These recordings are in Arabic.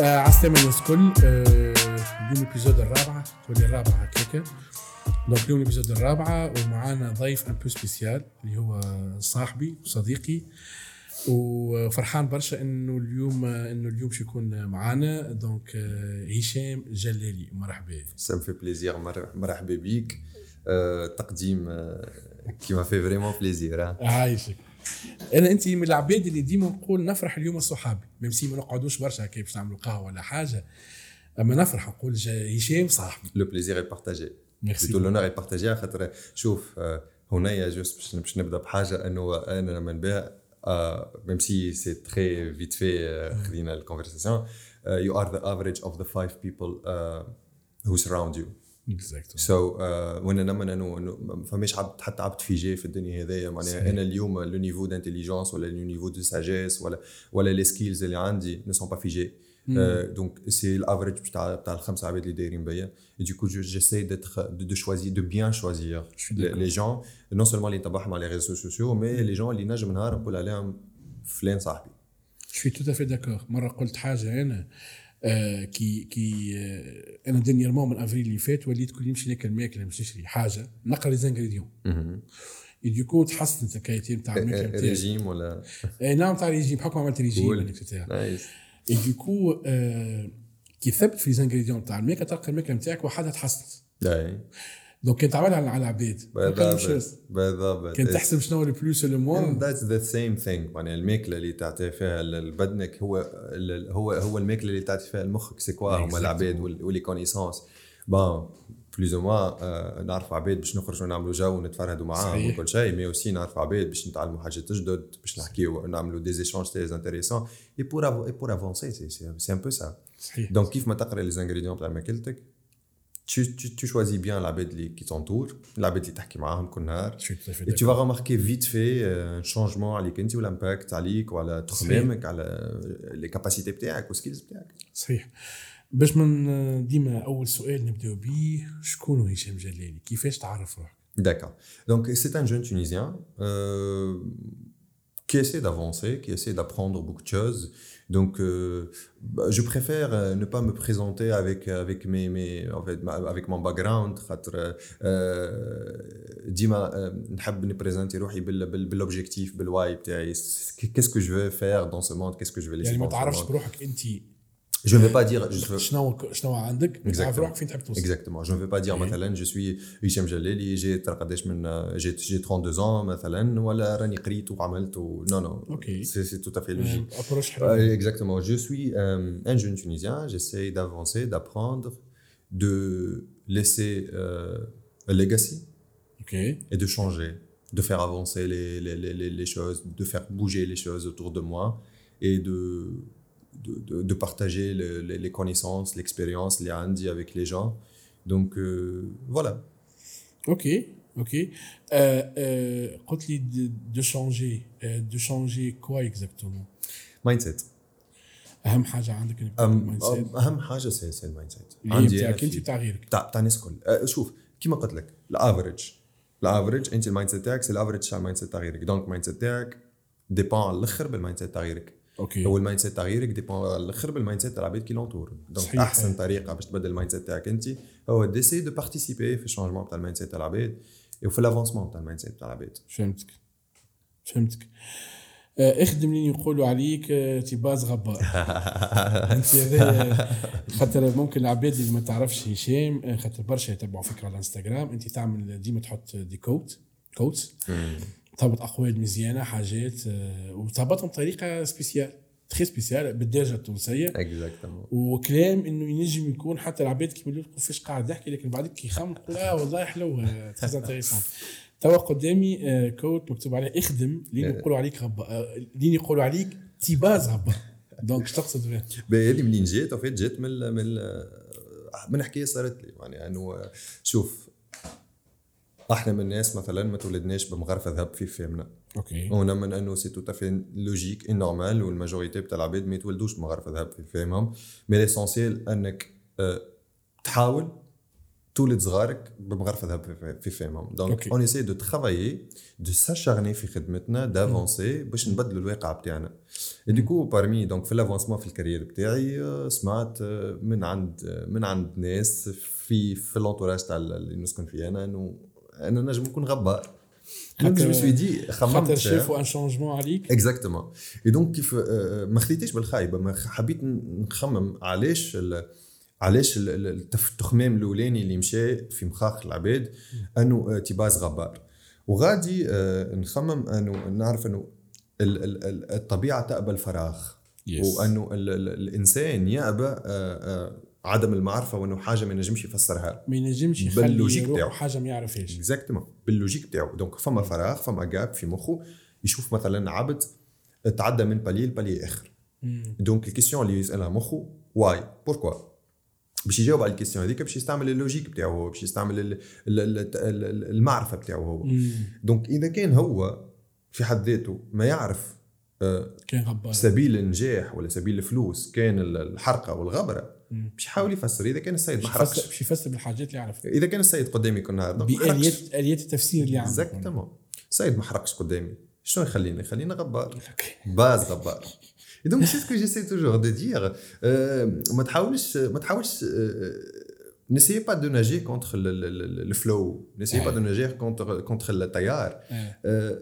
عالسلامة الناس الكل آه اليوم ال épisode الرابعة تولي الرابعة هكاكا donc اليوم ال épisode الرابعة ومعانا ضيف un peu spécial اللي هو صاحبي وصديقي. وفرحان برشا إنه اليوم إنه اليوم شو يكون معانا. donc آه، هشام جلالي مرحبا. ça fait plaisir مرحبا بيك. آه، تقديم كي ما في vraiment plaisir عايشك. أنا أنت من العباد اللي ديما نقول نفرح اليوم صحابي ميم سي ما نقعدوش برشا هكا باش نعملوا قهوة ولا حاجة. أما نفرح نقول هشام صاحبي. لو بليزير اي بارتاجي ميرسي بلوتو لونور اي بارتاجي خاطر شوف آه، هنايا جوست باش نبدأ بحاجة أنه أنا لما نبيع ميم سي سي تري فيت في خدينا الكونفرساسيون يو ار ذا افريج اوف ذا فايف بيبل surround you. اكزاكتو سو so, uh, وأنا نمن انه انه ما فماش عبد حتى عبد فيجي في الدنيا هذايا. صحيح. معناها أنا اليوم لو نيفو دانتيليجونس ولا لو نيفو دو ساجيس ولا ولا les skills اللي عندي ne sont pas figés donc c'est ال average بتاع بتاع الخمسه عباد اللي دايرين بيا. Et du coup je- j'essaie d'être de, de choisir de bien choisir Je suis les, d'accord. les gens. Non seulement اللي نتبعهم على les réseaux sociaux mais les gens اللي نجم نهار نقول عليهم فلان صاحبي. je suis tout à fait d'accord مرة قلت حاجة أنا. آه كي كي آه أنا dernièrement من افريل اللي فات وليت كل نمشي ناكل ماكله باش نشري حاجة نقرا les ingrédients du coup تحسنت ال qualité نتاع الماكله نتاعي ريجيم ولا آه نعم تاع ريجيم بحكم عملت régime nice اي آه كي ثبت في les ingrédients تاع الماكله تلقى الماكله نتاعك وحدها تحسنت et donc كنت تعملها على العباد بالضبط كنت تحسب شنو ال plus ou moins that's the same thing يعني الماكله اللي تعطي فيها لبدنك هو هو هو الماكله اللي تعطي فيها لمخك c'est quoi هما. العباد و les connaissances bon plus ou moins نعرف عباد باش نخرجوا نعملوا جو ونتفرهدوا معاهم. وكل شيء mais aussi نعرف عباد باش نتعلموا حاجات جدد باش نحكيو نعملوا des échanges très intéressants et pour et pour avancer c'est un peu ça صحيح donc كيف ما تقرا les ingrédients تاع ماكلتك tu, tu, tu choisis bien العباد اللي qui t'entourent العباد اللي تحكي معاهم كل نهار je suis tout à fait Et tu vas remarquer vite fait un changement عليك انت وال impact عليك وعلى تخمامك على لي كاباسيتي بتاعك والسكيلز بتاعك صحيح باش من ديما أول سؤال نبداو بيه شكون هو هشام جلالي؟ كيفاش تعرف روحك؟ D'accord. Donc c'est un jeune Tunisien euh, qui essaie d'avancer, qui essaie d'apprendre beaucoup de choses. Donc euh, bah, je préfère euh, ne pas me présenter avec avec mes, mes en fait ma- avec mon background خاطر euh, ديما euh, نحب نبريزنتي روحي بال بال بالobjectif بالواي بتاعي qu'est-ce que je veux faire dans ce monde qu'est-ce que je veux laisser يعني ما dans ce تعرفش monde. بروحك انت Je ne vais pas dire je veux شنو شنو عندك تعرف Exactement. روحك فين تحب توصل Exactement. Je ne vais pas dire Ok. مثلا je suis هشام جلالي j'ai ترى قداش من j'ai j'ai 32 ans مثلا ولا راني قريت وعملت و... non non Ok. c'est c'est tout à fait logique. ابروش حلو Euh, exactement. Je suis euh, un jeune Tunisien. J'essaie d'avancer, d'apprendre, de laisser euh, un legacy اوكي et de changer, de faire avancer les, les, les, les- les choses, de faire bouger les choses autour de moi et de, de, de, de partager le- les, les connaissances, l'expérience, les handis avec les gens. Donc euh, voilà. أوكي أوكي آه آه قلت لي de changer de changer quoi exactement Mindset. اهم حاجة عندك انك أم- تعمل mindset أم- أهم حاجة c'est c'est ال mindset اللي هي عندي أنا بتاعك انت في- بتاع غيرك تاع تاع الناس الكل أه، شوف كيما قلت لك ال average ال average انت ال mindset تاعك c'est ال average تاع ال mindset تاع غيرك donc ال mindset تاعك dépend على الآخر بال mindset تاع غيرك okay. هو ال mindset تاع غيرك dépend على الأخر بال mindset تاع العباد qui l'entourent. donc. أحسن طريقة باش تبدل ال mindset تاعك انت هو d'essayer de participer في ال changement تاع ال mindset تاع العباد وفي ال avancement تاع ال mindset تاع العباد. فهمتك. فهمتك. آه، اخدم لين يقولوا عليك آه، تيباز غبار. أنت هذا خاطر ممكن العباد اللي ما تعرفش هشام آه، خاطر برشا يتبعوا فيك على الانستغرام أنت تعمل ديما تحط des quotes quotes تهبط اقوال مزيانه حاجات آه، وتهبطهم بطريقة spéciale très spéciale بالدارجة التونسية. exactement وكلام إنه ينجم يكون حتى العباد كي يقولوا لكم فاش قاعد يحكي لكن بعدك كي يخمم يقول آه والله حلو très intéressant توا قدامي آه، quote مكتوب عليه اخدم لين يقولوا عليك غبا آه، لين يقولوا عليك تيباز غبا donc اش تقصد بها؟ بالي منين وفيت جيت من من من حكاية صارت لي. يعني إنه شوف إحنا من الناس مثلا ما تولدناش بمغرفة ذهب في فمنا. okay. هنا من أنه c'est tout à fait logique normal وال majorité بتاع العباد ما يتولدوش بمغرفة ذهب في فمهم. mais l'essentiel أنك آه، تحاول تولد صغارك بمغرفة ذهب في- فمهم donc. on essaie de travailler de s'acharner في خدمتنا d'avancer باش نبدلوا الواقع بتاعنا. du coup parmi donc في ال avancement في ال carrière بتاعي آه، سمعت آه، من عند آه، من عند ناس في في ال entourage تاع اللي نسكن فيه أنا إنه أنا نجم نكون غبار. donc je me suis dit خاطر خممت شافوا un changement عليك exactement et donc كيف آه، ما خديتيش بالخايبة ما حبيت نخمم علاش علاش التخمام الأولاني اللي مشى في مخاخ العباد أنه آه، تيباز غبار. وغادي آه، نخمم أنه نعرف أنه ال- ال- ال- الطبيعة تأبى الفراغ. وأنه ال- ال- الإنسان يأبى آه، آه، عدم المعرفة وإنه حاجة ما ينجمش يفسرها. ما ينجمش بال logique تاعو. حاجة ما يعرفهاش exactement بال logique تاعو. donc فما فراغ فما جاب في مخه يشوف مثلا عبد تعدى من بالي لبالي آخر. donc ال question اللي يسالها مخه et pourquoi باش يجاوب على ال question هذيك باش يستعمل ال logique بتاعه هو باش يستعمل ال- ال- ال- ال- المعرفة بتاعه هو. donc إذا كان هو في حد ذاته ما يعرف كان غبار. سبيل النجاح ولا سبيل الفلوس كان ال- الحرقة والغبرة. باش يحاول يفسر إذا كان السيد ما باش حرقش. يفسر باش يفسر بالحاجات اللي يعرفها إذا كان السيد قدامي كل نهار donc. باليات اليات التفسير اللي عنده exactement السيد ما حرقش قدامي. شنو يخليني؟ يخليني غبار. باز غبار. Et donc c'est ce que j'essaie toujours de dire. Euh, ما تحاولش ما تحاولش euh, n'essayez pas de nager contre le, le, le, le flow. N'essayez pas de nager contre contre le تيار آه.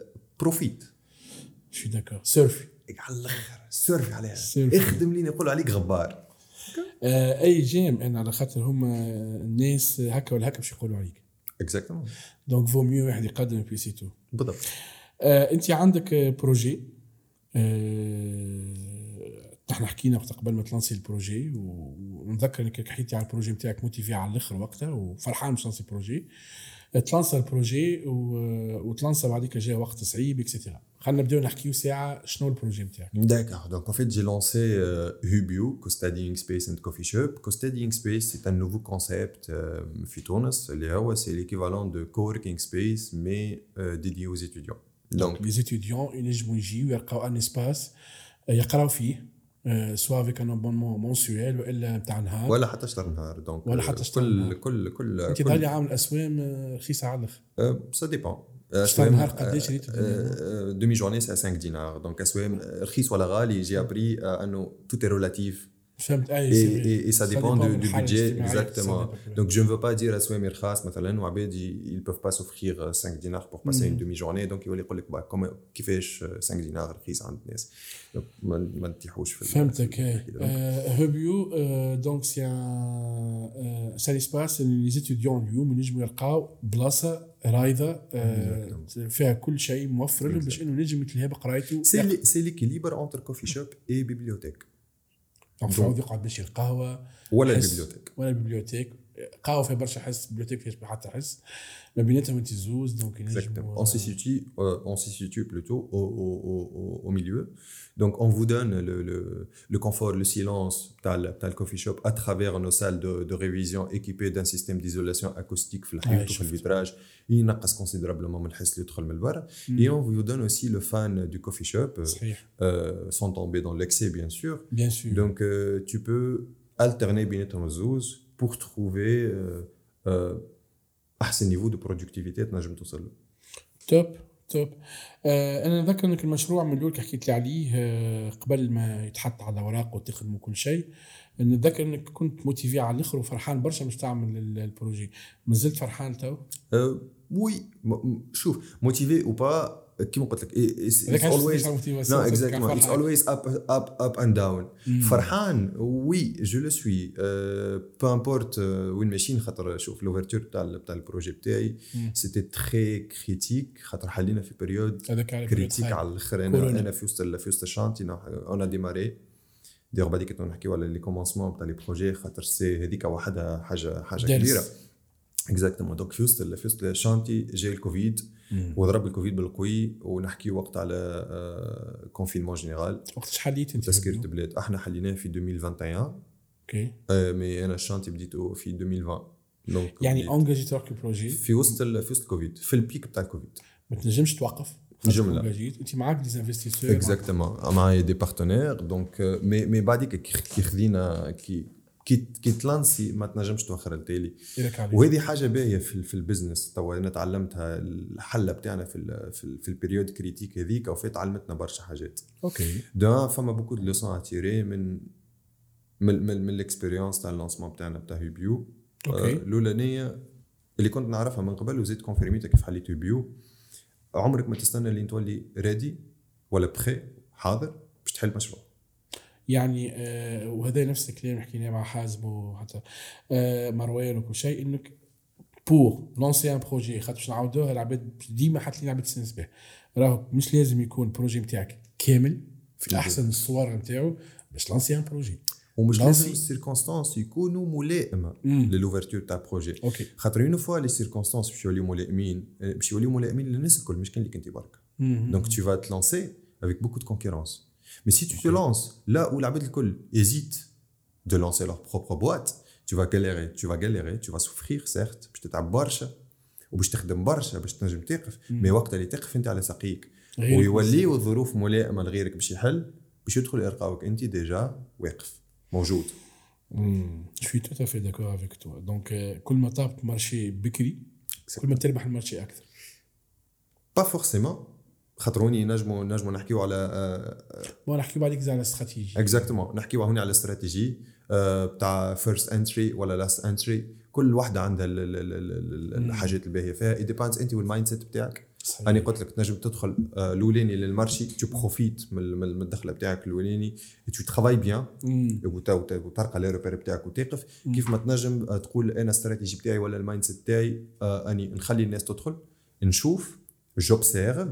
شو داكور سيرف على الأخر. سيرفي عليها. سيرفي. اخدم لي يقولوا عليك غبار. آه أي جيم؟ أنا على خاطر هما الناس هكا ولا هكا باش يقولوا عليك. اكزاكتومون دونك فو ميو واحد يقدم بي سي تو بالضبط. آه أنت عندك بروجي إحنا حكينا وقت قبل ما تلانسي البروجي ونذكر إنك حكيتي على البروجي نتاعك موتيفي على الآخر وقتها وفرحان باش تلانسي البروجي آه، تلانسا ال projet و- وتلانسا بعديك جا وقت صعيب et cetera خلينا نبداو نحكيو ساعة شنو ال projet نتاعك D'accord. Donc en fait, j'ai lancé euh, Hubio, Co-Studying Space and Coffee Shop. Co-Studying Space, c'est un nouveau concept euh, في تونس اللي هو c'est l'équivalent de coworking space mais euh, dédié aux étudiants. Donc les étudiants ينجموا يجيو يلقاو un espace يقراو فيه soit avec un abonnement mensuel والا نتاع نهار ولا حتى شهر نهار donc ولا حتى شهر كل نهار. كل كل انت ظهر لي عامل اسوام آه، رخيصه على الآخر ça dépend شهر نهار قداش ريت demi-journée c'est 5 دينار donc اسوام رخيص ولا غالي j'ai appris انه tout est relatif. فهمت اي et, c'est et, et ça dépend dépend du, من du الحالة budget الاجتماعية exactement. بتاعت donc je ne veux pas dire اسوامي رخاص مثلا وعباد ي- ils peuvent pas s'offrir 5 dinars pour passer une demi journée donc يولي يقول لك bah, comment كيفاش 5 دينار رخيص عند الناس donc ما ما نتيحوش في ال- فهمتك في اي الحكي ده. آه، هوبيو آه، donc c'est un c'est un espace les étudiants اليوم ينجموا يلقاو بلاصه رايضه آه، فيها كل شيء موفر لهم باش انه نجم يتلهى بقرايته c'est li- c'est l'équilibre entre coffee shop et عود يقعد بيشري القهوه ولا. ال bibliothèque ولا بيبليوتيك قهوه فيها برشا حس بيبليوتيك فيها حتى حس ما بيناتهم انت زوز دونك Exactement. ينجموا On se situe, euh, on se situe plutôt au, au- au- au- au milieu. Donc, on vous donne le, le, le confort, le silence, t'as le, t'as le coffee shop à travers nos salles de, de révision équipées d'un système d'isolation acoustique في الحيط شفت. وفي الفيتراج ينقص considérablement من الحس اللي يدخل من البر. Et on vous donne aussi le fan du coffee shop, euh, صحيح euh, sans tomber dans l'excès, bien sûr. بيان سور Donc, euh, tu peux alterner بيناتهم الزوز pour trouver euh, euh, أحسن niveau de productivité تنجم توصل له. top top آه أنا نذكر أنك المشروع من الأول كي حكيت لي عليه آه قبل ما يتحط على ورق وتخدم وكل شيء نتذكر أنك كنت motivé على الآخر وفرحان برشا باش تعمل ال- ال projet. مازلت فرحان تو؟ Euh, oui, mo- m- شوف motivé ou pas كيما قلت لك it's, هذاك it's علاش always تسمع motivation، no تسمع exactement it's فرحان. le suis. Euh, peu importe euh, وين ماشيين خاطر شوف l'ouverture بتاع بتاع ال projet بتاعي c'était très critique خاطر حلينا في période على critique على الأخر. أنا أنا في وسط في وسط ال chantier on démarrait دير بعد كنت نحكيو على les commencements بتاع les projets خاطر c'est هذيك وحدها حاجة حاجة. كبيرة. exactement donc في وسط ال chantier جاي الكوفيد وضرب الكوفيد بالقوي ونحكي وقت على confinement général وقتاش حليت أنت هوبيو؟ البلاد أحنا حليناه في 2021 OK آه، mais أنا ال chantier بديته في 2020 donc يعني بديت. engagé تروح ال projet في وسط في وسط الكوفيد في ال pic بتاع الكوفيد. ما تنجمش توقف؟ جملة. انجاجيت أنت معاك des investisseurs exactement معايا des partenaires donc mais mais بعديك كي خدينا كي كي كي ت lancer ما تنجمش توخر التالي. وهذه حاجة باهية في, في ال business. توا أنا تعلمتها الحله بتاعنا في ال في, ال في ال période critique هذيك وفات علمتنا برشا حاجات. OK. donc فما beaucoup de leçons à tirer من من من, من ال expérience تاع ال lancement بتاعنا بتاع هيبيو أوكي. آه، الأولانية اللي كنت نعرفها من قبل وزيد كونفيرميتها كيف حليت هيبيو عمرك ما تستنى اللي تولي ready ولا prêt حاضر باش تحل مشروع. يعني آه وهذا نفس الكلام حكيناه مع حازم وحتى آه مروان وكل شيء إنك pour lancer un projet خاطر باش نعاودوها العباد ديما حتى اللي العباد تستانس به راهو مش لازم يكون ال projet نتاعك كامل في أحسن الصور نتاعو باش lancer un projet ومش. لازم ال circonstances يكونوا ملائمة. لل ouverture تاع projet OK خاطر une fois les circonstances باش يوليو ملائمين باش يوليو ملائمين للناس الكل مش كان اللي كنت برك tu vas te lancer avec beaucoup de concurrence. Mais si tu te lances là où la bête école hésite de lancer leur propre boîte, tu vas galérer, tu vas galérer, tu vas souffrir certes, باش تتعب برشا وباش تخدم برشا باش تنجم توقف mais وقت اللي توقف انت على ساقيك غيرك ويوليو الظروف ملائمه لغيرك باش يحل باش يدخل يلقاوك انت déjà واقف موجود Je suis tout à fait d'accord avec toi. Donc, euh, كل ما طابت marché بكري كل ما تربح ال marché أكثر. pas forcément خاطر هوني نجمو نجمو نحكيو على bon نحكي بعديك على stratégie. exactement نحكيو هوني على استراتيجي آه، بتاع first entry ولا last entry كل واحدة عندها ال- ال- ال- ال- ال- الحاجات الباهيه فيها. dépend انت وال mindset بتاعك. صحيح. أنا قلت لك تنجم تدخل آه، الأولاني لل marché tu profites من الدخلة بتاعك الأولاني. tu travailles bien وترقى les repères بتاعك وتقف. كيف ما تنجم آه، تقول أنا استراتيجي بتاعي ولا ال mindset بتاعي آه، أني نخلي الناس تدخل نشوف j'observe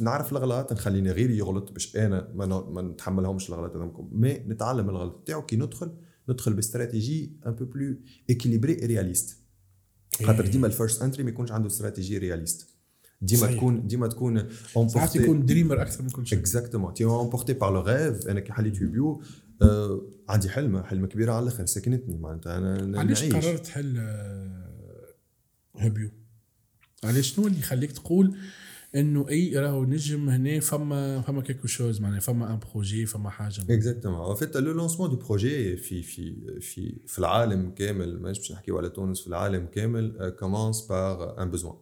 نعرف الغلط نخليني غيري يغلط باش أنا ما, ن- ما نتحملهمش الغلط هذوك mais نتعلم الغلط بتاعو كي ندخل ندخل ب stratégie un peu plus équilibrée réaliste خاطر ديما ال first entry ما يكونش عنده stratégie réaliste ديما. تكون ديما تكون ساعات يكون dreamer أكثر من كل شيء. exactement t'es emporté par le rêve أنا كي حليت يوبيو آه عندي حلمة حلمة كبيرة على الأخر سكنتني معناتها أنا علاش. قررت آه، هبيو؟ علاش شنو اللي يخليك تقول إنه أي راهو نجم هنا فما فما quelque chose معناها فما un projet فما حاجة exactement en fait le lancement de projet في في في في العالم كامل مانيش باش نحكيو على تونس في العالم كامل commence par un besoin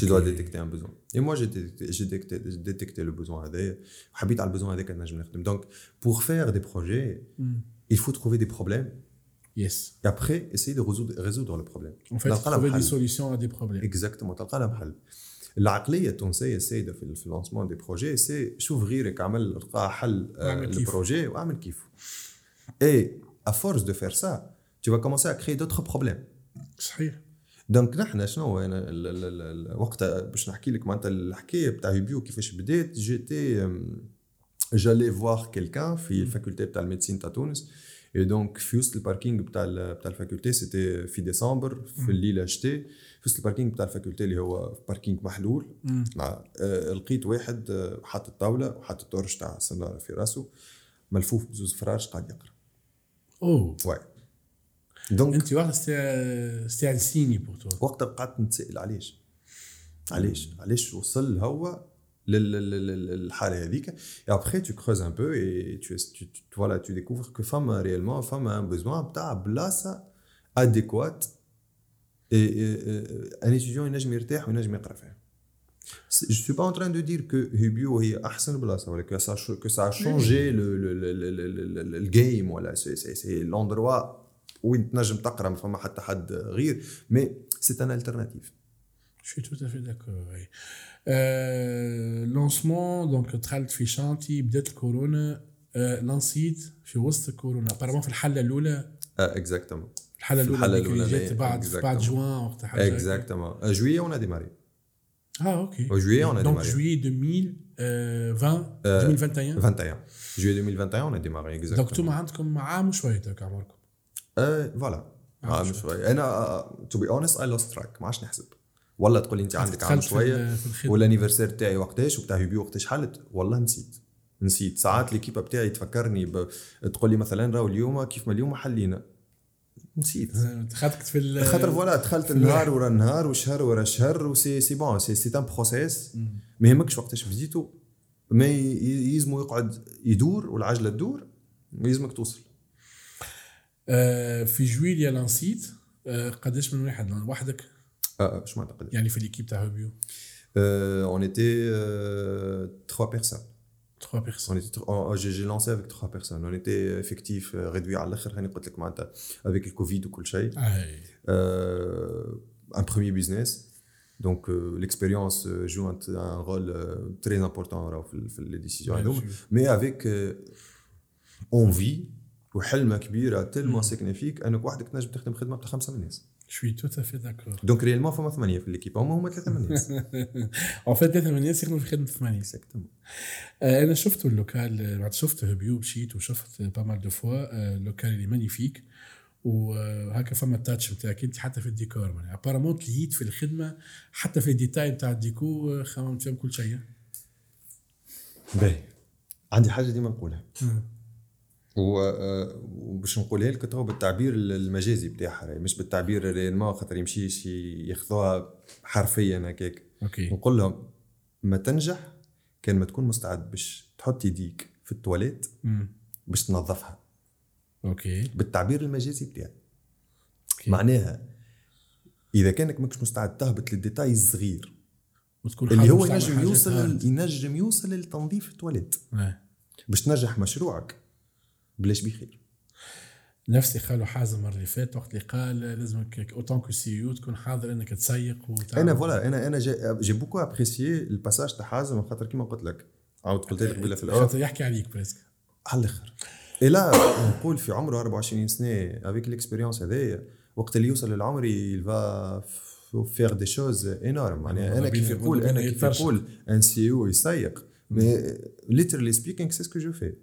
Tu dois Ok. détecter un besoin. Et moi, j'ai détecté, j'ai détecté, j'ai détecté le besoin هذايا وحبيت على ال besoin هذاك نجم نخدم. Donc, pour faire des projets, il faut trouver des problèmes yes et après essayer de résoudre, résoudre le problème. En fait, تلقى لها trouver des محل. solutions à des problèmes. exactement تلقى لها محل العقليه التونسيه السائدة في في ال lancement des projets c'est شوف غيرك عمل لقى حل آه، واعمل كيفه. ال projet واعمل كيفه et à force de faire ça tu vas commencer à créer d'autres problèmes. صحيح donc نحن شنو أنا ال- ال- ال- ال- وقتها باش نحكي لك معناتها الحكاية بتاع هيبيو كيفاش بدات j'étais j'allais voir quelqu'un في ال faculté بتاع ال médecine تاع تونس. اي donc في وسط ال parking بتاع ال- بتاع ال faculté c'était في ديسمبر وسط ال parking بتاع ال faculté اللي هو parking محلول. مع آه، لقيت واحد آه، حاط الطاوله وحاط ال torche تاع السناره في راسه ملفوف بزوز فراش قاعد يقرأ. أوه. ouais donc أنت واحد c'est c'est un signe pour toi وقتها قعدت نتسائل علاش؟ علاش؟ علاش وصل هو لل- لل- لل- للحالة هذيك؟ Et après tu creuses un peu et tu, tu, tu voilà tu découvres que فما réellement فما un besoin بتاع بلاصه adéquate et, et, et un étudiant ينجم يرتاح وينجم يقرا فيها Je suis pas en train de dire que Hubio هي احسن بلاصه ولا que ça que ça a changé le le le le le, le, le, le game ولا c'est c'est c'est l'endroit وين تنجم تقرا ما فما حتى حد غير mais c'est un alternative Je suis tout à fait d'accord. oui. Euh, lancement donc دخلت في شانتي بدات الكورونا آه لانسيت في وسط الكورونا ابارمون في الحله الاولى آه exactement الحله في الأولى جات اللي- بعد exactement. بعد جوان وقت حاجة juillet on a démarré. آه OK on a donc démarré. juillet 2020 Euh, 2021 21 juillet 2021 on a démarré donc exactement أنتم عندكم عام وشويه هكا عمركم آه voilà عام شوية أنا to be honest I lost track ما عادش نحسب. والله تقول لي انت عندك عام شوية وال anniversaire تاعي وقتاش وبتاع هوبيو وقتاش حلت. والله نسيت. نسيت. ساعات l'équipe بتاعي تفكرني ب... تقول لي مثلا راهو اليوم كيف ما اليوم حلينا. نسيت. دخلتك في ال- خاطر voilà دخلت النهار ورا النهار وشهر ورا شهر و c'est c'est bon c'est c'est un process ما يهمكش وقتاش بديتو. ما يلزمو يقعد يدور والعجلة تدور ويلزمك توصل. آه، في جويليا لانسيت آه، قداش من واحد؟ وحدك؟ آه شو معناتها قداش يعني في l'équipe تاع هوبيو. Euh, on était euh, trois personnes. 3 On بيرسون était tro- oh, j'ai j'ai lancé avec trois personnes. On était effectif euh, réduit à l'akhir, هاني قلت لك معناتها avec le Covid وكل شيء. اي Euh, un premier business. Donc euh, l'expérience euh, joue un, un rôle euh, très important راهو في, ال- في les décisions Bien هذوما. sûr. mais avec euh, envie وحلمه كبيره تلمو ساكنه فيك انك وحدك تنجم تخدم خدمه بتاع خمسه من الناس. Suis tout à fait d'accord. donc réellement فما ثمانيه في l'équipe هما هما ثلاثة من الناس. En fait ثلاثة من الناس يخدموا في خدمة ثمانية. آه، أنا شفت ال local آه، بعد شفت هوبيو مشيت وشفت pas mal de fois ال local il est magnifique وهكا فما ال touch نتاعك أنت حتى في الديكور معناها apparemment تلهيت في الخدمة حتى في ال détail نتاع ال déco آه، خممت فيهم كل شيء باهي عندي حاجة ديما نقولها آه، وباش نقولها لك تو بالتعبير المجازي بتاعها مش بالتعبير réellement خاطر يمشيش ياخذوها حرفيا هكاك. OK. نقول لهم ما تنجح كان ما تكون مستعد باش تحط يديك في التواليت. باش تنظفها. OK. بالتعبير المجازي بتاعي. OK. معناها إذا كانك ماكش مستعد تهبط لل détail الصغير وتكون اللي هو ينجم يوصل هارد. ينجم يوصل لتنظيف التواليت. آه. باش تنجح مشروعك بلاش بخير. نفسي قالوا حازم المرة اللي فاتت وقت اللي قال لازمك en tant que CEO تكون حاضر إنك تسيق أنا voilà أنا أنا j'ai, beaucoup apprécié ال passage تاع حازم خاطر كيما قلت لك. عاود قلت لك قبيلة في الأول. خاطر يحكي عليك presque على الآخر. الا نقول في عمره 24 سنة avec l'expérience هذايا وقت اللي يوصل للعمر va faire des choses énormes معناها أنا كيف يقول أنا كيف. يقول un CEO يسيق. mais literally speaking c'est ce que je fais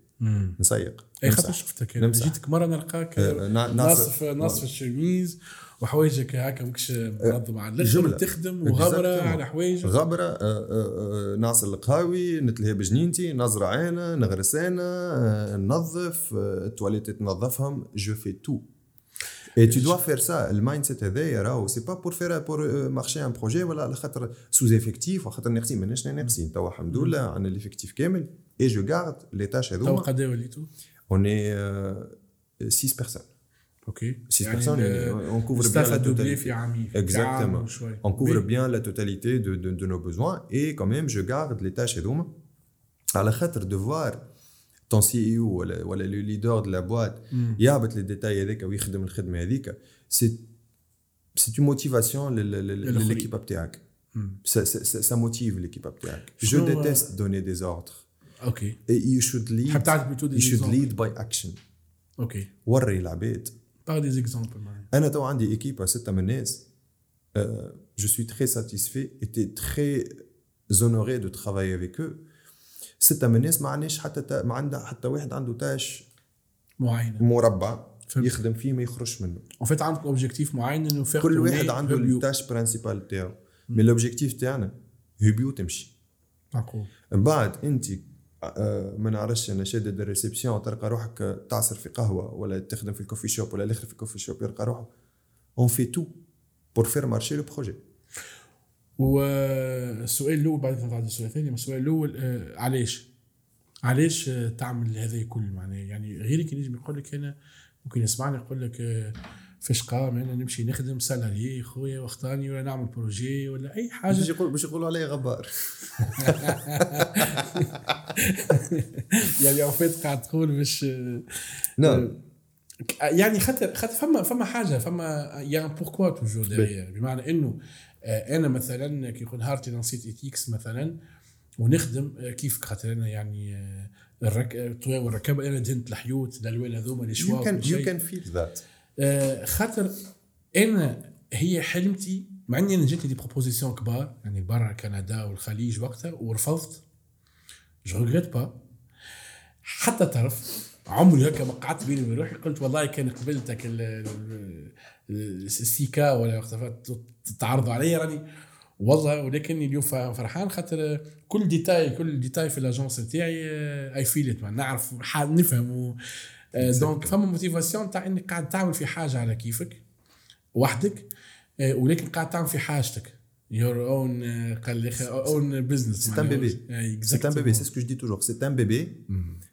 نسيق اي خاطر. شفتك. جيتك مرة نلقاك نا- ناصف ناصف الشميز وحوايجك هكا ماكش منظم على الآخر. تخدم وغبرة Exactement. على حوايجك غبرة آه، آه، آه، نعصر القهاوي نتلهي بجنينتي نزرع أنا نغرس أنا ننظف التواليت تنظفهم je fais tout et tu dois faire ça ال mindset هذايا راهو c'est pas pour faire pour marcher un projet ولا على خاطر sous-effectif وخاطر ناقصين ماناش ناقصين توا الحمد لله عندنا l'effectif كامل et je garde les tâches تو هذوما قداش وليتوا on est 6 personnes OK 6 personnes on couvre bien staff l'a doublé totalité في عامين في عام Exactement. وشوي. On couvre بي. bien la totalité de, de, de nos besoins. Et quand même je garde les tâches هذوما على خاطر de voir ton CEO ولا ولا le leader de la boîte مم. يهبط les détails هذاك ويخدم الخدمة هذيك. سي سي une motivation لل- لل- للآخرين. لل équipe بتاعك. مم. ça, ça, ça, ça motive l'équipe بتاعك. Je شنو- déteste donner des ordres. OK et you should lead تحب تعرف plutôt des you should exemples. lead by action. OK وري العباد par des exemples معناها أنا تو عندي équipe ستة من الناس. je suis très satisfait et très honoré de travailler avec أو ستة من الناس ما عندناش حتى تا ما عندها حتى واحد عنده tâche معينه مربع فهمت. يخدم فيه ما يخرجش منه. en fait عندك objectif معين إنه كل واحد عنده. ال tâche principale تاعو mais l'objectif تاعنا هوبيو تمشي. من بعد أنت آه، ما نعرفش أنا شادد ال réception تلقى روحك تعصر في قهوة ولا تخدم في ال coffee shop ولا الآخر في ال coffee shop يلقى روحه. on fait tout pour faire marcher le projet والسؤال الأول بعد ما السؤال الثاني السؤال الأول آه، علاش؟ علاش آه، تعمل هذا الكل؟ معناه يعني غيرك ينجم يقول لك أنا ممكن يسمعني يقول لك آه، فاش قام أنا نمشي نخدم salarié خويا وأختاني ولا نعمل projet ولا أي باش حاجة يقول باش يقولوا علي غبار. يعني en fait قاعد تقول باش آه، نعم. يعني خاطر خاطر فما فما حاجة فما يا بوركوا توجور بمعنى إنه أنا مثلا كي يكون نهارتي نسيت ايتيكس مثلا ونخدم آه، كيف خاطر أنا يعني آه، الرك... والركبه أنا دهنت الحيوت الالوان هذوما you شيء. can feel that. آه، خاطر أنا هي حلمتي مع إني أنا جاتني دي بروبوزيسيون كبار يعني برا كندا والخليج وقتها ورفضت. je regrette pas حتى طرف عمري هكا ما قعدت بيني وبين روحي قلت والله كان قبلتك ال- ال- ال- السيكا ولا وقتها تتعرضوا علي راني والله ولكن اليوم فرحان خاطر كل détail كل détail في ال agence تاعي أي فيل نعرف ح- نفهم آه، donc فما motivation تاع إنك قاعد تعمل في حاجة على كيفك وحدك آه، ولكن قاعد تعمل في حاجتك. اون قال لي un business C'est un bébé. C'est un bébé, c'est ce que je dis toujours. C'est un bébé.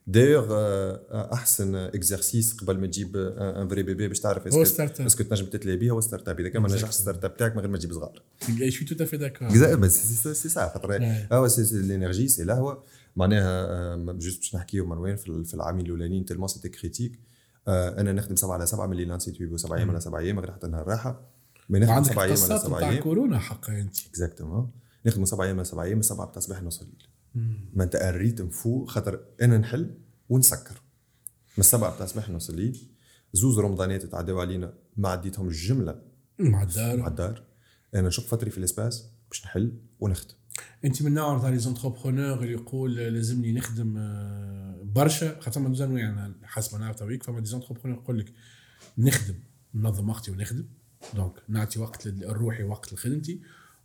D'ailleurs, euh, احسن exercice قبل ما تجيب un vrai bébé باش تعرف هو est-ce que تنجم تتلي بيه هو startup إذا كان ما نجحش ال startup تاعك من غير ما تجيب صغار. je suis tout à fait d'accord c'est ça خاطر. هو c'est c'est l'énergie c'est القهوه معناها juste باش نحكيو مروان في ال- في العامين الأولانيين tellement c'était critique أنا نخدم سبعة على سبعة من اللي lancer يت ويبو سبعة أيام على سبعة أيام غير حتى نهار راحة. نخدم عندك سبعه أيام سبعه بتاع أيام. كورونا حقا أنت. exactement نخدم سبعه أيام على سبعه أيام السبعة بتاع الصباح نوصل الليل ما أنت ال rythme فوق خاطر أنا نحل ونسكر. من السبعة بتاع الصباح نوصل الليل زوز رمضانات تعداو علينا ما عديتهم الجملة. مع مع الدار الدار أنا نشوف vitrine في ال espace باش نحل ونخدم أنت من نوع تاع les entrepreneurs اللي يقول لازمني نخدم آه، برشا خاطر ما دوزان يعني حسب ما نعرف تويك فما des entrepreneurs يقول لك نخدم ننظم وقتي ونخدم. donc نعطي وقت لروحي وقت لخدمتي.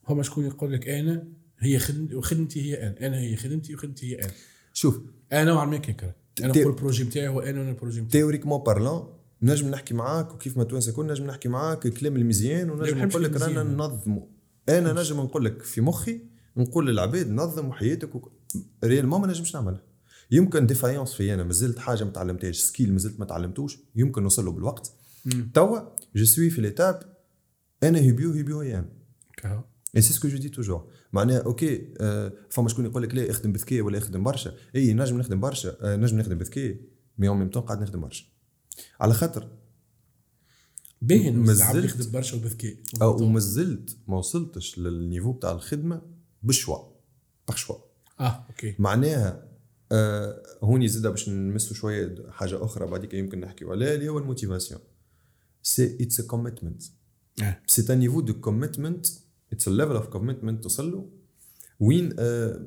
هما شكون يقول لك أنا؟ هي خدمتي وخدمتي هي أنا. أنا هي خدمتي وخدمتي هي أنا. شوف أنا نوعا ما كيكر. أنا نقول ال projet نتاعي هو أنا وأنا ال projet نتاعي théoriquement parlant نجم نحكي معاك وكيف ما توانسه كل نجم نحكي معاك الكلام المزيان ونجم نقول لك رانا. ننظموا أنا نجم نقول لك في مخي نقول للعباد نظموا حياتك وك... réellement ما نجمش نعملها. يمكن défaillance في أنا مازلت حاجة ما تعلمتهاش skill مازلت ما تعلمتوش يمكن نوصل له بالوقت. توا je suis في l'étape أنا هي أنا كاهو. et c'est ce que je dis toujours معناها okay آه فما شكون يقول لك لا اخدم بذكاء ولا اخدم برشا؟ إي نجم نخدم برشا آه نجم نخدم بذكاء mais en même temps قاعد نخدم برشا. على خاطر باين ما العبد زلت- يخدم برشا وبذكاء أو وما زلت ما وصلتش لل niveau بتاع الخدمة بال choix par choix آه okay. معناها آه هوني زاد باش نمسوا شوية حاجة أخرى بعديك يمكن نحكيو عليها اللي هو ال motivation. c'est it's a commitment. c'est un niveau de commitment it's a level of commitment توصل له وين آه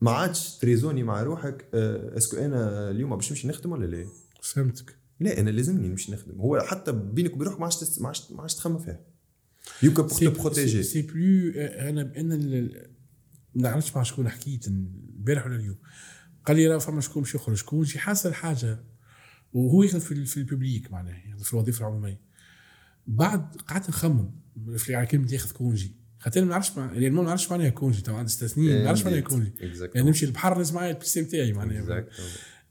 ما عادش ت raisonner مع روحك آه est-ce que أنا اليوم باش نمشي نخدم ولا لا؟ فهمتك. لا أنا لازمني نمشي نخدم. هو حتى بينك وبين روحك ما عادش ما عادش تخمم فيها. يمكن pour te protéger c'est plus أنا بأن ال- ما نعرفش مع شكون حكيت البارح ولا اليوم. قال لي راه فما شكون باش يخرج. congé حاصل حاجة وهو يخدم في, ال- في ال public معناها يعني في الوظيفة العمومية. بعد قعدت نخمم في على كلمه ياخذ congé. خاطر ما نعرفش مع... يعني ما نعرفش معناها congé تو عندي ست سنين ما نعرفش معناها congé. يعني نمشي للبحر لازم معايا ال PC نتاعي معناها.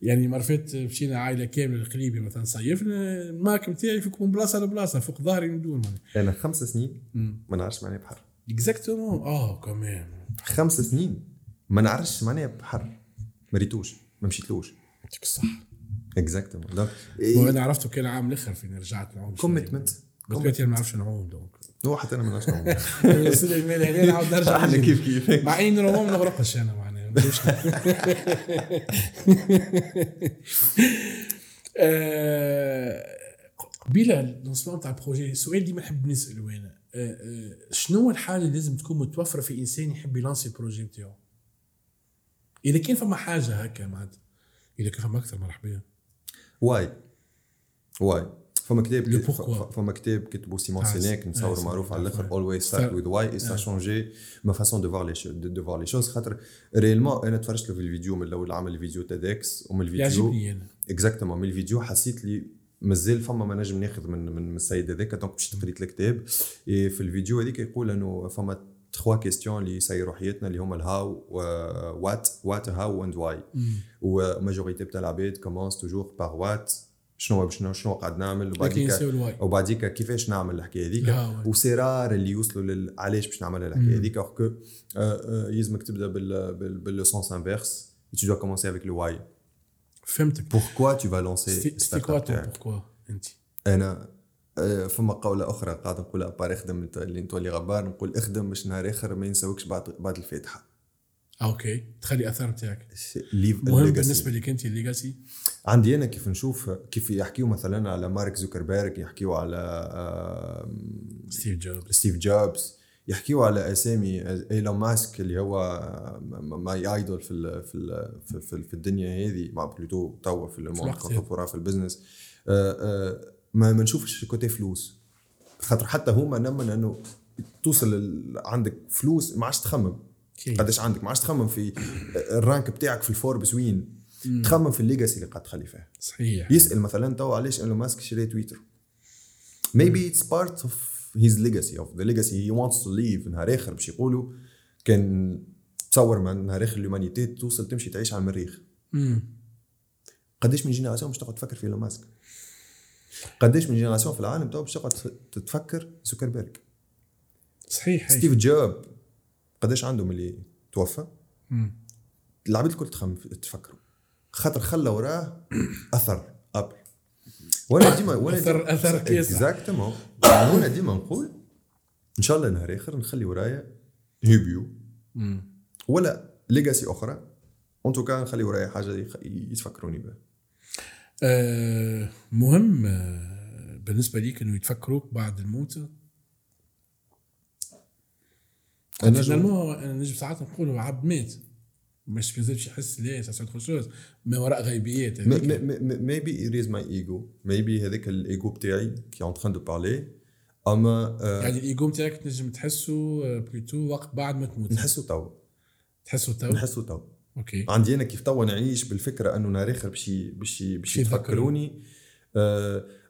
يعني مرة فاتت مشينا عائلة كاملة القليبي مثلا صيفنا ال Mac نتاعي فيك من بلاصة لبلاصة فوق ظهري ندور معناها. أنا خمس سنين ما نعرفش معناها بحر. exactement آه كمان. خمس سنين ما نعرفش معناها بحر. ما ريتوش ما مشيتلوش. يعطيك الصح exactement donc وأنا عرفته كان عام الأخر فين رجعت نعوم. commitment أنا ما نعرفش نعوم donc هو حتى أنا ما نعرفش نعمل. سليمان هنا نعاود نرجع إحنا. كيف كيف. مع إني normal ما نغرقش أنا معناها. قبيله ال lancement تاع ال projet السؤال ديما نحب نسأله أنا. آه، آه، شنو الحاجة اللي لازم تكون متوفرة في إنسان يحب ي lancer ال projet نتاعو إذا كان فما حاجة هكا معناتها. إذا كان فما أكثر مرحبا. Why. Why. فما كتاب فما كتاب كتبه Simon Sinek نتصور معروف على الأخر et ça Ah. changé ma façon de voir les choses de, de voir les choses. خاطر réellement أنا تفرجت له في الفيديو من الأول عمل الفيديو TEDx ومن الفيديو. exactement من الفيديو حسيت لي مازال فما ما نجم ناخذ من من السيد هذاك donc مشيت قريت الكتاب. في الفيديو هذيك يقول إنه فما trois questions اللي يسيروا حياتنا اللي هما ال how what what how and why و majorité بتاع العباد commencent toujours par what شنو هو باش شنو قاعد نعمل لكن وبعديك ينساو ال why وبعديك كيفاش نعمل الحكاية هذيك ال how. و c'est rare اللي يوصلوا لل... علاش باش نعمل الحكاية هذيك alors que يلزمك تبدا بال بال بال sens inverse tu dois commencer avec le why. فهمتك Pourquoi tu vas lancer cette startup quoi تو تاعك؟ Pourquoi انت أنا آه، فما قولة أخرى قاعد نقولها بار اخدم اللي نتولي غبار نقول اخدم باش نهار آخر ما ينساوكش بعد بعد الفاتحة. okay تخلي أثر نتاعك. مهم بالنسبة لك أنت ال legacy عندي أنا كيف نشوف كيف يحكيو مثلا على مارك زوكربيرج يحكيو على ستيف جوبز. ستيف جوبز يحكيو على أسامي إيلون ماسك اللي هو my idol في ال في ال في, في, في الدنيا هذه مع بلوتو توا في. contemporain في ال business. آه، آه، ما ما نشوفش côté فلوس. خاطر حتى هما نمن انه توصل عندك فلوس ما عادش تخمم. قداش عندك؟ ما عادش تخمم في ال rank بتاعك في الفوربس وين. تخمم في ال legacy اللي قاعد تخلي فيها. صحيح. يسأل مثلا تو علاش إيلون ماسك شري تويتر؟ Maybe it's part of his legacy of the legacy he wants to leave نهار آخر باش يقولوا كان تصور مع نهار آخر l'humanité توصل تمشي تعيش على المريخ. قداش من génération باش تقعد تفكر في إيلون ماسك؟ قداش من génération في العالم تو باش تقعد تفكر زوكربيرغ صحيح. ستيف جوب قداش عندهم اللي توفى. العباد الكل تخم تفكروا خاطر خلى وراه أثر ابل وأنا ديما وأنا أثر كيس. Exactement وأنا ديما نقول إن شاء الله نهار آخر نخلي ورايا هيبيو. ولا legacy أخرى en tout cas نخلي ورايا حاجة يتفكروني بها مهم آه بالنسبة ليك انه يتفكروك بعد الموت. Finalement أنا نجم ساعات نقول هو عبد مات. مش بيزيدش يحس là c'est autre chose. ما وراء غيبيات. Maybe it is my ego maybe هذاك الايجو بتاعي qui est en train de parler أما آه، يعني الايجو نتاعك تنجم تحسه آه، plutôt وقت بعد ما تموت. نحسو تو. تحسه تو؟ نحسو تو. Okay. عندي أنا كيف توا نعيش بالفكرة أنه نهار اخر باش باش باش يتفكروني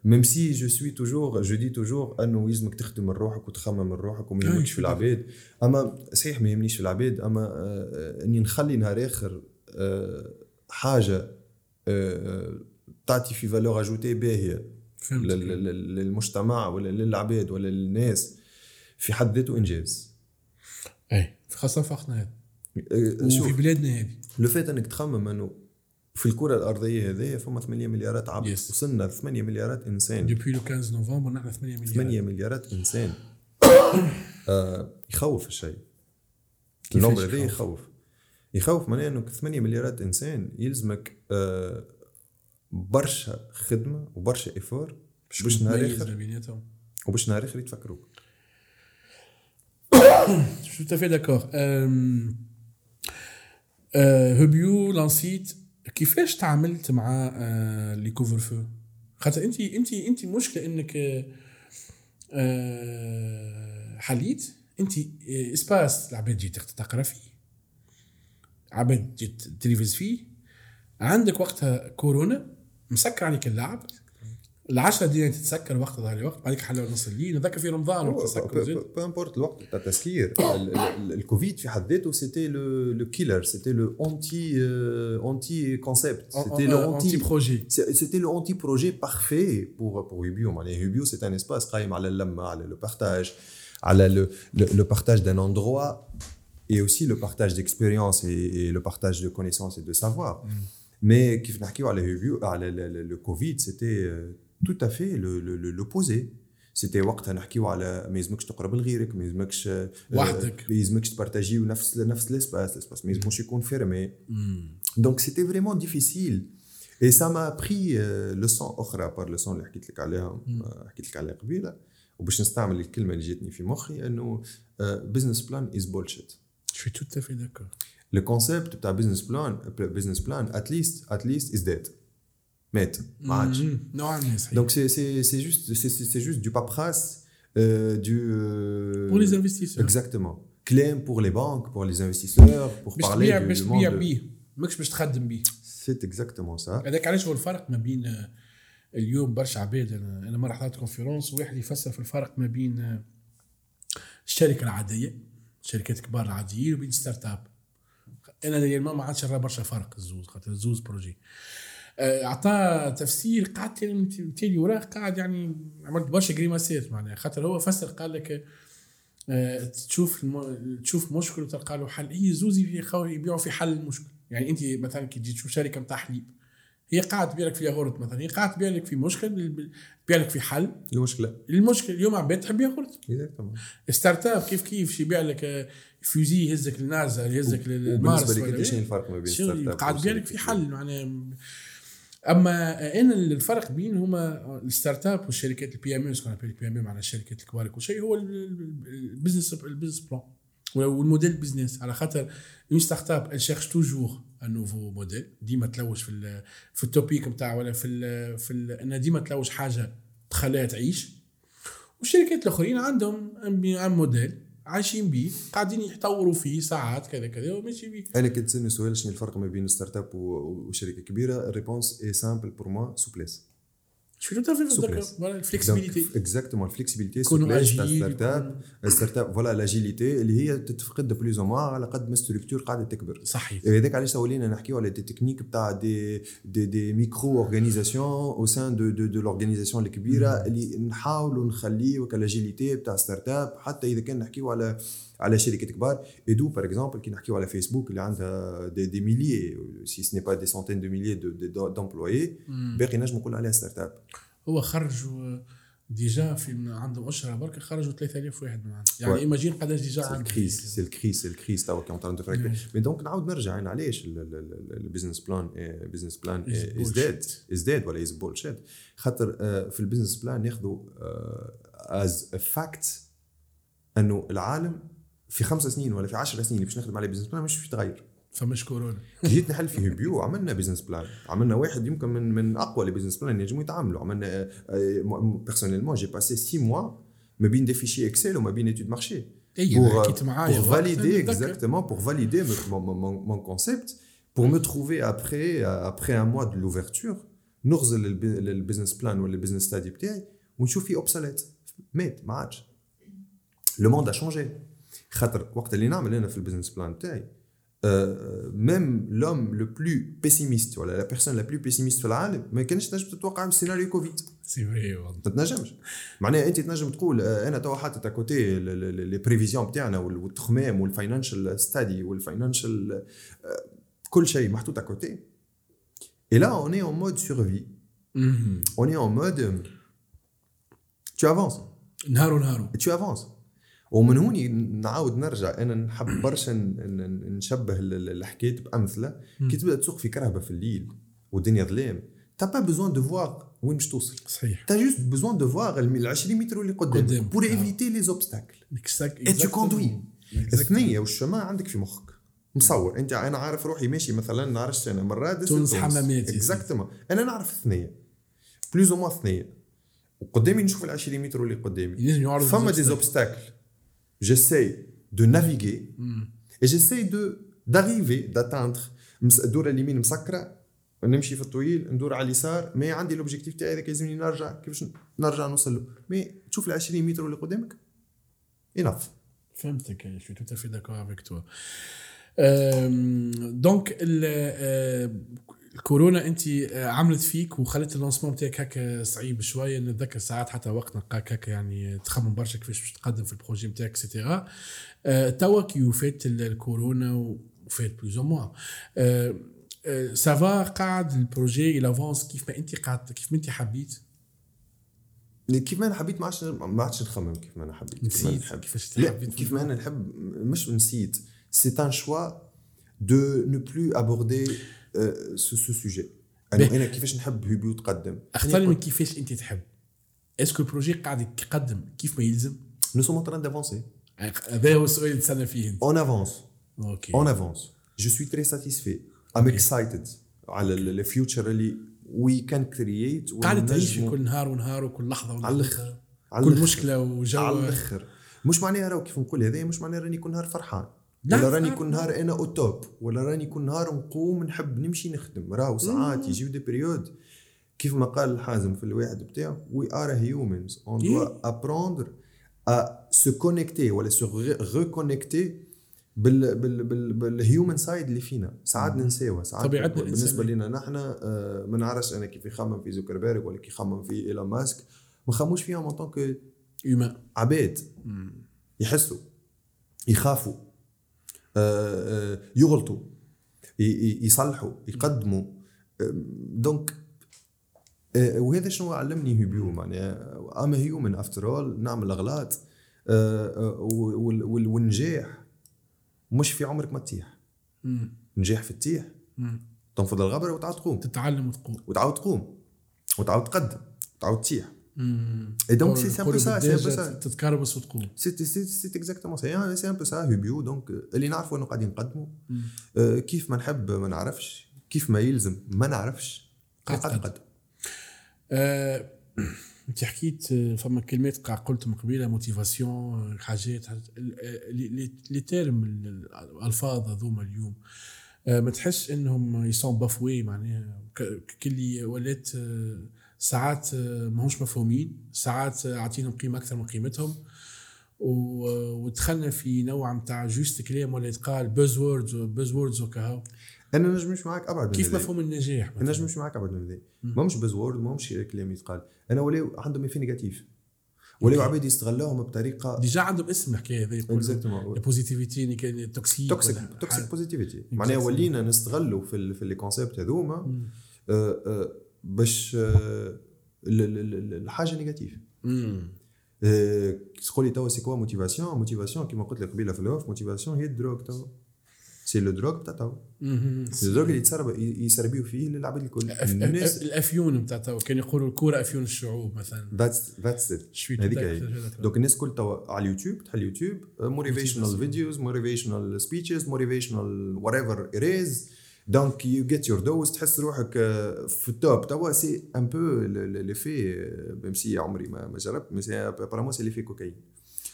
même si je suis toujours je dis toujours أنه يلزمك تخدم من روحك وتخمم من روحك وما أي، يهمكش في. العباد. أما صحيح ما يهمنيش في العباد أما آه، إني نخلي نهار آخر آه، حاجة آه، تعطي في فالور اجوتي باهية للمجتمع ولا للعباد ولا للناس. في حد ذاته إنجاز. اي خاصة في وقتنا هذا. آه، شوف وفي بلادنا هذه. لو فات إنك تخمم إنه في الكرة الأرضية هذه فما 8 مليارات عبد Yes. وصلنا ل 8 مليارات إنسان. دوبوي لو 15 نوفمبر نحن 8 مليار 8 مليارات إنسان. آه يخوف الشيء. ال nombre هذا يخوف؟ يخوف. معناه إنه 8 مليارات إنسان يلزمك آه برشا خدمة وبرشا effort باش نهار اخر وباش نهار آخر يتفكروك Je suis tout à fait d'accord. Euh, هبيو lancée كيفاش تعاملت مع آه le couvre-feu؟ خاطر انت انت انت مشكلة انك آه، آه حليت انت آه، espace العباد جيت تقرا فيه. عباد جيت تلفز فيه. عندك وقتها كورونا مسكر عليك اللعب. العشرة دينا تتسكر وقت ظهر الوقت بعدك حلو نص الليل نذكر في رمضان وقت تسكر زين. peu importe الوقت تاع التسكير ال- ال- الكوفيد في حد ذاته c'était le le killer c'était le anti anti-concept c'était le anti anti-projet C'était le anti-projet parfait pour, pour Ubio. معناها Ubio, c'est un espace قايم على اللمة, على le partage, على le, le, le partage d'un endroit et aussi le partage d'expérience et, et le partage de connaissances et de savoir. Mais كيف نحكيو على Ubio, على le, le, le Covid, c'était euh, tout à fait le- le- le- l'opposé. c'était وقتها نحكيو على ما يلزمكش تقرب لغيرك ما يلزمكش آه، وحدك. ما يلزمكش t partagiو نفس نفس ال espace ال espace ما يلزموش يكون fermé Donc c'était vraiment difficile. Et ça m'a appris euh, leçon أخرى بار leçon اللي حكيت لك عليها آه، حكيت لك عليها قبيلة وباش نستعمل الكلمة اللي جاتني في مخي إنه business plan is bullshit Je suis tout à fait d'accord. le concept بتاع business plan business plan at least at least is dead مات ما عادش مم. نوعا ما صحيح. Donc c'est c'est c'est juste c'est c'est- c'est juste du paperasse euh, du euh, pour les investisseurs. exactement. Claim pour les banques pour les investisseurs pour باش parler تبيع du, باش du تبيع monde بيه ماكش باش تخدم بيه c'est exactement ça. هذاك علاش هو الفرق ما بين آه، اليوم برشا عباد أنا أنا مره حضرت conférence وواحد يفسر في الفرق ما بين آه، الشركة العاديه الشركات الكبار العاديين وبين start-up أنا دايما ما عادش نرى برشا فرق الزوز خاطر الزوز projets آه، عطاه تفسير قعدت تالي وراه قاعد يعني عملت برشا grimace ات معناها. خاطر هو فسر قال لك آه، تشوف الم... تشوف مشكل وتلقى له حل. هي زوز يخاو- يبيعوا في حل المشكل يعني أنت مثلا كي تجي تشوف شركة نتاع حليب هي قاعد تبيع لك في ياغورت مثلا هي قاعد تبيع لك في مشكل تبيع لك في حل. المشكلة. المشكل اليوم عباد تحب yaourt start-up كيف كيف يبيع لك آه، fusée يهزك للنازا يهزك للمارس وبالنسبة لك انت شنو إيه. الفرق ما بين start-up قاعد تبيع لك في حل؟ معناها أما أنا الفرق بين هما ال start-up والشركات ال PME أو ال PME معناها الشركات الكبار كل شيء هو ال- ال- ال business ال business plan وال modèle business على خاطر une start-up cherche toujours un nouveau modèle ديما تلوج في في ال topic نتاع ولا في ال في ال إنها ديما تلوج حاجة تخليها تعيش. والشركات الأخرين عندهم un modèle عايشين بيه قاعدين يطوروا فيه ساعات كذا كذا وماشي بيه. أنا كنت سؤال شنو الفرق ما بين start-up وشركة كبيرة ال réponse est simple pour moi souplesse Je suis tout à fait d'accord. Voilà, la flexibilité. Donc, exactement, la flexibilité, يكونوا souplesse تاع agile، start-up start-up voilà l'agilité اللي هي تتفقد plus ou moins على قد ما structure قاعدة تكبر صحيح هذاك علاش ولينا نحكيو على des techniques بتاع des des des micro-organisations أو sein de de de l'organisation الكبيره اللي نحاولوا نخليو l'agilité بتاع start-up حتى اذا كان نحكيو على على شركات كبار. à part exemple كي نحكيو على فيسبوك اللي عندها des, des milliers si ce n'est pas des centaines de milliers d'employés باقي نجم نقول عليها start-up هو خرجوا déjà في عندهم أشهر برك خرجوا 3000 واحد من عندهم يعني. imagine قداش déjà c'est عندهم. ال crise c'est ال crise c'est ال crise توا qui est en ماشي. mais donc نعاود نرجع يعني علاش ال business plan ال business plan Is is dead bullshit. is dead ولا is bullshit خاطر آه، في ال business plan ياخذوا as fact أنه العالم في خمس سنين ولا في عشر سنين اللي باش نخدم عليه business plan مش باش يتغير فماش كورونا. كي جيت نحل في Hubio عملنا business plan عملنا واحد يمكن من من أقوى les business plans ينجموا يتعاملوا. عملنا personnellement j'ai passé 6 mois ما بين des fichiers Excel وما بين étude marché et pour, حكيت euh, معايا pour وقت، valider نتذكر. exactement pour valider mon, mon, mon, mon concept. Pour me trouver après euh, après un mois de l'ouverture نغزل الب- ال business plan ولا ال business study بتاعي ونشوف فيه obsolète مات ما عادش. le monde a changé خاطر وقت اللي نعمل أنا في ال business plan بتاعي même l'homme le plus pessimiste ولا la personne la plus pessimiste في العالم ما كانش تنجم تتوقع سيناريو كوفيد c'est vrai والله ما تنجمش معناها أنت تنجم تقول آه، أنا توا حاطط côté les prévisions بتاعنا وال- والتخمام وال financial study وال financial كل شيء محطوط côté Et là, on est en mode survie. مهم. On est en mode. euh, Tu avances. نهارو نهارو Tu avances. ومن هوني نعاود نرجع. أنا نحب برشا نشبه ال- ال- الحكايات بأمثلة. كي تبدأ تسوق في كرهبة في الليل والدنيا ظلام t'as pas besoin de voir وين باش توصل. صحيح. T'as juste besoin de voir ال 20 متر اللي قدام obstacles. Exact- Et tu exactement. conduis. Exactement. الثنية والشمال عندك في مخك. مصور. أنت أنا عارف روحي ماشي مثلا نعرفش أنا مرات تونس حمامات exactement أنا نعرف الثنية. plus ou moins الثنية. وقدامي نشوف ال 20 متر اللي قدامي. فما des obstacles. obstacle j'essaie de naviguer et j'essaie de d'arriver d'atteindre مس- الدوره اليمين مسكره نمشي في الطويل ندور على اليسار mais عندي ال objectif تاعي هذاك لازمني نرجع كيفاش نرجع نوصل له mais تشوف ال 20 متر اللي قدامك enfin فهمتك je suis tout à fait d'accord avec toi. أم، donc ال- آه، الكورونا انت آه، عملت فيك وخلت ال lancement بتاعك هكا صعيب شوية نتذكر ساعات حتى وقت نلقاك هكا يعني تخمم برشا كيفاش باش تقدم في ال projet بتاعك et cetera توا كي وفات ال- الكورونا وفات plus ou moins ça va قاعد ال projet il avance كيف ما انت قاعد كيف ما انت حبيت؟ كيف ما أنا حبيت ما عادش ما عادش نخمم كيف ما أنا حبيت نسيت كيفاش حبيت. كيف ما أنا نحب مش نسيت. c'est un choix de ne plus aborder ce ce sujet. أنا كيفاش نحب Hubio تقدم اختاري من كيفاش أنت تحب. est-ce que ال projet قاعد يقدم؟ كيف ما يلزم؟ nous sommes en d'avancer هذا هو السؤال اللي تسالنا فيه أنت. on avance OK. on avance je suis très satisfait I'm excited على ال future اللي we can create قاعد تعيش في كل نهار ونهار وكل لحظة. على الآخر. على كل. مشكلة وجو. على الآخر مش معناها راهو كيف نقول هذا مش معناها راني كل نهار فرحان. ولا راني. كل نهار أنا au top ولا راني كل نهار نقوم نحب نمشي نخدم. راهو ساعات يجيو des périodes كيف ما قال الحازم في الواحد بتاعه we are humans on. doit apprendre à se connecter ولا se reconnecter بال بال بال بال human side اللي فينا. ساعات ننساوها ساعات طبيعتنا بالنسبة. لنا نحن آه، ما نعرفش أنا كيف يخمم في زوكربيرغ ولا كيف يخمم في إيلون ماسك. ما نخمموش فيهم en tant que عباد. يحسوا يخافوا. يغلطوا ي- ي- يصلحوا يقدموا. آم، donc آه، وهذا شنو علمني Hubio معناها؟ I'm human after all نعمل أغلاط آه، آه، وال- وال- والنجاح مش في عمرك ما تطيح نجاح كي تطيح تنفض الغبرة وتعاود تقوم. تتعلم وتقوم. وتعاود تقوم وتعاود تقدم وتعاود تطيح Et donc, c'est c'est un peu ça, c'est un peu ça. c'est c'est exactement c'est c'est un peu ça Hubio donc اللي نعرفوا إنه قاعدين نقدموا آه، كيف ما نحب ما نعرفش. كيف ما يلزم ما نعرفش. قاعد. نقدم آه، أنت حكيت آه، فما كلمات قاع قلت من قبيلة motivation آه، حاجات les- termes ال- الألفاظ هذوما اليوم. ما تحس إنهم ils sont bafoués معناها. كلي ولات ساعات آه، ماهوش مفهومين ساعات آه، عاطينهم قيمة أكثر من قيمتهم و- ودخلنا في نوع نتاع juste كلام ولا يتقال buzz words buzz words وكهو أنا نجم نمشي معاك أبعد من كيف. مفهوم النجاح أنا مثلاً؟ نجم نمشي معاك أبعد من هذا ما مش buzzword ما مش كلام يتقال أنا ولاو عندهم effet négatif ولاو. عباد يستغلوهم بطريقة déjà عندهم اسم الحكاية هذه exactement ال positivity toxic toxic toxic. positivity معناها. ولينا نستغلوا في ال في les concepts هذوما. آه، آه، باش آه، ال- ال- ال- الحاجة négative. آه، تقول لي توا c'est quoi motivation motivation كيما قلت لك قبيلة في ال off motivation هي ال drogue توا. c'est le drogue تاع توا. مم. ال drogue اللي يتسرب يسربيو فيه للعباد الكل. الناس الأفيون نتاع تو كان يقولوا الكورة أفيون الشعوب مثلا. that's that's it هذيك هي. donc الناس كل توا على اليوتيوب تحل ال YouTube motivational. videos motivational speeches motivational whatever it is donc you get your dose تحس روحك آه، في ال top. توا c'est un peu l'effet même si عمري ما ما جربت مي سي ابارامون سي لي في كوكايين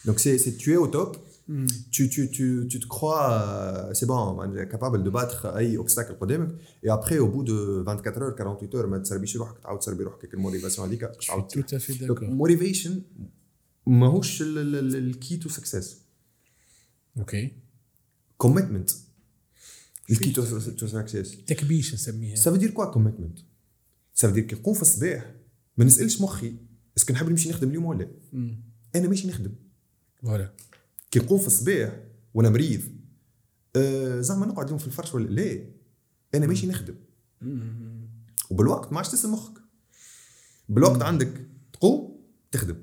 دونك سي سي tu es au top. مم. tu, tu, tu, tu te crois, euh, c'est bon, capable de battre أي obstacle قدامك et après au bout de 24 heures 48 heures ما تسربيش روحك تعاود تسربي روحك ال motivation هذيك تعاود donc motivation ماهوش ال key to success أوكي commitment is the key to success تكبيش نسميها. ça veut dire quoi commitment ça veut dire كي نقوم في الصباح ما نسألش مخي est-ce que نحب نمشي نخدم اليوم ولا. أنا ماشي نخدم. voilà. كي نقوم في الصباح وأنا مريض آه زعما نقعد اليوم في الفرش ولا لا؟ أنا ماشي نخدم. وبالوقت ما عادش تسال مخك. بالوقت عندك تقوم تخدم.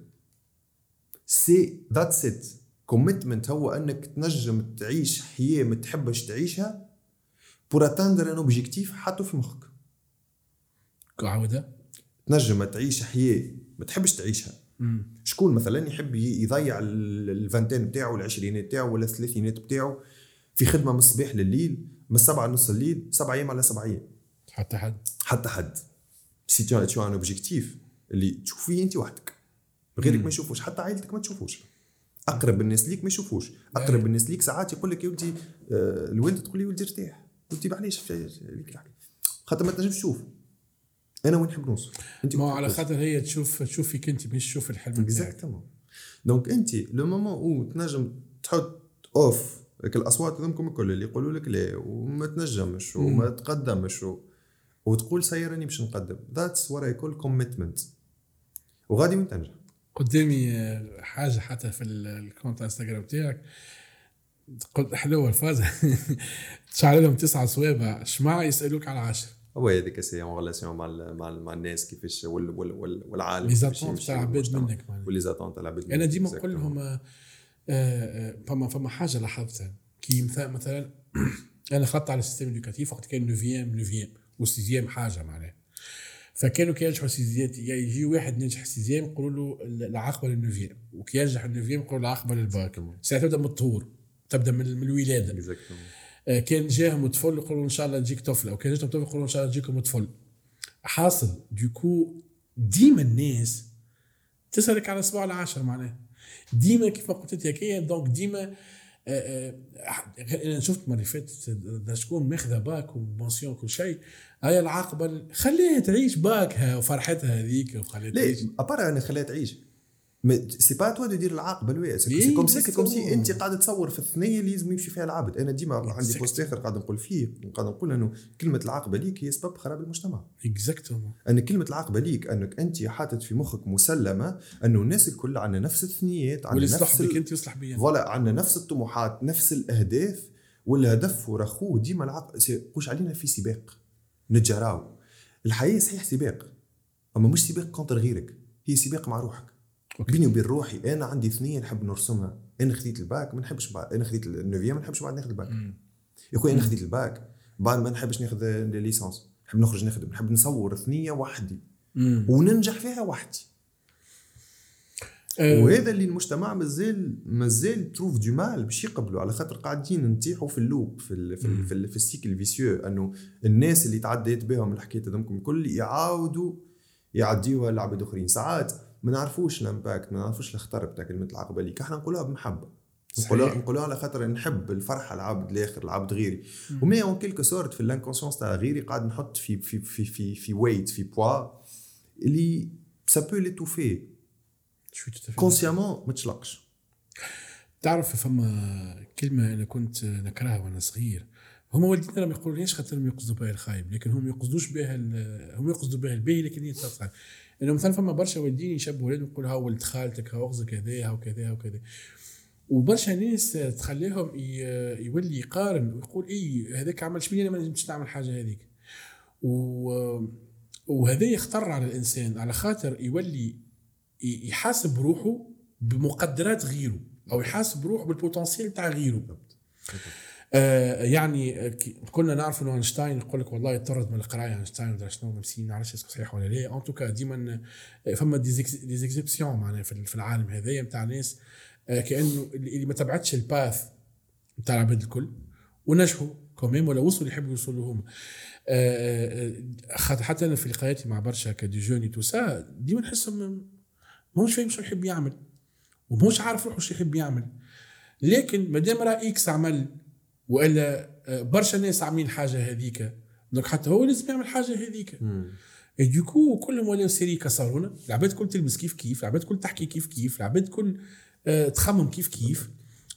c'est that's it commitment هو أنك تنجم تعيش حياة ما تحبش تعيشها pour atteindre un objectif حاطه في مخك. عودة؟ تنجم تعيش حياة ما تحبش تعيشها. مم. شكون مثلا يحب يضيع ال- ال vingtaine بتاعه العشرينات بتاعه ولا الثلاثينات بتاعه في خدمة من الصباح لليل من سبعة نص الليل سبعة أيام على سبعة أيام. حتى حد. حتى حد. c'est tout un objectif اللي تشوف فيه أنت وحدك. غيرك ما يشوفوش. حتى عائلتك ما تشوفوش. أقرب الناس ليك ما يشوفوش. أقرب الناس ليك ساعات يقول لك يا ولدي آه، الوالد تقول لي ولدي ارتاح. في هذيك الحكاية خاطر ما تنجمش تشوف. أنا وين نحب نوصل؟ أنت ما على خاطر هي تشوف تشوف فيك أنت مش تشوف الحلم exactement donc أنت le moment où تنجم تحط off الأصوات هذوكم الكل اللي يقولوا لك لا وما تنجمش وما تقدمش و... وتقول سير راني باش نقدم. ذاتس وات اي كول كوميتمنت وغادي وين تنجح قدامي آه، حاجة حتى في ال- الكونت انستغرام تاعك قلت حلوة الفازه تشعل لهم تسعة صوابع شمع يسألوك على عشر هو هذيك سي اون ريلاسيون مع مع, مع الناس كيفاش وال وال وال والعالم لي زاتونت تاع عباد والمجتمع. منك. ولي زاتونت تاع العباد أنا. ديما نقول. لهم آه، آه، فما فما حاجة لاحظتها كي مثلا أنا خدت على ال système éducatif وقت كان neuvième neuvième و sixième حاجة معناها فكانوا كي ينجحوا sixième يجي واحد ناجح sixième يقولوا له العقبه لل neuvième وكي ينجح ال neuvième يقولوا له العقبه للباك ساعتها تبدأ من الطهور تبدأ من الولادة. كان جاهم طفل يقولوا إن شاء الله تجيك طفلة وكان جاتهم طفل يقولوا إن شاء الله تجيكم طفل حاصل. donc ديما الناس تسالك على صباع العاشر معناها. ديما كيف ما قلت انت هكايا دونك ديما آه، آه، أنا شفت مرة فاتت شكون ماخذه باك ومونسيون كل شيء هاي العاقبة ال- خليها تعيش باكها وفرحتها هذيك وخليها تعيش. لا ابار أنا خليها تعيش. سي با توا دو دير العاقبه الوعي سي كوم سي كوم سي. أنت قاعد تصور في الثنية اللي لازم يمشي فيها العبد. أنا ديما عندي. بوست آخر قاعد نقول فيه. قاعد نقول إنه كلمة العاقبة ليك هي سبب خراب المجتمع. اكزاكتومون أن كلمة العاقبة ليك أنك أنت حاطط في مخك مسلمة انه الناس الكل عندنا نفس الثنيات عندنا نفس بك أنت يصلح بيا. فوالا عندنا نفس الطموحات نفس الأهداف. والهدف ورخوه ديما العقل قوش علينا في سباق. نتجراو الحياة صحيح سباق. أما مش سباق كونتر غيرك. هي سباق مع روحك. أوكي. بيني وبين روحي أنا عندي ثنيه نحب نرسمها. أنا خديت الباك ما نحبش بعد أنا خديت النوفيام ما نحبش بعد ناخذ الباك. يا خويا أنا خديت الباك بعد ما نحبش ناخذ الليسانس. نحب نخرج نخدم نحب نصور ثنية وحدي. مم. وننجح فيها وحدي. آه، وهذا اللي المجتمع مازال مازال trouve du mal باش يقبلوا. على خاطر قاعدين نطيحوا في ال loop في ال في, ال في, ال في ال cycle vicieux. أنه الناس اللي تعديت بهم الحكاية هذوكم الكل يعاودوا يعديوها لعباد آخرين. ساعات ما نعرفوش ال impact ما نعرفوش الخطر بتاع كلمة العقبه ليك إحنا نقولوها بمحبة. نقولوها. نقولوها على خاطر نحب الفرحة العبد الآخر العبد غيري. و mais en quelque sorte في ال inconscience تاع غيري قاعد نحط في في في في في ويت في بوا اللي سا بو ليتوفي كونسيامون ما تشلقش. تعرف فما كلمة أنا كنت نكرهها وأنا صغير. هما والدينا لما يقولوا ليش خاطرهم يقصدوا بها الخايب لكن هم يقصدوش بها هم يقصدوا بها الباهي لكن هي تصح إنه مثلا فما برشا والدين يشبهوا ولادهم يقولوا ها ولد خالتك ها كذا ها وكذا وكذا وبرشا ناس تخليهم يولي يقارن ويقول إي هذاك عمل شبيه أنا ما نجمش نعمل حاجة هذيك. و وهذا يخطر على الإنسان على خاطر يولي يحاسب روحه بمقدرات غيره أو يحاسب روحه بال potentiel تاع غيره. يعني آه، كنا نعرف إنه أينشتاين يقول لك والله يطرد من القرايه أينشتاين ولا شنو ما نعرفش اسمه صحيح ولا لا. en tout cas ديما آه، فما des exceptions معناها في العالم هذايا نتاع ناس آه، كأنه اللي ما تبعتش ال path نتاع العباد الكل ونجحوا كوميم ولا وصلوا اللي يحبوا يوصلوا هما. آه، آه، حتى أنا في لقاءاتي مع برشا كدي جوني تو سا ديما نحسهم ماهوش فاهم شو يحب يعمل وماهوش عارف روحه شو يحب يعمل. لكن ما دام راه إكس عمل وإلا آه، برشا ناس عاملين حاجة هذيك. دونك حتى هو لازم يعمل حاجة هذيك. اي دوكو كلهم ولاو سيري كسرونا العباد كل تلبس كيف كيف العباد كل تحكي كيف كيف العباد كل آه، تخمم كيف كيف.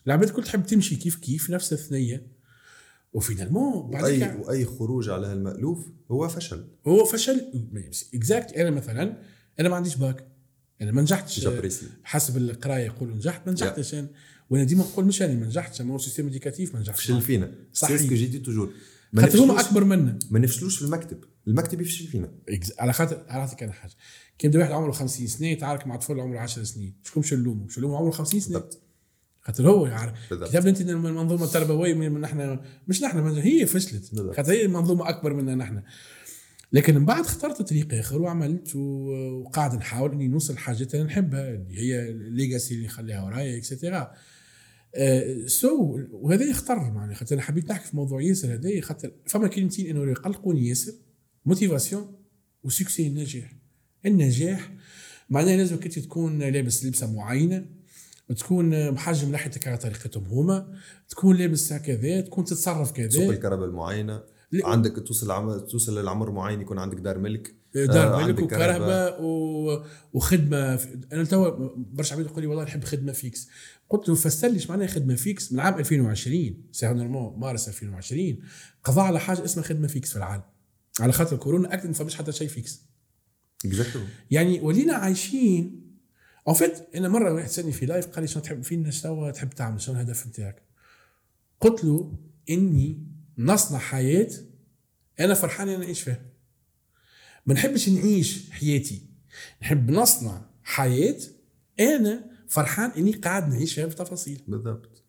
العباد كل تحب تمشي كيف كيف نفس الثنية. و finalement بعد واي كده- وأي خروج على هالمألوف هو فشل. هو فشل. exact أنا مثلا أنا ما عنديش باك. أنا ما نجحتش حسب القراية يقولوا نجحت ما نجحتش. أنا وأنا ديما نقول مش أنا ما نجحتش. أما système éducatif ما نجحش. فشل فينا. صحيح. c'est ce que je dis toujours خاطر هما أكبر منا. ما نفشلوش في المكتب. المكتب يفشل فينا. على خاطر على خاطر كان حاجة. كان واحد عمره 50 سنة يتعارك مع طفل عمره 10 سنين. شكون مش نلومه مش نلومه عمره 50 سنة. بالضبط. خاطر هو يعرف. كتبنا انت المنظومه التربويه من نحن مش نحن هي فشلت. خاطر هي منظومة أكبر منا نحن. لكن من بعد اخترت طريق آخر وعملت وقاعد نحاول إني نوصل لحاجات اللي نحبها اللي هي ال legacy اللي نخليها ورايا et cetera so وهذا يختار معناها خاطر أنا حبيت نحكي في موضوع ياسر هذا خاطر فما كلمتين أنه يقلقوني ياسر motivation و succès النجاح. النجاح معناها لازم كنت تكون لابس لبسة معينة تكون محجم لحيتك على طريقتهم هما تكون لابس هكذا تكون تتصرف كذا. الكهرباء المعينة. لا. عندك توصل العمر توصل للعمر معين يكون عندك دار ملك. دار آه، ملك وكهرباء و... وخدمة. في... أنا توا برشا عباد يقول لي والله نحب خدمة fixe. قلت له فسر لي معناها خدمة fixe؟ من عام 2020 c'est normal مارس 2020 قضى على حاجة اسمها خدمة fixe في العالم. على خاطر كورونا أكد ما فماش حتى شيء fixe. exactement يعني ولينا عايشين. en fait أنا مرة واحد سألني في live قال لي شنو تحب فينا شنو تحب تعمل شنو الهدف نتاعك قلت له إني نصنع حياة أنا فرحان إني نعيش فيها. ما نحبش نعيش حياتي. نحب نصنع حياة أنا فرحان إني قاعد نعيش فيها بتفاصيل. بالضبط.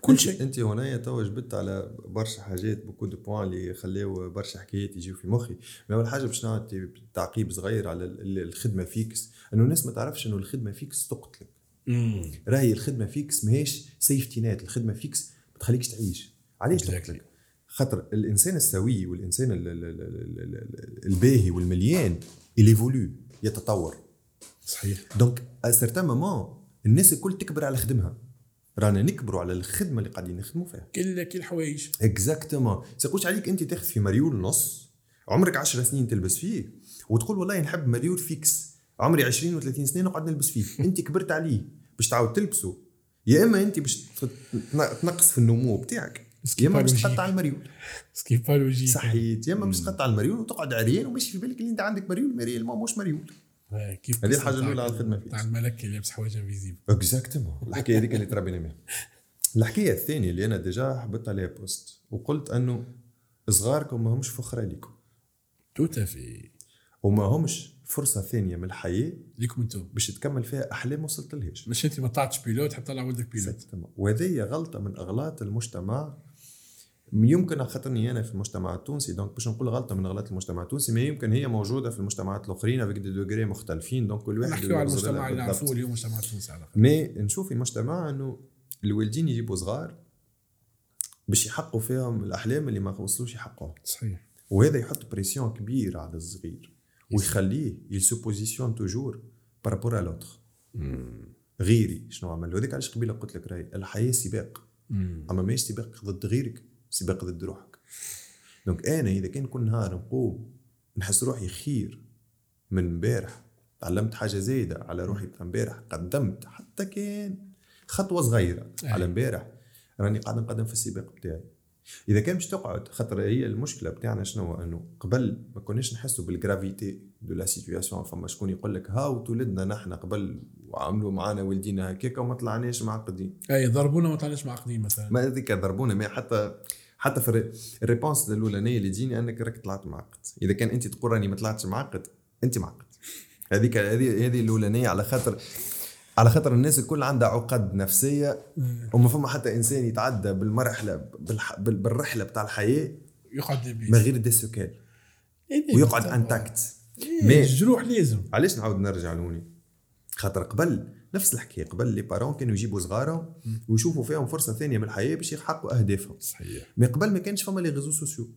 كل شيء. أنت هنا توا جبت على برشا حاجات beaucoup de points اللي خلاو برشا حكايات يجيو في مخي. ما اول حاجة باش نعطي تعقيب صغير على ال- ال- الخدمة fixe إنه الناس ما تعرفش إنه الخدمة fixe تقتلك. راهي الخدمة fixe ماهيش safety net الخدمة fixe ما تخليكش تعيش. علاش. تقتلك خاطر الإنسان السوي والإنسان ال- ال- ال- ال- ال- ال- الباهي والمليان évolue يتطور. صحيح. donc à certain moment الناس الكل تكبر على خدمتها. رانا نكبروا على الخدمة اللي قاعدين نخدموا فيها. كل كل الحوايج exactement سيقولش عليك أنت تاخذ في مريول نص عمرك 10 سنين تلبس فيه؟ وتقول والله نحب مريول fixe. عمري 20 و30 سنة نقعد نلبس فيه. أنت كبرت عليه. باش تعاود تلبسه. يا إما أنت باش تن- تنقص في النمو بتاعك. يا إما باش. تقطع المريول. سكيبالوجي صحيت. يا إما باش تقطع المريول وتقعد عريان وماشي في بالك اللي أنت عندك مريول. مريول ما مش مريول. كيف هذه الأولى تاع- على الخدمة fixe. تاع الملك اللي يلبس حوايج invisible exactement الحكاية هذيك اللي تربينا بها الحكاية الثانية اللي أنا déjà حطيت عليها post وقلت إنه صغاركم ما همش فخره ليكم tout à fait وما همش فرصة ثانية من الحياة ليكم أنتم. باش تكمل فيها أحلام وصلت لهاش. مش أنت ما طلعتش pilote حتى طلع ولدك pilote. وهذه غلطة من أغلاط المجتمع يمكن خاطرني أنا في المجتمع التونسي. donc باش نقول غلطة من اغلاط المجتمع التونسي ما يمكن هي موجودة في المجتمعات الآخرين avec des degrés مختلفين. donc كل واحد نحكيو على المجتمع اللي. نعرفوه اليوم مجتمع تونس على. mais نشوف في المجتمع إنه الوالدين يجيبوا صغار باش يحققوا فيهم الأحلام اللي ما وصلوش يحققوها. صحيح. وهذا يحط pression كبير على الصغير ويخليه il se positionne toujours par rapport à l'autre غيري شنو عمل؟ هذيك علاش قبيلة قلت لك راهي؟ الحياة سباق. أما ماهيش سباق ضد غيرك. سباق ضد روحك. donc أنا إذا كان كل نهار نقوم نحس روحي خير من امبارح تعلمت حاجة زايدة على روحي بتاع امبارح قدمت حتى كان خطوة صغيرة أي. على امبارح راني قاعد نقدم في السباق بتاعي. إذا كان مش تقعد خاطر هي المشكلة بتاعنا شنو؟ هو إنه قبل ما كناش نحسوا بال gravité de la situation فما شكون يقول لك هاو تولدنا نحن قبل وعملوا معانا والدينا هكاك وما طلعناش معقدين. اي ضربونا ما طلعناش معقدين مثلا. ما هذيك ضربونا ما حتى حتى في ال ré- ال réponse الأولانية اللي تجيني أنك راك طلعت معقد. إذا كان أنت تقول راني ما طلعتش معقد أنت معقد. هذيك هذه هذه الأولانية على خاطر على خاطر الناس الكل عندها عقد نفسية وما فما حتى إنسان يتعدى بالمرحله بالح... بال- بالرحلة بتاع الحياة يقعد من غير des séquelles ويقعد intact mais الجروح لازم. علاش نعاود نرجع لوني خاطر قبل نفس الحكاية قبل les parents كانوا يجيبوا صغارهم ويشوفوا فيهم فرصة ثانية من الحياة باش يحققوا أهدافهم. صحيح. mais قبل ما كانش فما les réseaux sociaux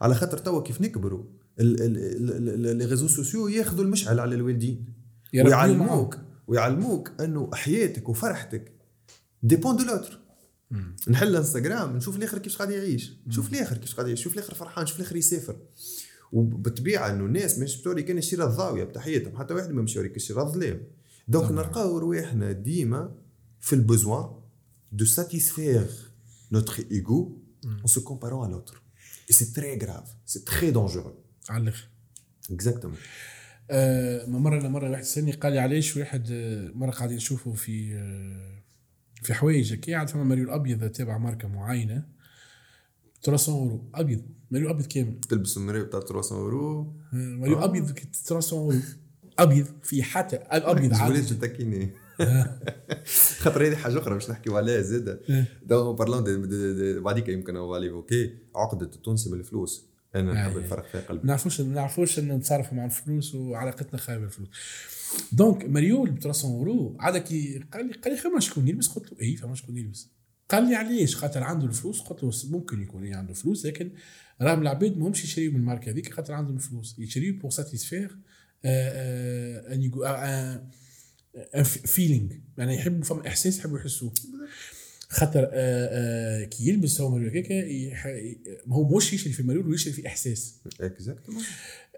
على خاطر توا كيف نكبروا les réseaux sociaux ياخذوا المشعل على الوالدين. ويعلموك ويعلموك إنه حياتك وفرحتك dépend de l'autre نحل انستغرام نشوف الآخر كيفاش قاعد يعيش. نشوف الآخر كيفاش قاعد يعيش نشوف الآخر فرحان نشوف الآخر يسافر. وبالطبيعة إنه الناس مش بتوري كان الشيره الضاوية بتاع حياتهم حتى واحد ما مش يوريك الشيره الظلام. donc. نلقاو رواحنا ديما في ال besoin de satisfaire notre ego en se comparant à l'autre. Et c'est très grave, c'est très dangereux. على الآخر Exactement. آه ما مرة لمره واحد سالني قال لي علاش واحد آه، مرة قاعدين نشوفوا في آه في حوايج هكا قاعد فما مريول أبيض تابع ماركة معينة 300 اورو أبيض مريول أبيض كامل تلبس المرايه بتاع 300 اورو مريول. أبيض 300 اورو أبيض في حتى ابيض وليت عادي. تتكيني خاطر هذه حاجة أخرى باش نحكيو عليها زاده. donc parlons des- des- des- بعديك يمكن okay عقدة التونسي من الفلوس. أنا نحب أي. نفرق فيها ما قلبي نعرفوش ما نعرفوش إن نتصرفوا مع الفلوس وعلاقتنا خايبة الفلوس donc مريول ب 300 اورو عاد كي قال لي قال لي فما شكون يلبس؟ قلت له اي فما شكون يلبس. قال لي علاش؟ خاطر عنده الفلوس. قلت له ممكن يكون عنده فلوس لكن راهم العباد ماهمش يشريوا من الماركة هذيك خاطر عندهم فلوس يشريوا pour satisfaire un feeling يعني يحبوا فما إحساس يحبوا يحسوه خاطر آه، آه، كي يلبس هو مريول هكاك يح- هو مش يشري في مريول ويشري في إحساس. exactement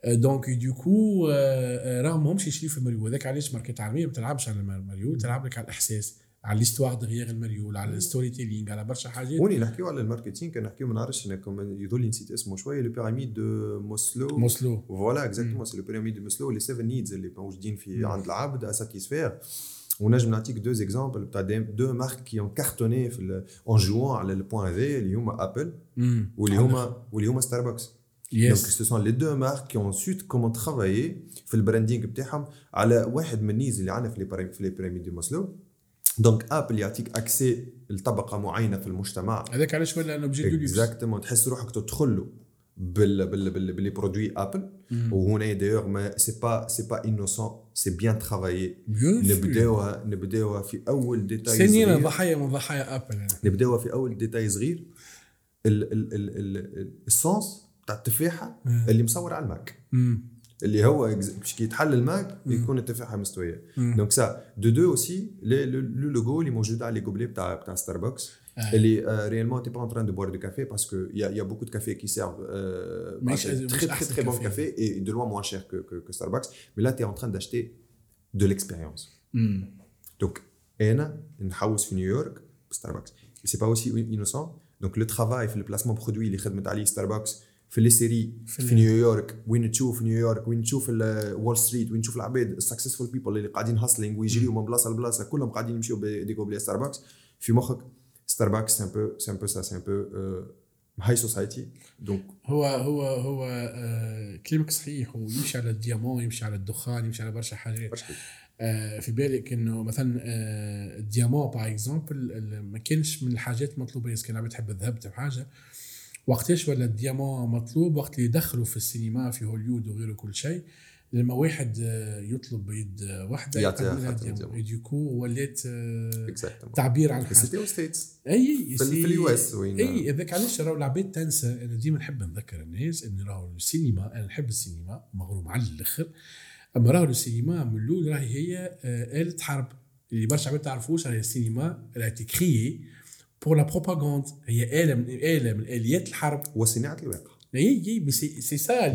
donc du coup آه، راهم ماهمش يشريو في المريول هذاك علاش ماركات عالميه ما تلعبش على المريول تلعب لك على الإحساس. على l'histoire derrière المريول على ال storytelling على برشا حاجات. وني نحكيو على ال marketing كان نحكيو ما نعرفش أنا كم يظل نسيت اسمه شوية la pyramide de Maslow Maslow voilà exactement c'est la pyramide de Maslow les 7 needs اللي موجودين في عند العبد à satisfaire ونجم نعطيك deux exemples بتاع de marques qui ont cartonné في en jouant على ال point هذايا اللي هما Apple واللي هما واللي هما Starbucks donc ce sont les deux marques qui ont su comment travailler في ال branding بتاعهم على واحد من ال needs اللي عندنا في les pyra- في les pyramides de Maslow donc Apple يعطيك accès لطبقة معينة في المجتمع. هذاك علاش ولا un objet de luxe exactement تحس روحك تدخل له بال بال بال بال les produits Apple وهنا d'ailleurs mais c'est pas c'est pas innocent c'est bien travaillé نبداوها نبداوها في أول détail سنين صغير. ضحيه من ضحايا Apple يعني. نبداوها في أول détail صغير ال ال ال ال ال sens بتاع التفاحة. اللي مصور على ال Mac. مم. اللي هو ex- باش كي يتحل ال Mac يكون التفاحه مستويه donc ça de de aussi le logo اللي موجود على les gobelets بتاع بتاع ستاربكس آه. اللي réellement t'es pas en train de boire du café parce que y a y a beaucoup de cafés qui servent euh, مش- très مش très أحسن très bon café. café et de loin moins cher que, que, que Starbucks. Mais là tu es en train d'acheter de l'expérience. مم. donc أنا نحوس في نيويورك Starbucks c'est pas aussi innocent donc le travail في ال placement produit اللي خدمت عليه ستاربكس في les séries في في, نيويورك وين تشوف نيويورك وين تشوف Wall Street وين تشوف العباد ال successful people اللي قاعدين hustling ويجريوا من بلاصة لبلاصة كلهم قاعدين يمشيوا ب des gobelets Starbucks في مخك Starbucks c'est un peu c'est un peu ça c'est un peu high society donc هو هو هو آه كلامك صحيح هو يمشي على ال diamant يمشي على الدخان يمشي على برشا حاجات. آه في بالك إنه مثلا آه ال diamant par exemple ما كانش من الحاجات المطلوبة كان عم تحب الذهب تحب حاجة وقتاش ولا ال diamant مطلوب وقت اللي يدخلوا في السينما في هوليود وغيره كل شيء لما واحد آه، يطلب بيد واحدة يعطيها diamant. du coup ولات آه، تعبير عن حاجة. C'était aux States أي في, في ال US وين؟ أي هذاك علاش راهو العباد تنسى. أنا ديما نحب نذكر الناس إن راهو السينما أنا نحب السينما مغروم على الأخر. أما راهو السينما من الأول راهي هي آه، آلة حرب. اللي برشا عباد تعرفوش راهي السينما elle a pour la propagande. هي آلة من آلة من آليات الحرب وصناعه الواقع اي اي مي سي سي سا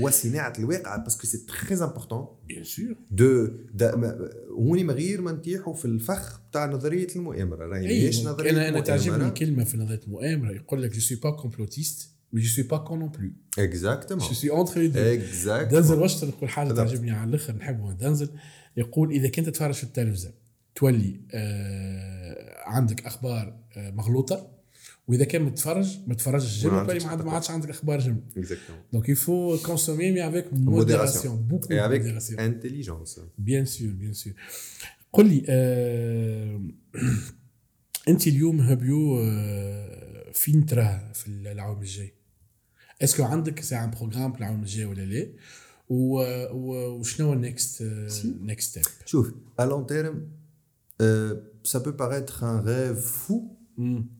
وصناعه الواقع parce que c'est très important bien sûr de ma- هوني من غير ما نطيحوا في الفخ بتاع نظرية المؤامرة. راهي ماهيش نظريه أنا أنا تعجبني كلمه في نظرية المؤامرة. يقول لك je suis pas complotiste mais je suis pas con non plus exactement je suis entre exactement دنزل واشنطن يقول حاجة بالضبط. تعجبني على الآخر؟ نحبه دنزل يقول إذا كنت تتفرج في التلفزة تولي آه عندك أخبار آه مغلوطة وإذا كان متفرج ما تفرجش ما عندكش تولي ما. عادش عندك أخبار exactement donc il faut consommer mais avec. modération beaucoup modération intelligence bien sûr bien sûr قل لي آه أنت اليوم Hubio آه فين تراه في العام الجاي؟ est-ce que عندك ساعه programme العام الجاي ولا لا؟ وشنو النكست نكست ستيب؟ شوف long terme euh, ça peut paraître un rêve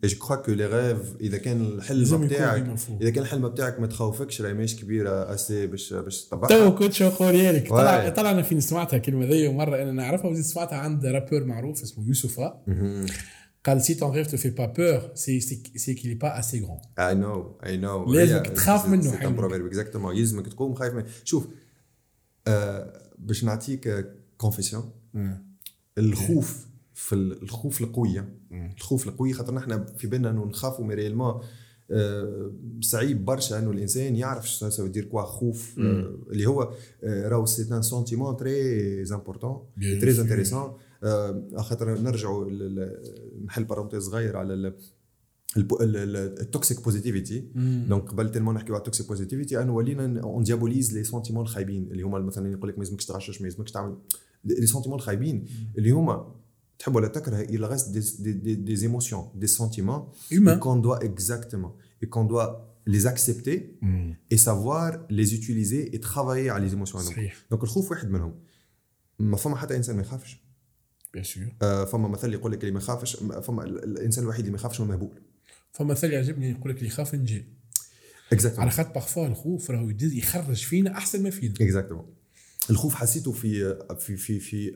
je crois que les rêves إذا كان الحلم بتاعك. إذا كان الحلم بتاعك ما تخوفكش راهي ماهيش كبيره أسي باش باش تو تطبعها كنت شو قولي لك؟ طلع. طلع أنا فين سمعتها الكلمة ذي مرة أنا نعرفها وزيد سمعتها عند رابور معروف اسمه يوسفا. قال سي تون ريف fait pas peur c'est c'est qu'il est pas assez grand. I know I know. لازمك تخاف منه حلمك. proverbe exactement. يلزمك تقوم خايف منه. شوف آه باش نعطيك confession الخوف في ال- الخوف القوية. الخوف القوي خاطر نحن في بالنا إنه نخافوا mais réellement آه، صعيب برشا إنه الإنسان يعرف ce que veut dire quoi خوف آه، اللي هو آه، راهو c'est un sentiment très important très. intéressant خاطر نرجعوا نحل parenthèse صغير على ال toxic positivity donc قبل tellement نحكيو على ال toxic positivity انه ولينا on diabolise les sentiments الخايبين اللي هما مثلا يقول لك ما يلزمكش تغشش ما يلزمكش تعمل les sentiments الخايبين اللي هما تحب ولا تكره il reste des, des, des, des émotions, des sentiments Humains. et qu'on doit exactement et qu'on doit les accepter et savoir les utiliser et travailler على les émotions. هذوك. صحيح donc الخوف واحد منهم. ما فما حتى إنسان ما يخافش. bien sûr آه، فما مثل يقول لك اللي ما يخافش فما ال- الإنسان الوحيد اللي ما يخافش هو المهبول. فمثل يعجبني يقول لك اللي يخاف نجي على exactement خاطر parfois الخوف راهو يدز- يخرج فينا أحسن ما فينا exactement الخوف حسيته في في في في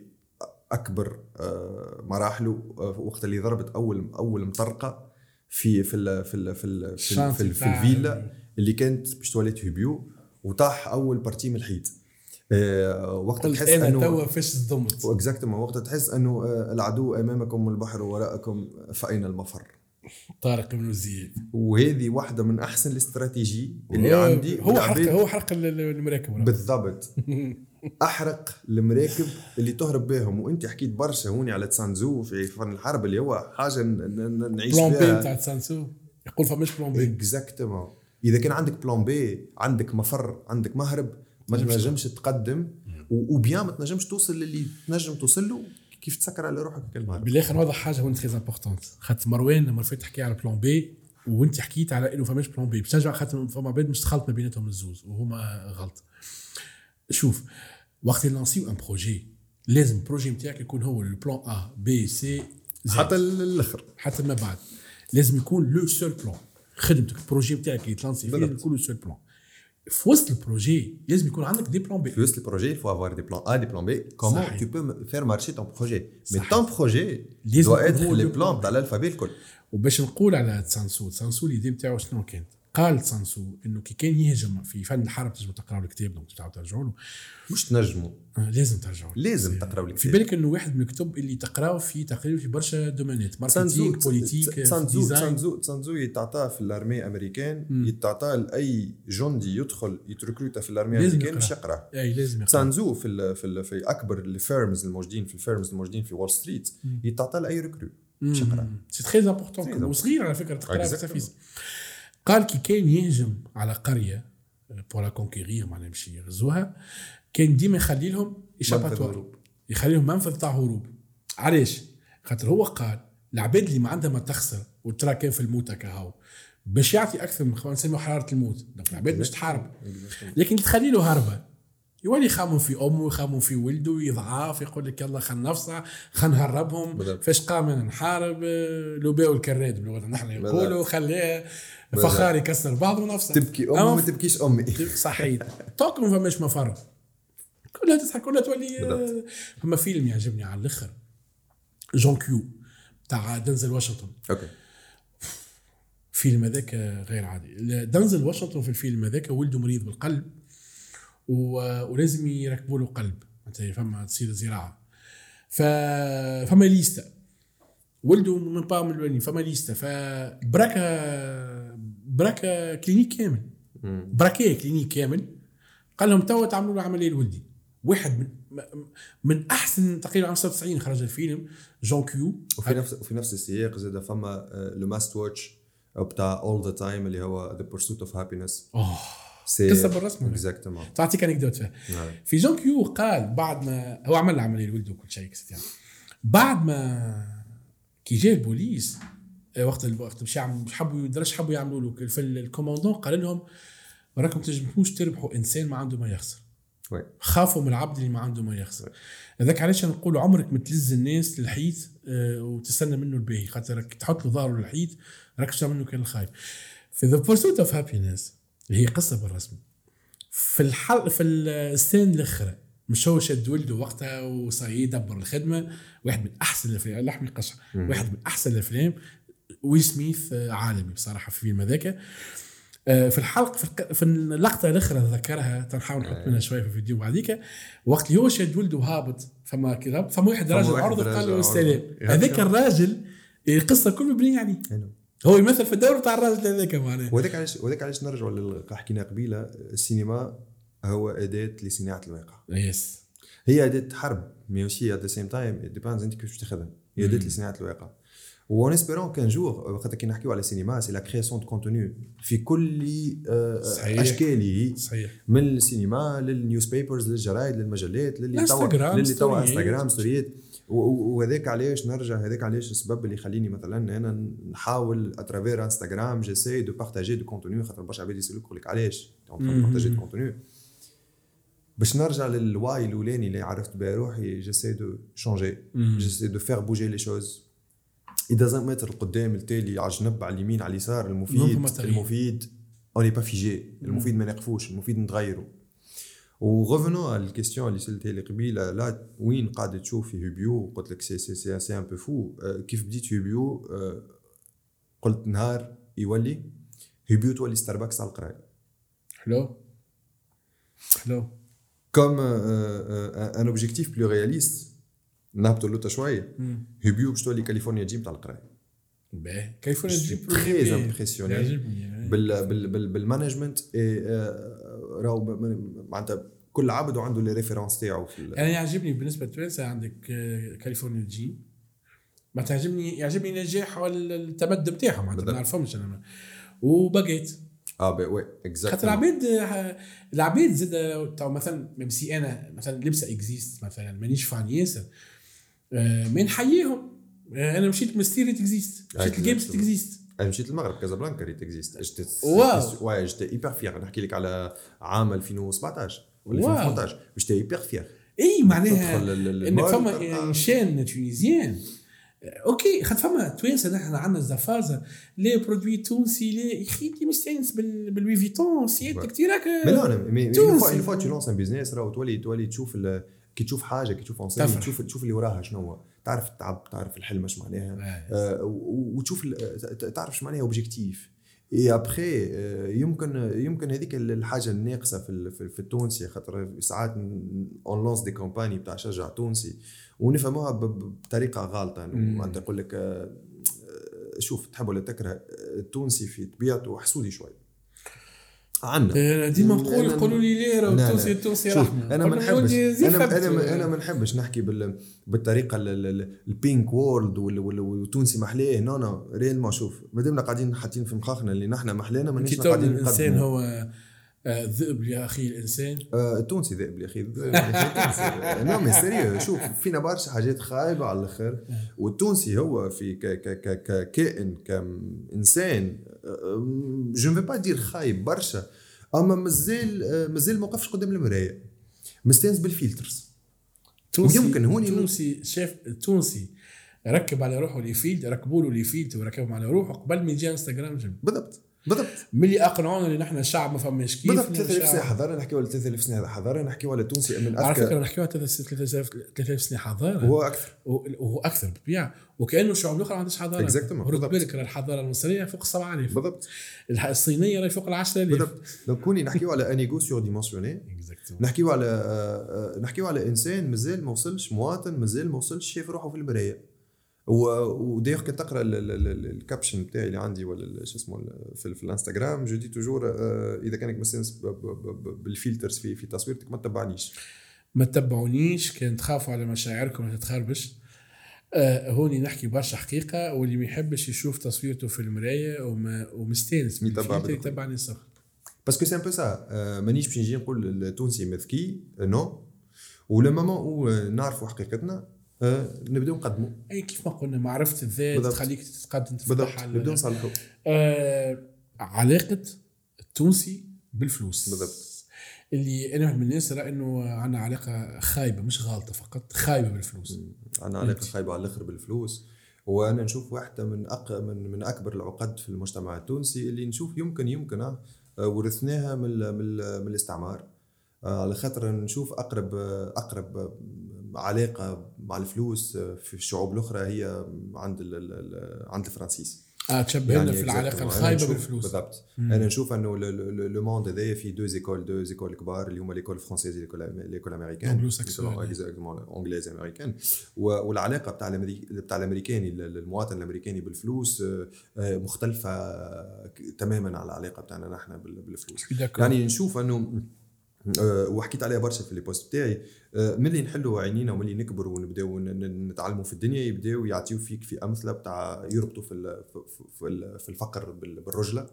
أكبر آه، مراحله آه، وقت اللي ضربت أول أول مطرقة في في ال في ال في ال في, ال ال chantier في, ال في الفيلا اللي كانت باش تواليت Hubio وطاح أول partie من الحيط. آه، وقت قلت تحس إنه توا فاش صدمت. exactement وقت تحس إنه العدو أمامكم والبحر وراءكم فأين المفر. طارق بن زياد وهذه واحدة من أحسن ال stratégies اللي عندي هو حرق هو حرق ال- ال- المراكب. بالضبط. أحرق المراكب اللي تهرب بهم وأنت حكيت برشا هوني على تسانزو في فن الحرب اللي هو حاجة نعيش plan B بتاع سانسو يقول فماش plan B. exactement إذا كان عندك plan B عندك مفر عندك مهرب ما تنجمش تقدم. ou bien ما تنجمش توصل للي تنجم توصل له كيف تسكر على روحك كالمهرب بالاخر نوضح حاجة هون très importante خاطر مروان لما فات تحكي على plan B وأنت حكيت على إنه فماش plan B. باش خاطر فما عباد مش تخلط ما بيناتهم الزوز وهما غلط. شوف وقت نلانسيو un projet لازم ال projet نتاعك يكون هو ال plan A B C حتى الأخر. حتى ما بعد. لازم يكون le seul plan خدمتك ال projet نتاعك اللي تلانسي فيه. يكون le seul plan في وسط ال projet لازم يكون عندك des plans B في وسط ال projet faut avoir des plans A des plans B. comment tu peux faire marcher ton projet mais ton projet doit être les le plans plan. تاع ال alphabet الكل. وباش نقول على تسانسو تسانسو ال idée نتاعو شنو كانت؟ قال تسانسو إنه كي كان يهجم في فن الحرب تنجموا تقراوا الكتاب donc ترجعوا له. مش تنجموا. آه، لازم ترجعوا لازم تقراوا في الكتاب. بالك إنه واحد من الكتب اللي تقراو في تقريبا في برشا دومينات marketing politique تسانزو design. تسانزو في ال armée américaine يتعطى لأي جندي يدخل يتركروتا في ال armée لازم américaine باش. يقرأ. أي لازم يقرأ. تسانزو في ال في ال في أكبر ال firmes الموجودين في ال firmes الموجودين في وول ستريت يتعطى لأي recrue باش يقرأ. c'est très important. وصغير على فكرة تقرأ. قال كي كان يهجم على قرية pour la conquérir معناها باش يغزوها كان ديما يخلي لهم échappatoire هروب. يخلي لهم منفذ تاع هروب. علاش؟ خاطر هو قال العباد اللي ما عندها ما تخسر وترى كان في الموت هاو باش يعطي أكثر من نسميو حرارة الموت. donc العباد باش تحارب. لكن تخلي له هربة. يولي يخمم في أمه يخمم في ولده يضعاف يقول لك يلا خلينا نفصع خلينا نهربهم. فاش قام نحارب لوباء والكراد بلغتنا نحن يقولوا بالضبط. خليها. فخار يكسر بعض ونفصل تبكي امي ما تبكيش أمي صحيح توك ما فماش مفر كلها تضحك كلها تولي. فما فيلم يعجبني على الأخر جون كيو تاع دنزل واشنطن أوكي الفيلم هذاك غير عادي دنزل واشنطن في الفيلم هذاك ولده مريض بالقلب. ولازم يركبوا له قلب فما تصير زراعة. ف فما ليستا ولده من با من الولين فما ليستا فبراكا براكا clinique كامل. براكيه clinique كامل. قال لهم توا تعملوا له عملية لولدي. واحد من من أحسن تقريبا عام 96 خرج الفيلم جون كيو. وفي نفس وفي نفس السياق زاد فما le must watch بتاع all the time اللي هو The Pursuit of Happyness أوه. قصة بالرسم؟ exactement تعطيك anecdote فيها في جون كيو قال بعد ما هو عمل عمليه لولده وكل شيء. بعد ما كي جاء البوليس وقت الوقت مش حبوا درش حبوا يعملوا له في الكوماندون قال لهم راكم تنجموش تربحوا انسان ما عنده ما يخسر. oui. خافوا من العبد اللي ما عنده ما يخسر. هذاك علاش نقول عمرك ما تلز الناس للحيط آه، وتستنى منه الباهي خاطر تحط له ظهره للحيط راك تشتغل منه كان الخايب. في The Pursuit of Happyness هي قصة بالرسم. في الحل في ال scène الأخرى مش هو شد ولده وقتها وصاي يدبر الخدمة واحد من أحسن الأفلام لحم القشر واحد من أحسن الأفلام. ويل سميث آه، عالمي بصراحة في الفيلم هذاك. آه، في الحلقة في, اللقطة الأخرى ذكرها تنحاول نحط منها شوية في الفيديو بعديك. وقت اللي هو شاد ولده هابط فما كذا فما واحد راجل واحد عرض راجل قال له. السلام. هذاك. الراجل القصة كله مبنيه عليه هو يمثل في الدور بتاع الراجل هذاك معناها. وهذاك علاش وهذاك علاش نرجعوا لل- حكينا قبيلة السينما هو أداة لصناعة الواقع. yes هي أداة حرب mais aussi at the same time depends انت كيفاش تاخذها هي أداة لصناعة الواقع. en espérant qu'un jour خاطر كي نحكيو على السينما c'est la création de contenu في كل آه،. اشكاله صحيح. من السينما لل newspapers للجرايد للمجلات للي توا الانستغرام، للي توا. انستغرام ستوريات وهذاك علاش نرجع هذاك علاش السبب اللي يخليني مثلا أنا نحاول à travers إنستغرام j'essaie de partager du contenu خاطر برشا عباد يسألوك يقول لك علاش partager du contenu. باش نرجع لل why الأولاني اللي عرفت بها روحي j'essaie de changer j'essaie de faire bouger les choses. It doesn't matter القدام التالي على الجنب على اليمين على اليسار المفيد. المفيد on n'est pas figés المفيد ما نقفوش المفيد نتغيروا. و revenons على ال question اللي سالتها لي قبيله لا وين قاعد تشوف في هوبيو قلت لك سي سي سي سي ان بو فو آه، كيف بديت هوبيو آه، قلت نهار يولي هوبيو تولي ستاربكس على القرايه حلو حلو comme un objectif plus réaliste نهبطوا اللوطه شوية هوبيو باش تولي كاليفورنيا جيم تاع القرايه باهي كيف Je suis très impressionné يعجبني بال بال بال بال management إيه، آه، راهو معناتها كل عبد وعنده les références تاعو في أنا يعجبني بالنسبة لتوانسة عندك آه، كاليفورنيا جي ما تعجبني يعجبني النجاح والتمدن بتاعهم ما. نعرفهمش أنا وبقيت آه بي وي خاطر اكزاكتلي العباد آه، العباد زاد تو مثلا ميم سي أنا مثلا لبسة اكزيست مثلا مانيش فان ياسر آه، ما نحييهم آه، أنا مشيت من ستيريت اكزيست مشيت. الجيمز اكزيست أنا مشيت المغرب كازابلانكا ريت اكزيست جيت واو. واي جيت ايبر فيغ نحكي لك على عام 2017 ولا واو. 2018 جيت ايبر فيغ إي معناها إن فما chaîne tunisienne okay خاطر فما توانسه نحن عندنا زفازه les produits تونسي لي انت مستانس بال- بال Louis Vuitton سيادتك لا mais تونسي. fois tu lances un business راهو تولي تولي تشوف كي تشوف حاجة كي تشوف انسان. تشوف تشوف اللي وراها شنو هو تعرف التعب تعرف الحلم اش معناها آه، و- وتشوف تعرف شو معناها objectif et après يمكن يمكن هذيك الحاجة الناقصة في في التونسي خاطر ساعات on lance des campagnes بتاع شجع تونسي ونفهموها بطريقة غالطه إنه مم. معناتها يقول لك آه، آه، شوف تحب ولا تكره آه، التونسي في طبيعته حسودي شوي. عنا آه، ديما نقول يقولوا لي ليه. التونسي التونسي شوف رحمة أنا ما نحبش أنا. أنا ما- أنا ما نحبش نحكي بال بالطريقة ال- ال- ال- ال pink وال- والتونسي محلاه non non réellement شوف ما دامنا قاعدين حاطين في مخاخنا اللي نحن محلانا مانيش قاعدين الإنسان. هو آه، ذئب يا أخي الإنسان؟ آه، التونسي ذئب يا أخي الذئب. non mais sérieux شوف فينا برشا حاجات خايبة على الأخر. والتونسي هو في ككائن كإنسان. je vais pas dire خايب برشا. أما مازال آه، مازال ما وقفش قدام المراية. مستانس بال filters تونسي ويمكن هوني- تونسي شاف التونسي ركب على روحه les filtres ركبوا له les filtres وركبهم على روحه قبل ما يجي انستغرام بالضبط. بالضبط. ملي أقنعونا اللي نحن شعب ما فماش كيف بالضبط. 3000 سنة حضاره نحكيو على 3000 سنة حضاره نحكيو على تونسي. من على فكرة نحكيو على 3000 3000 سنة حضاره هو أكثر. وهو أكثر بالطبيعة. وكأنه الشعوب الاخرى ما عندهاش حضاره Exactly. رد بالضبط. بالك الحضارة المصرية فوق 7000 بالضبط. الصينية راهي فوق ال 10000 بالضبط. donc هوني نحكيو على un ego surdimensionné. نحكيو على آه، آه، نحكيو على إنسان مازال ما وصلش مواطن مازال ما وصلش شايف روحه في المراية. ودايوغ كي تقرأ ال- ال- ال- ال caption بتاعي اللي عندي ولا شو اسمه في, في الانستغرام. je dis toujours آه، إذا كانك مستانس بال filters في في تصويرتك ما تتبعنيش. ما تتبعونيش كان تخافوا على مشاعركم ما تتخربش. آه هوني نحكي برشا حقيقة واللي ما يحبش يشوف تصويرته في المراية وما ومستانس. يتبعني صح parce que c'est un peu ça مانيش باش نجي نقول التونسي مذكي non ولو مومون أو نعرفوا حقيقتنا. آه، نبداو نقدموا أي كيف ما قلنا معرفة الذات. تخليك تتقدم تفتح نبداو نصلحوا آه علاقة التونسي بالفلوس. بالضبط. اللي أنا من الناس رأى إنه عندنا علاقة خايبة مش غالطة فقط خايبة بالفلوس. عندنا علاقة خايبة على الآخر بالفلوس. وأنا نشوف واحدة من أق... من من أكبر العقد في المجتمع التونسي اللي نشوف يمكن يمكن آه، ورثناها من ال... من, ال... من الاستعمار. آه، على خاطر نشوف أقرب أقرب علاقة مع الفلوس آه، في الشعوب الأخرى هي عند ال... ال... ال- عند الفرنسيس آه في exactement. العلاقة أنا الخايبة نشوف- بالفلوس بالضبط. أنا نشوف إنه le monde هذايا فيه deux écoles deux écoles كبار اللي هما l'école française l'école américaine. exactement anglaise américaine والعلاقة بتاع. بتاع الأمريكاني المواطن الأمريكاني بالفلوس آه، آه، مختلفة تماما على العلاقة بتاعنا نحن بال- بالفلوس. يعني نشوف إنه وحكيت عليها برشا في ال post بتاعي آه، ملي نحلوا عينينا وملي نكبروا ونبداو نتعلموا في الدنيا يبداو يعطيو فيك في أمثلة بتاع يربطوا في في- في ال- في الفقر بال- بالرجلة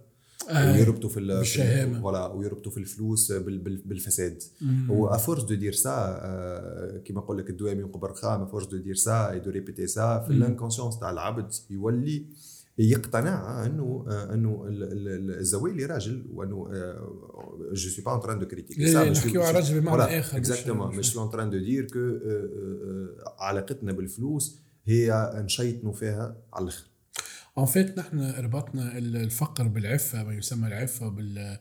آه. ويربطوا في ال- في ال- بالشهامة. voilà ويربطوا في الفلوس بال- بال- بالفساد مم. و à force de dire ça كيما نقول لك الدوام ينقب رخام à force de dire ça de répéter ça في. ال inconscience تاع العبد يولي يقتنع انه انه ال- ال- الزوالي راجل وانه je suis pas en train de critiquer لا، نحكيو على راجل بمعنى مش- exactement مش- en train de dire que علاقتنا بالفلوس هي نشيطنوا فيها على الآخر. en fait نحن ربطنا ال- الفقر بالعفة ما يسمى العفة بال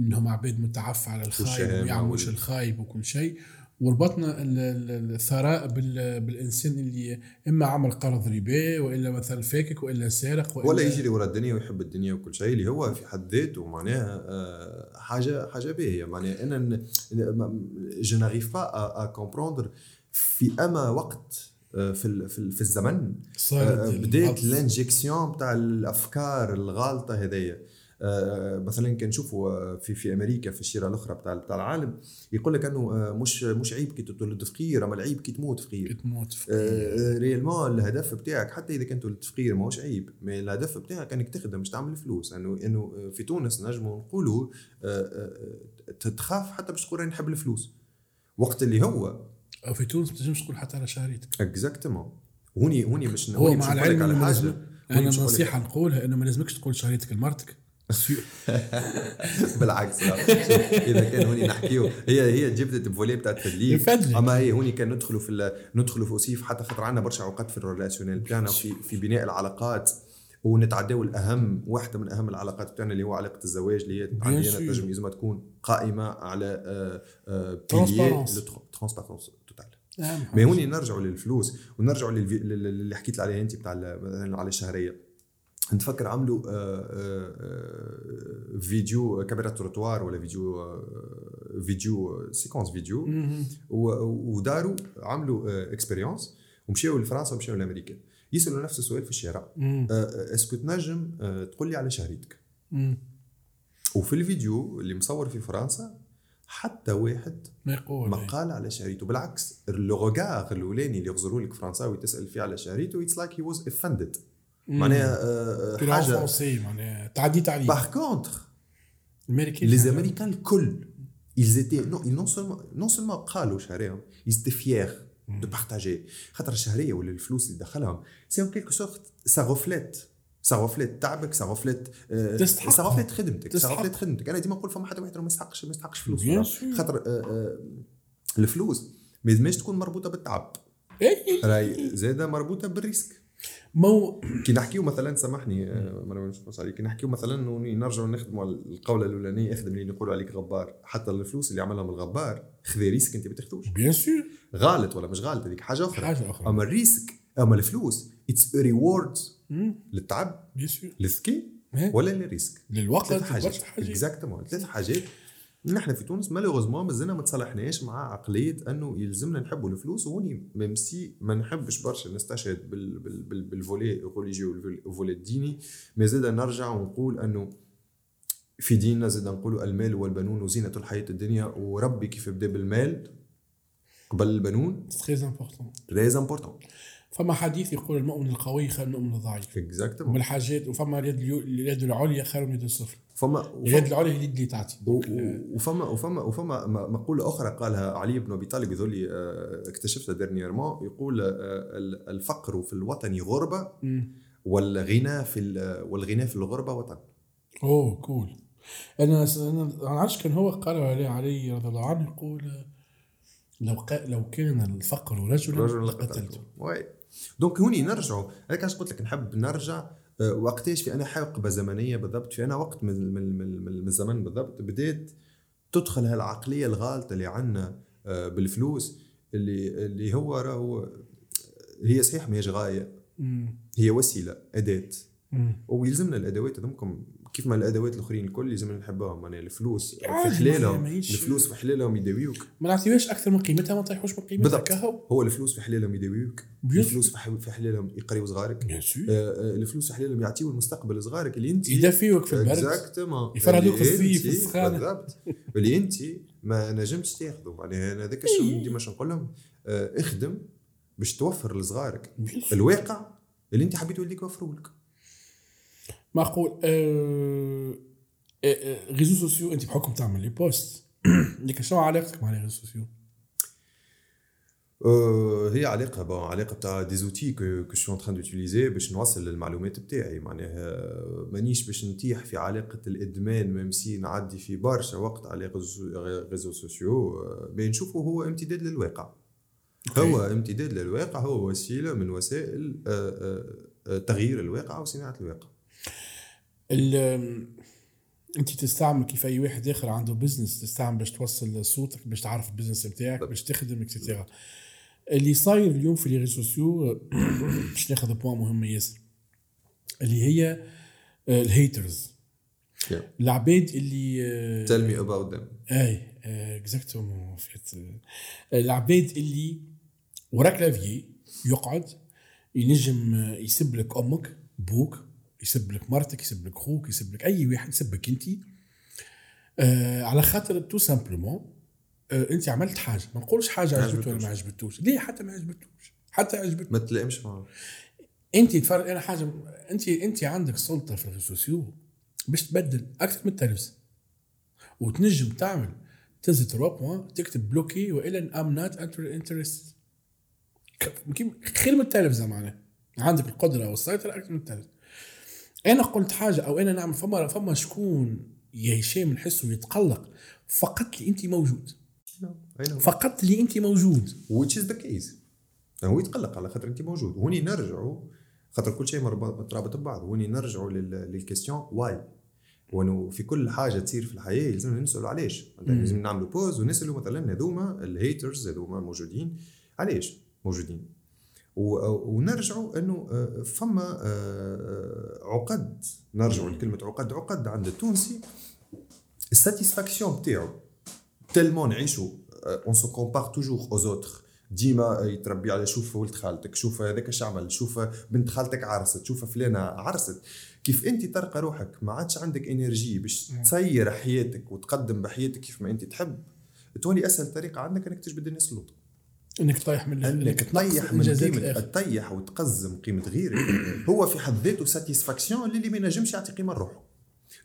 إنهم عباد متعفى على الخايب ويعملوش الخايب وكل شيء. وربطنا ال- ال- الثراء بال- بالإنسان اللي إما عمل قرض ربا وإلا مثلا فاكك وإلا سارق وإلا ولا يجري ورا الدنيا ويحب الدنيا وكل شيء اللي هو في حد ذاته معناها آه، حاجة حاجة باهية معناها أنا je n'arrive pas à comprendre في أما وقت آه، في في ال- في الزمن. بدات ال injection بتاع الأفكار الغالطه هذيا مثلا كان نشوفوا آه، في في أمريكا في الشيرة الأخرى بتاع بتاع العالم يقول لك إنه آه، مش مش عيب كي تولد فقير أما العيب كي تموت فقير تموت في آه، réellement الهدف بتاعك حتى إذا كنت ولد فقير ماهوش عيب mais الهدف بتاعك إنك تخدم باش تعمل فلوس إنه انه في تونس نجموا نقولوا آه، آه، تخاف حتى باش تقول راني نحب الفلوس. وقت اللي هو في تونس ما تنجمش تقول حتى على شهريتك. exactement هوني هوني مش هو مع باش العلم على حاجة أنا باش نصيحة نقولها إنه ما لازمكش تقول شهريتك لمرتك. بالعكس إذا كان هوني نحكيو هي هي جبدت بفولي بتاع التدليك يفدلك. أما هي هوني كان ندخلوا في ندخلوا في أوسيف حتى خاطر عندنا برشا عقد في ال relationnel بتاعنا في في بناء العلاقات ونتعداو الأهم واحدة من أهم العلاقات بتاعنا اللي هو علاقة الزواج اللي هي عندنا sûr. تنجم لازم تكون قائمة على. transparence totale mais. هوني نرجعوا للفلوس ونرجعوا للفي- لل- لل- اللي حكيت عليه أنت بتاع على الشهرية نتفكر عملوا آه، آه، آه، فيديو caméra trottoir ولا فيديو فيديو séquence فيديو. وداروا عملوا expérience ومشيوا لفرنسا ومشيوا لأمريكا. يسألوا نفس السؤال في الشارع. est-ce que تنجم تقول لي على شهريتك. وفي الفيديو اللي مصور في فرنسا حتى واحد ما يقول. ما قال على شهريته. بالعكس le regard الأولاني اللي يغزروا لك فرنساوي تسأل فيه على شهريته it's like he was offended معناها آه، في حاجة. معناها تعديت عليه par contre الامريكان les américains الكل ils étaient non ils non seulement non seulement قالوا شهريهم ils étaient fiers de partager. خاطر الشهريه ولا الفلوس اللي دخلهم c'est en quelque sorte ça reflète ça reflète تعبك ça تستحق. ça reflète خدمتك ça. reflète خدمتك أنا ديما نقول فما حتى واحد ما يستحقش ما يستحقش فلوس. خاطر آه، آه، الفلوس. ما تكون مربوطة بالتعب. اي راهي زاده مربوطة بال risque. مو كي نحكيو مثلا سامحني ما نمشي عليك كي نحكيو مثلا نرجعوا نخدموا القولة الأولانية اخدم اللي نقولوا عليك غبار. حتى الفلوس اللي عملها من الغبار خذي risque أنت ما تاخذوش bien sûr غلط ولا مش غلط هذيك حاجة أخرى. حاجة أخرى. أما ال risque أما الفلوس it's reward للتعب bien sûr للذكي. ولا لل risque. للوقت. ثلاث حاجات. exactement ثلاث حاجات. نحن في تونس malheureusement مازلنا ما تصالحناش مع عقلية أنه يلزمنا نحبوا الفلوس وهوني même si ما نحبش برشا نستشهد بال بال بال بال volet religieux وال volet الديني ما زاد نرجع ونقول أنه في ديننا زاد نقولوا المال والبنون وزينة الحياة الدنيا وربي كيف بدا بالمال؟ قبل البنون؟ très important très important فما حديث يقول المؤمن القوي خير من المؤمن الضعيف. ومن exactement الحاجات وفما اليد اليد العليا خير من اليد السفلى فما اليد العليا هي اليد اللي تعطي. وفما وفما وفما م- مقولة أخرى قالها علي بن أبي طالب يظل آه، اكتشفتها dernièrement يقول آه، ال- الفقر في الوطن غربة مم. والغنى في ال- والغنى في الغربة وطن. oh cool أنا أنا ما عرفتش كان هو قال علي علي رضي الله عنه يقول لو لو كان الفقر رجلا رجل لقتلته. دونك هوني نرجعوا هذاك علاش قلت لك نحب نرجع آه، وقتاش في أنا حقبة زمنية بالضبط في أنا وقت من من من, من من الزمن بالضبط بدات تدخل هالعقلية الغالطة اللي عندنا بالفلوس اللي اللي هو راهو هي صحيح ماهيش غاية. هي وسيلة أداة. ويلزمنا الأدوات هذوكم كيف ما الأدوات الأخرين الكل يلزمنا نحبوهم معناها الفلوس في عادي، حلالهم الفلوس في حلالهم يداويوك. ما نعطيوهاش أكثر من قيمتها ما نطيحوش من قيمتها بالضبط. هو الفلوس في حلالهم يداويوك الفلوس في حلالهم يقريوا صغارك. آه، آه، الفلوس في حلالهم يعطيو المستقبل صغارك اللي انت يدفيوك في البرد. اكزاكتومون يفرهدوك في الصيف، في. بالضبط. اللي انت ما نجمتش تاخذه معناها أنا هذاك الشيء. ديما نقول لهم آه، اخدم باش توفر لصغارك. الواقع اللي انت حبيت يوليك يوفروا لك معقول آه، آه، آه، réseaux sociaux أنت بحكم تعمل لي post لكن شنو علاقتك مع les réseaux sociaux؟ هي علاقة bon علاقة بتاع des outils que que c'est en d'utiliser باش نوصل المعلومات بتاعي. معناها مانيش باش نتيح في علاقة الإدمان même si نعدي في برشا وقت على réseaux sociaux. mais نشوفه هو امتداد للواقع. هو امتداد للواقع هو وسيلة من وسائل تغيير الواقع وصناعه الواقع. ال- انت تستعمل كيف أي واحد آخر عنده business تستعمل باش توصل صوتك باش تعرف ال business بتاعك باش تخدم et cetera اللي صاير اليوم في les réseaux sociaux باش ناخذ point مهمه ياسر. اللي هي آه، ال haters Yeah. العباد اللي آه، tell me about them. أي exactement fait. العباد اللي ورا clavier يقعد ينجم آه، يسب لك أمك بوك يسب لك مرتك يسب لك خوك يسب لك أي واحد يسبك أنت. آه على خاطر tout simplement آه أنت عملت حاجة. ما نقولش حاجة عجبته ولا ما عجبتوش. ليه؟ حتى ما عجبتوش. حتى عجبته ما تلائمش معاه. أنت تفرق أنا حاجة أنت أنت عندك سلطة في ال sociaux باش تبدل أكثر من التلفزة. وتنجم تعمل تنزل trois points تكتب bloquer والا I'm not interested خير من التلفزة معناها. عندك القدرة والسيطرة أكثر من التلفزة. أنا قلت حاجة أو أنا نعمل فما فما شكون يا هشام نحسه يتقلق. فقط لي أنت موجود. فقط لي أنت موجود. Which is the case. هو يتقلق على خاطر أنت موجود. وهوني نرجعوا خاطر كل شيء مترابط ببعض. وهوني نرجعوا لل- لل question why وأنه في كل حاجة تصير في الحياة لازم نسألوا علاش لازم نعملوا pause ونسألوا مثلا هذوما ال haters هذوما موجودين. علاش موجودين. ونرجعوا إنه آه، فما آه، عقد. نرجعوا لكلمة عقد. عقد عند التونسي ال satisfaction بتاعو. tellement نعيشوا on se compare toujours aux autres ديما يتربي على شوف ولد خالتك شوف هذاك اش عمل شوف بنت خالتك عرست شوف فلانة عرست. كيف أنت تلقى روحك؟ ما عادش عندك énergie باش تسير حياتك وتقدم بحياتك كيف ما أنت تحب. تولي أسهل طريقة عندك إنك تجبد الناس للوطى إنك تطيح من إنك تطيح من قيمه. تطيح وتقزم قيمة غيرك. هو في حد ذاته satisfaction اللي ما ينجمش يعطي قيمة لروحه.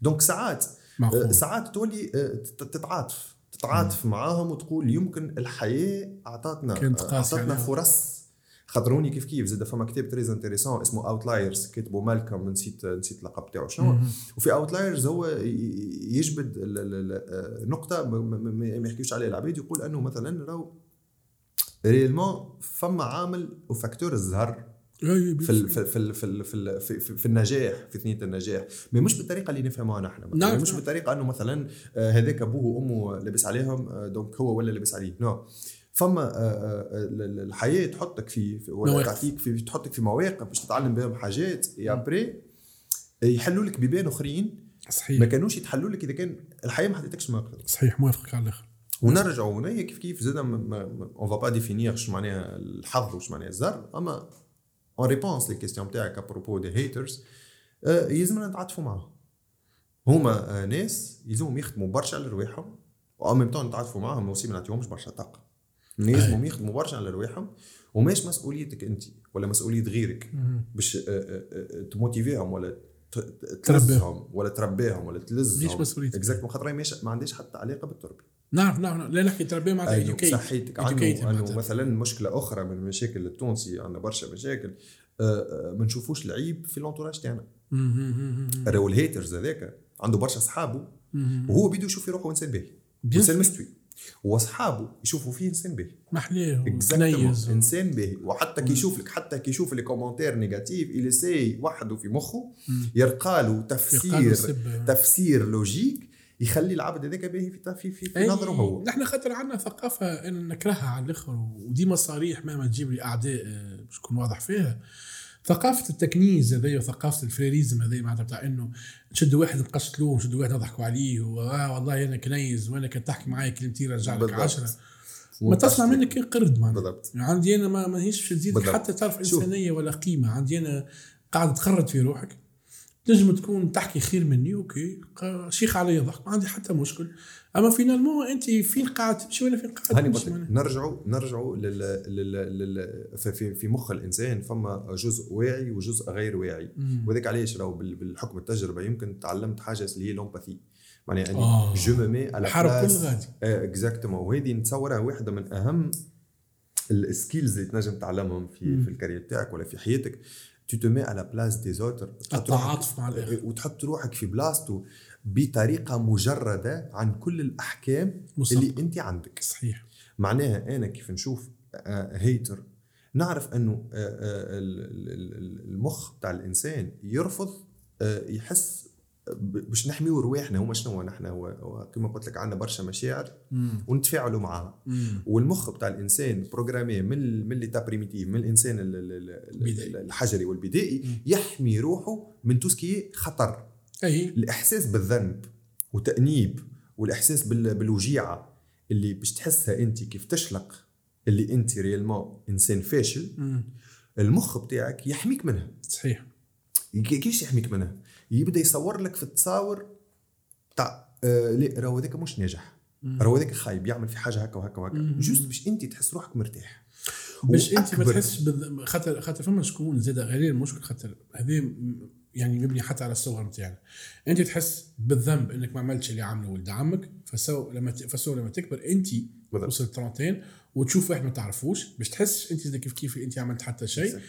donc ساعات معقول. آه، ساعات تولي آه، تت- تتعاطف. تتعاطف معاهم وتقول يمكن الحياة اعطتنا آه، اعطتنا. فرص. خاطر هوني كيف كيف. زاد فما كتاب très intéressant اسمه Outliers كاتبه مالكولم نسيت نسيت اللقب بتاعه شنو. وفي Outliers هو يجبد نقطة ما يحكيوش عليها العباد يقول أنه مثلا راهو réellement فما عامل و facteur الزهر في ال في ال في ال في ال في, في, في, النجاح في ثنية النجاح. mais مش بالطريقة اللي نفهموها نحن مثلاً. نعم، مش. بالطريقة إنه مثلا آه، هذاك أبوه وأمه لبس عليهم آه، donc هو ولا لبس عليه. non. فما آه، ال- ال- الحياة تحطك في ولا. تعطيك في تحطك في مواقف باش تتعلم بهم حاجات après يحلوا لك بيبان آخرين. ما صحيح كانوش يتحلوا لك إذا كان الحياة ما حطيتكش مواقف. صحيح موافقك على الآخر. ونرجعوا هنا كيف كيف زاد on va pas définir شو معناها الحظ وش معناها الزهر أما en réponse لل question تاعك à propos des haters يلزمنا نتعاطفوا معاهم. هما آه، ناس يلزمهم يخدموا برشا على رواحهم و ميم طون نتعاطفوا معاهم ما نعطيهمش برشا طاقة. يلزمهم يخدموا برشا على رواحهم وماش مسؤوليتك أنت ولا مسؤولية غيرك. باش آه، آه، تموتيفيهم ولا تلزهم ولا تربيهم ولا تلزهم. ليش مسؤوليتك؟ exactement خاطر ما عندهاش حتى علاقة بالتربية. نعرف نعرف نعرف. لا نحكي تربيه معناتها educate. صحيتك عنه, معناتها. مثلا مشكلة أخرى من المشاكل التونسي عندنا برشا مشاكل آه، آه، ما نشوفوش العيب في ال entourage تاعنا راهو ال haters هذاك عنده برشا اصحابه وهو بده يشوف في روحه انسان باهي انسان. مستوي وأصحابه يشوفوا فيه انسان باهي محليه وكنيز انسان باهي وحتى كي يشوف لك حتى كي يشوف لي commentaire négatif il essaye وحده في مخه يلقى له تفسير. تفسير logique يخلي العبد هذاك باهي في في في, في نظره هو. نحن خاطر عندنا ثقافة إن نكرهها على الآخر وديما صريح مهما تجيب لي أعداء آه، باش نكون واضح فيها. ثقافة التكنيز هذي وثقافة ال frérisme هذي معناتها بتاع إنه نشدوا واحد نقشتلوه نشدوا واحد نضحكوا عليه وآه والله أنا كنيز وأنا كنت تحكي معايا كلمتين رجع لك بالضبط. عشرة. ما تصنع منك قرد معناتها. بالضبط. يعني عندي أنا ما ماهيش باش تزيدك بالضبط. حتى شوف. إنسانية ولا قيمة عندي أنا قاعد تخرد في روحك. تنجم تكون تحكي خير مني ok. شيخ علي ضحك ما عندي حتى مشكل. أما finalement أنت فين قاعد؟ تمشي ولا فين قاعد؟ تمشي. نرجعوا نرجعوا لل لل لل في- في مخ الإنسان فما جزء واعي وجزء غير واعي. وذاك علاش راهو بال- بالحكم التجربة يمكن تعلمت حاجة اللي هي l'empathie. معناها اني آه. je me على الحرب كل غادي. exactement وهذه نتصورها واحدة من أهم ال skills اللي تنجم تعلمهم في مم. في ال carrière تاعك ولا في حياتك. tu te mets à la place des autres التعاطف مع الآخر. وتحط روحك في بلاصته بطريقة مجردة عن كل الأحكام مصدق. اللي أنت عندك صحيح معناها أنا كيف نشوف hater نعرف إنه آه، آه، ال- ال- ال- المخ بتاع الإنسان يرفض آه، يحس باش نحميو رواحنا هما شنو نحن كما قلت لك عندنا برشا مشاعر. ونتفاعلوا معها مم. والمخ بتاع الإنسان programmé من من l'état primitif من الإنسان. الحجري والبدائي. يحمي روحه من tout ce qui خطر أي الإحساس بالذنب وتأنيب والإحساس بال- بالوجيعة اللي باش تحسها أنت كيف تشلق اللي أنت réellement إنسان فاشل. المخ بتاعك يحميك منها صحيح كي- كيفاش يحميك منها يبدأ يصور لك في التصاور تاع آه لا راهو هذاك مش ناجح. راهو هذاك خايب يعمل في حاجة هكا وهكا وهكا. juste باش انت تحس روحك مرتاح. باش انت ما تحسش بالذ- خاطر خاطر فما شكون زاد غير المشكل خاطر هذه م- يعني مبني حتى على الصغر نتاعنا انت تحس بالذنب انك ما عملتش اللي عمله ولد عمك فسو لما ت- فسو لما تكبر انت. وصلت 30 وتشوف واحد ما تعرفوش باش تحسش انت كيف كيف انت عملت حتى شيء.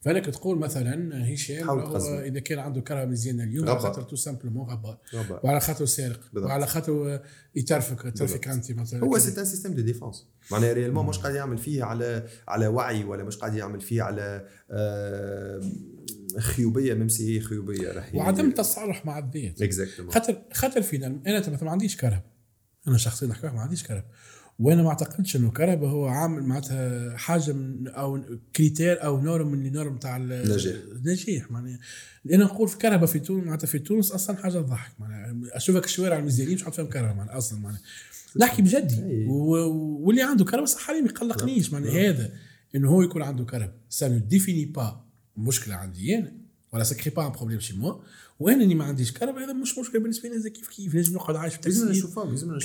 فانك تقول مثلا هشام تخزن. إذا كان عنده كرهبه مزيانه اليوم على. خاطر تو simplement غباء. وعلى خاطر سارق. وعلى خاطر يترفك. أنت مثلا هو. c'est un système de défense معناها réellement مش قاعد يعمل فيه على على وعي ولا مش قاعد يعمل فيه على آه خيوبية même si هي خيوبية راح وعدم تصالح مع الذات exactement خاطر خاطر فينا أنا مثلا ما عنديش كرهبه أنا شخصيا نحكي ما عنديش كرهبه وأنا ما أعتقدش إنه كرهبه هو عامل معناتها حاجة من أو critère أو norme من ال normes تاع ال- نجاح. النجاح معناها. أنا نقول في كرهبه في تونس معناتها في تونس أصلا حاجة تضحك معناها. أشوفك الشوارع المزيانين مش عارف كرهبه معناها أصلا معناها. نحكي بجدي واللي عنده كرهبه صح حاليا ما يقلقنيش معناها. هذا إنه هو يكون عنده كرهبه ça ne définit pas مشكلة عندي أنا. ولا ça crée pas un problème chez moi وأنا اللي ما عنديش كرهبه هذا مش مشكلة بالنسبة لي زي كيف كيف؟ نجم نقعد عايش في لازم نشوفها لازم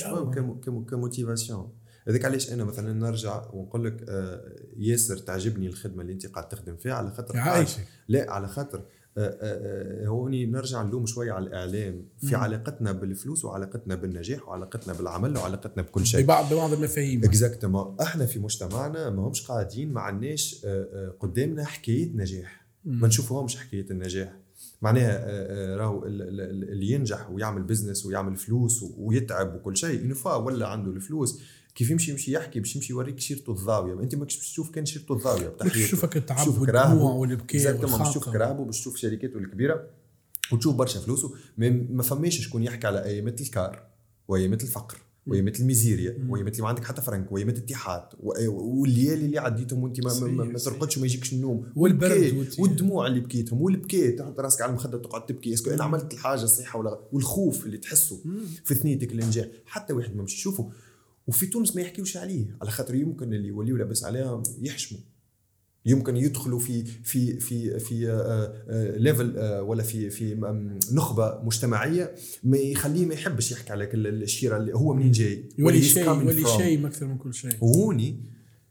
كم- ك motivation. هذاك علاش أنا مثلا نرجع ونقول لك آه، ياسر تعجبني الخدمة اللي أنت قاعد تخدم فيها على خاطر عايشك لا على خاطر آه، آه، هوني نرجع نلوم شوية على الإعلام في مم. علاقتنا بالفلوس وعلاقتنا بالنجاح وعلاقتنا بالعمل وعلاقتنا بكل شيء. ببعض ببعض المفاهيم. exactement إحنا في مجتمعنا ما همش قاعدين ما عندناش قدامنا حكاية نجاح. ما نشوفوهمش حكاية النجاح. معناها راهو ال- ال- ال- اللي ينجح ويعمل business ويعمل فلوس ويتعب وكل شيء une fois ولا عنده الفلوس كيف يمشي يمشي يحكي باش يمشي يوريك سيرته الضاوية. أنت ماكش باش تشوف كان سيرته الضاوية بتاع باش. تشوفك التعب راهبه. والبكاء باش تشوف باش تشوف شركاته الكبيرة وتشوف برشا فلوس ما, ما فماش شكون يحكي على أيامات الكار وأيامات الفقر وأيامات الميزيريا وأيامات اللي ما عندك حتى فرنك وأيامات الاتحاد و- والليالي اللي عديتهم وأنت ما, ما, ما, ترقدش وما يجيكش النوم. والبرد والدموع اللي بكيتهم والبكاء تحط راسك على المخدة تقعد تبكي. est-ce que أنا عملت الحاجة الصحيحة ولا؟ والخوف اللي تحسه في ثنيتك الانجاح حتى واحد ما مش يشوفه وفي تونس ما يحكيوش عليه على خاطر يمكن اللي يوليوا لاباس عليها يحشموا. يمكن يدخلوا في في في في level ولا في في نخبة مجتمعية ما يخليه ما يحبش يحكي على كل الشيرة اللي هو منين جاي يولي شيء يولي. شيء أكثر من كل شيء. وهوني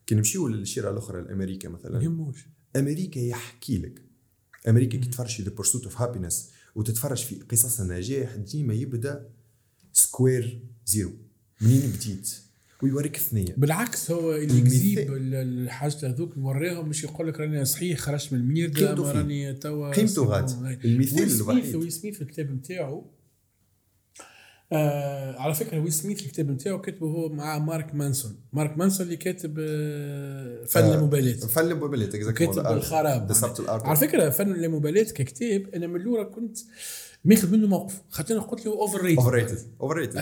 كي نمشيو للشيرة الأخرى لامريكا ما مثلا. يهموش. أمريكا يحكي لك. أمريكا كي تتفرج في The Pursuit of Happyness وتتفرج في قصص النجاح ديما يبدأ square zero منين بديت؟ ويوريك ثنيه بالعكس هو اللي ال- الحاجة هذوك يوريهم مش يقول لك راني صحيح خرجت من فيه. راني توا قيمته غادي. هاي. المثال الوحيد. ويل سميث في الكتاب نتاعو آه على فكرة ويل سميث الكتاب نتاعو كتبه هو مع مارك مانسون. مارك مانسون اللي كاتب آه فن آه، المبالاه فن المبالاه كاتب الخراب على فكرة فن المبالاه ككتاب أنا من الأولى كنت ماخذ منه موقف. خاطر قلت له overrated overrated overrated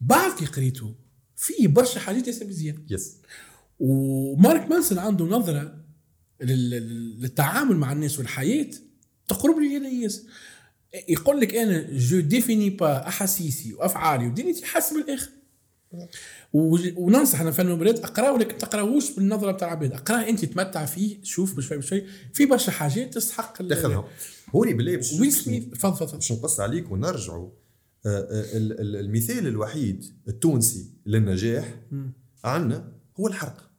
بعد كي قريته في برشا حاجات ياسر مزيان yes ومارك مانسون عنده نظرة لل- لل- للتعامل مع الناس والحياة تقرب لي أنا ياسر يقول لك أنا je définis pas أحاسيسي وأفعالي ودنيتي حسب الآخر وننصح أنا فن اللامبالاة اقراه ولكن ما تقراهوش بالنظرة بتاع العباد. اقراه أنت تمتع فيه شوف فاهم شيء في برشا حاجات تستحق تاخذهم هوني بالله باش ويل سميث. تفضل تفضل باش نقص عليك ونرجعوا. المثال الوحيد التونسي للنجاح عندنا هو الحرق.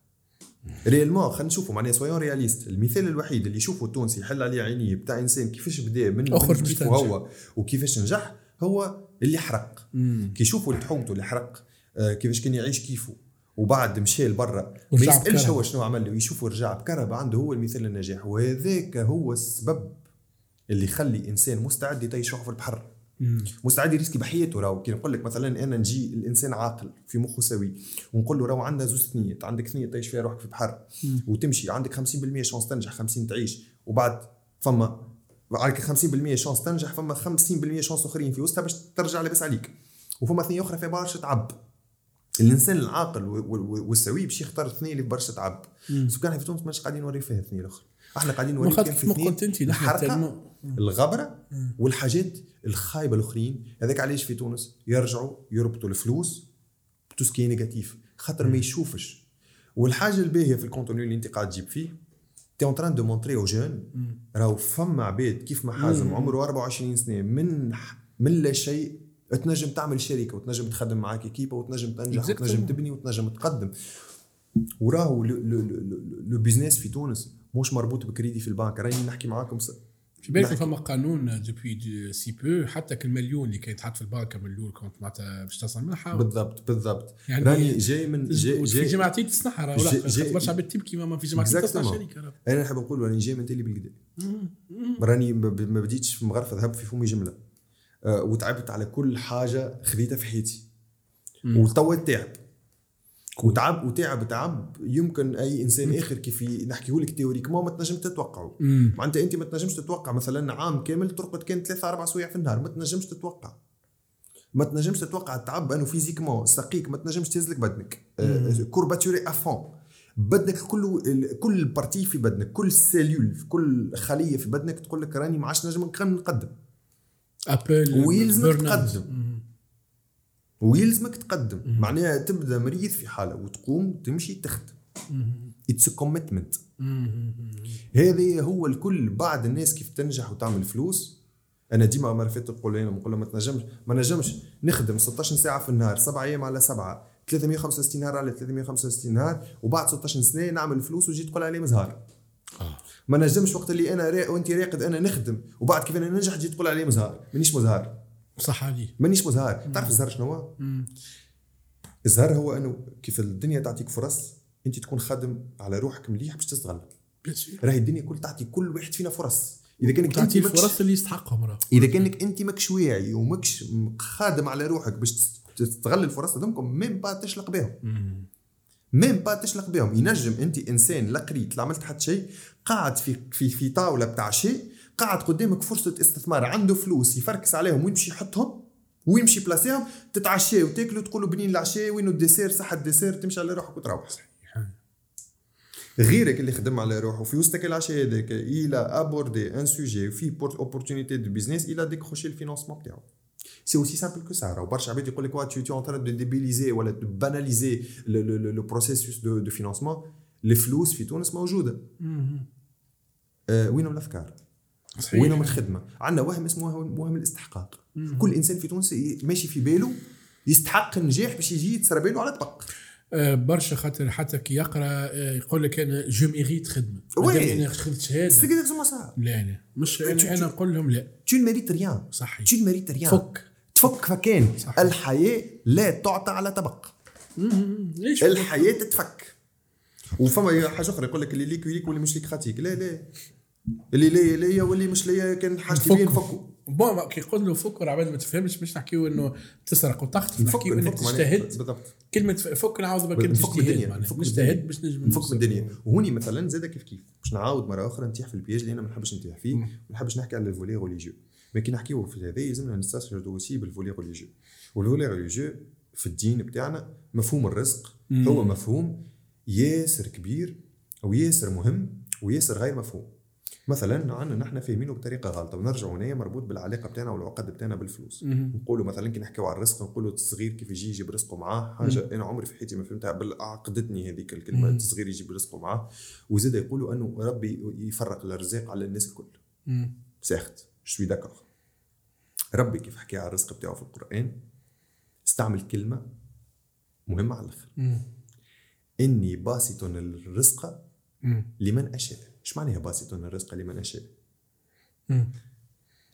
réellement خلينا نشوفوا معناها soyons réalistes المثال الوحيد اللي يشوفه التونسي يحل عليه عينيه بتاع إنسان كيفاش بدأ من تنجح. هو وكيفاش نجح هو اللي حرق. كي يشوفوا التحومته اللي حرق آه، كيفاش كان يعيش كيفه وبعد مشى لبرا ما يسألش. هو شنو عمل له يشوفوا رجع بكرهبة عنده هو المثال للنجاح. وهذاك هو السبب اللي يخلي إنسان مستعد يطيش روحه في البحر. مستعد يريسكي بحياته راهو. كي نقول لك مثلا أنا نجي الإنسان عاقل في مخه سوي ونقول له راهو عندنا زوج ثنيات عندك ثنيه تعيش فيها روحك في البحر وتمشي عندك 50% شانس تنجح 50 تعيش وبعد فما عندك 50% chance تنجح فما 50% chance آخرين في وسطها باش ترجع لاباس عليك. وفما ثنية أخرى فيها برشا تعب. الإنسان العاقل والسوي باش يختار الثنية اللي برشا تعب. so كان في تونس مش قاعدين نوري فيها الثنيه الأخرى. أحنا قاعدين نوري خاطر كان في كيف الغبرة والحاجات الخايبة الأخرين. هذاك علاش في تونس يرجعوا يربطوا الفلوس ب tout ce qui négatif خاطر ما يشوفش. والحاجة الباهية في ال contenu اللي انت قاعد تجيب فيه t'es en train de montrer aux jeunes راهو فما عباد كيف ما حازم عمره 24 سنة من من لا شيء تنجم تعمل شركة وتنجم تخدم معاك équipe وتنجم تنجح Exactement. وتنجم تبني وتنجم تقدم. وراهو لو- business في تونس مش مربوط بكريدي في البنك. راني نحكي معاكم في بالك. فما قانون depuis سي بو حتى كل مليون اللي كان يتحط في البنك من الأول كنت معناتها باش تصل منها بالضبط بالضبط. يعني راني جاي من جاي في جاي جماعتين تصنعها برشا عباد تبكي ما في جماعتين تصنع. شركة. أنا نحب نقول راني جاي من تالي بالكدا راني ما بديتش في مغرفة ذهب في فمي جملة. آه، وتعبت على كل حاجة خذيتها في حياتي. وتوا تعب وتعب وتعب تعب. يمكن أي إنسان آخر كيف نحكيه لك تيوريكمون ما تنجم تتوقعه. معناتها أنت ما تنجمش تتوقع. مثلا عام كامل ترقد كان ثلاثة أربع سوايع في النهار ما تنجمش تتوقع. ما تنجمش تتوقع التعب أنه physiquement سقيك ما تنجمش تهز لك بدنك courbaturé افون بدنك كله ال- كل partie في بدنك كل cellule في كل خلية في بدنك تقول لك راني ما عادش نجم نقدم. ابل ويلزمك. تقدم. ويلزمك تقدم معناها تبدا مريض في حالة وتقوم تمشي تخدم. it's commitment. هذا هو الكل. بعد الناس كيف تنجح وتعمل فلوس. أنا ديما مرة فاتت نقول لهم نقول ما تنجمش ما نجمش نخدم 16 ساعة في النهار 7 أيام على 7 365 نهار على 365 نهار وبعد 16 سنة نعمل فلوس وتجي تقول عليه مزهار ما نجمش وقت اللي أنا را... وأنت راقد أنا نخدم وبعد كيف أنا ننجح تجي تقول عليه مزهار مانيش مزهار صح عليه مانيش مزهار تعرف الزهر شنو هو؟ الزهر هو إنه كيف الدنيا تعطيك فرص أنت تكون خادم على روحك مليح باش تستغل. راهي الدنيا كل تعطي كل واحد فينا فرص. إذا كانك تعطي الفرص اللي يستحقهم راه إذا كانك أنت ماكش واعي وماكش خادم على روحك باش تستغل الفرص هذوكم même pas تشلق بهم. même pas تشلق بهم. ينجم أنت إنسان لا قريت لا عملت حتى شيء قاعد في في في طاولة بتاع شيء قاعد قدامك فرصة استثمار عنده فلوس يفركس عليهم ويمشي يحطهم ويمشي بلاصيهم تتعشى وتاكلوا تقولوا بنين العشاء وينو ال dessert صح ال dessert تمشي على روحك وتروح. غيرك اللي خدم على روحه في وسطك العشاء هذاك il a abordé un sujet في opportunité de business il a décroché ال financement تاعو c'est aussi simple que ça راهو برشا عباد يقول لك وا es en train de banaliser ولا le, le processus de, de financement. الفلوس في تونس موجوده وينهم الافكار صحيح. وينهم الخدمه عندنا وهم اسمه وهم الاستحقاق. كل إنسان في تونس ماشي في باله يستحق النجاح باش يجي يتسرى باله على طبق. آه، برشا خاطر حتى كي يقرأ آه، يقول لك أنا je mérite خدمة. oui. أنا خدمت شهادة. c'est صح لا لا. مش أنا أنا نقول لهم لا. ne mérites rien. صحيح. Ne mérites rien. فك. تفك فكان. صح. الحياة لا تعطى على طبق. مم. ليش؟ الحياة تتفك. وفما حاجة أخرى يقول لك اللي ليك وليك واللي مش ليك خاطيك. لا لا. اللي ليا ليا واللي مش ليا كان حاجتي نفكوا. نفكوا bon mais كي يقول له فك راه عباد ما تفهمش مش نحكيو إنه تسرق وتخطف نحكيو إنك تجتهد. بالضبط. كلمة فك نعاود ما كلمه نفك من الدنيا نفك نجتهد. باش نجم نفك من الدنيا وهوني مثلا زاد كيف كيف؟ باش نعاود مرة أخرى نتيح في ال piège اللي أنا ما نحبش نتيح فيه ما نحبش نحكي على ال volet religieux. mais كي نحكيو في هذا لازمنا نستشهدوا aussi بال volet religieux. وال volet religieux في الدين بتاعنا مفهوم الرزق هو مفهوم ياسر كبير أو ياسر مهم وياسر غير مفهوم. مثلا عندنا نحن فاهمينه بطريقه غلطه ونرجعوا هنا مربوط بالعلاقة بتاعنا والعقد بتاعنا بالفلوس. نقولوا مثلا كي نحكيو على الرزق نقولوا الصغير كيف يجي يجيب رزقه معاه. حاجة أنا عمري في حياتي ما فهمتها بل عقدتني هذيك الكلمة. الصغير يجيب رزقه معاه. وزاد يقولوا أنه ربي يفرق الأرزاق على الناس الكل. ساخت. شوي داكور ربي كيف حكى على الرزق بتاعه في القرآن؟ استعمل كلمة مهمة على الآخر. إني باسط الرزق. لمن أشاء. إيش معناها باسط الرزق لمن اشاء مم.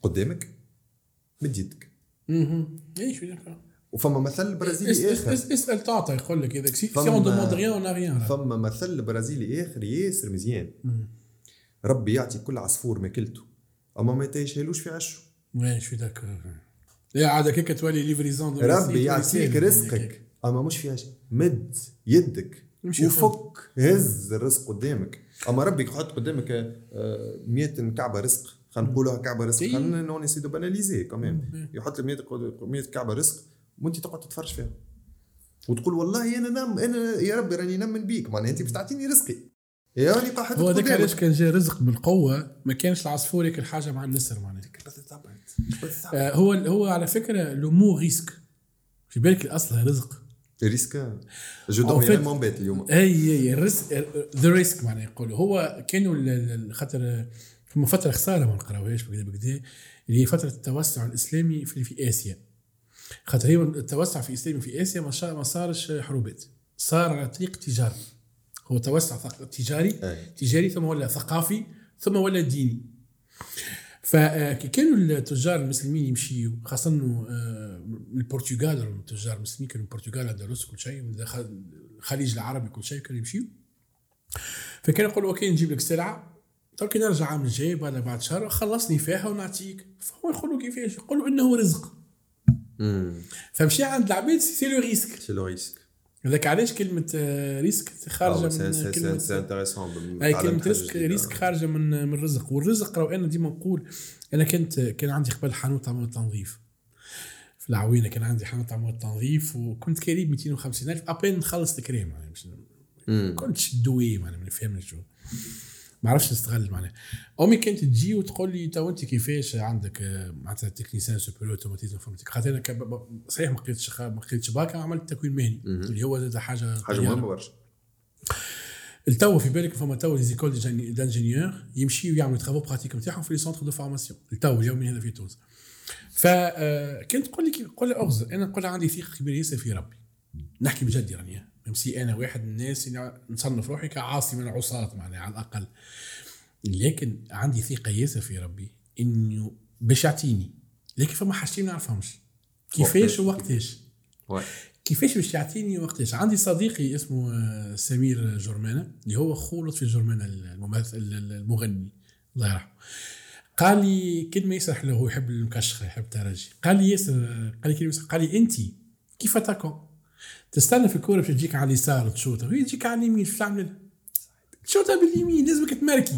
قدامك مد يدك. إيش وفما مثل برازيلي آخر. اسأل تعطى يقول لك هذاك si on demande rien on rien فما مثل برازيلي آخر ياسر مزيان. ربي يعطي كل عصفور ماكلته. أما ما يطيشهالوش في عشه إيش في ذاك يا عاد هكاك تولي livraison ربي يعطيك رزقك. أما مش في عشه مد يدك. وفك هز الرزق قدامك. أما ربي يحط قدامك آه، 100 كعبة رزق. خلينا نقولها كعبة رزق. إيه. خلينا on essaie de banaliser كمان يحط لك 100 100 كعبة رزق وأنت تقعد تتفرج فيها. وتقول والله أنا نم أنا يا ربي راني نمن بيك. معناها أنت باش تعطيني رزقي. يا راني قاعد هو هذاك علاش كان جاي رزق بالقوة؟ ما كانش العصفور ياكل حاجة مع النسر معناها. بالضبط آه، هو هو على فكرة لو مو ريسك في بالك الأصل رزق. ريسك جو ريالمون بيت اليوم اي اي الريسك ذا ريسك معناها يقولوا. هو كانوا خاطر فما فترة خسارة ما نقراوهاش بكذا بكذا اللي هي فترة التوسع الإسلامي في, في آسيا. خاطر هي التوسع في الاسلامي في آسيا ما, صارش حروبات. صار على طريق تجاري. هو توسع تجاري. أي. تجاري ثم ولا ثقافي ثم ولا ديني. فكي كانوا التجار المسلمين يمشيوا خاصة إنه آه، من البرتغال التجار المسلمين كانوا من البرتغال اندلس كل شيء من الخليج العربي كل شيء كانوا يمشيوا فكان يقول okay نجيب لك سلعة تو كي نرجع عام الجاي بعد بعد شهر خلصني فيها ونعطيك. فهو يقولوا كيفاش؟ يقولوا إنه رزق. فمشي عند العباد c'est le risque. c'est le risque. هذاك علاش كلمة آه، risque خارجة من كلمة c'est intéressant اي كلمة رزق risque خارجة من من الرزق. والرزق راهو أنا ديما نقول أنا كنت كان عندي قبل حانوت مواد تنظيف في العوينة كان عندي حانوت مواد تنظيف وكنت كاريه 250 ألف. à peine نخلص الكراء يعني مش كنتش دوي ما نفهمش ما عرفش نستغل معناها. أمي كانت تجي وتقول لي تو أنت كيفاش عندك آه، معناتها technicien supérieur automatisme informatique خاطر أنا كب- صحيح ما قريتش ما قريتش باكا عملت تكوين مهني. اللي هو زاد حاجة حاجة. مهمة برشا. التو في بالك فما تو les écoles d'ingénieurs يمشيو يعملوا travaux pratiques نتاعهم في les centres de formation التو اليومي هذا في تونس. فكنت تقول لي كي- تقول لي اغزر أنا نقول عندي ثقة كبيرة ياسر في ربي. نحكي بجد راني ميمسي أنا واحد من الناس اللي نصنف روحي كعاصي من العصاة معناها على الأقل. لكن عندي ثقة ياسر في ربي إنه باش يعطيني. لكن فما حاجتين ما نعرفهمش. كيفاش وقتاش. ووقتاش. كيفاش باش يعطيني وقتاش؟ عندي صديقي اسمه آه، سمير جرمانة اللي هو خو لطفي جرمانة الممثل المغني. الله يرحمه. قال لي كلمة ياسر له هو يحب المكشخة يحب الترجي. قال لي ياسر قال لي كلمة قال لي انت كيف attaquant تستنى في الكورة باش تجيك على اليسار تشوطها وهي تجيك على اليمين شو تعمل تشوطها باليمين لازمك تماركي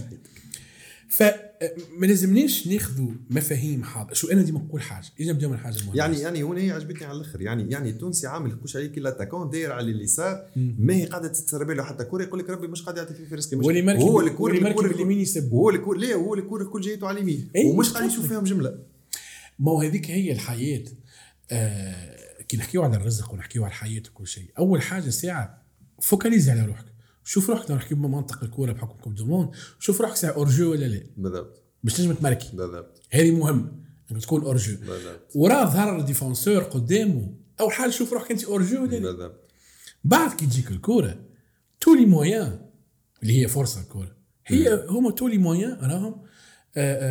فما لازمناش ناخذوا مفاهيم حاضر شو أنا ديما نقول حاجة؟ أجي نبدا من حاجة مهمة. يعني يعني هنا هي عجبتني على الأخر. يعني يعني التونسي عامل كوش عليك ال attaquant داير على اليسار ما هي قاعدة تتسرب له حتى كورة يقول لك ربي مش قاعد يعطي في رزقي ماركي هو واللي الكورة ماركي الكورة. باليمين يسب هو الكوره لا هو الكورة الكل جايته على اليمين. أي، ومش قاعد. يشوف فيهم جملة. ما هو هذيك هي الحياة. آه كي نحكيو على الرزق ونحكيو على الحياة وكل شيء. أول حاجة ساعة focalise على روحك. شوف روحك نحكي بمنطق الكورة بحكم coupe du monde شوف روحك ساعة hors-jeu ولا لا. بالضبط. باش تنجم تماركي. بالضبط. هذه مهم إنك تكون hors-jeu. بالضبط. وراه ظهر ال défenseur قدامه اول حاجة شوف روحك أنت hors-jeu ولا لا. بالضبط. بعد كي تجيك الكورة tous les moyens اللي هي فرصة الكورة. هي هما tous les moyens راهم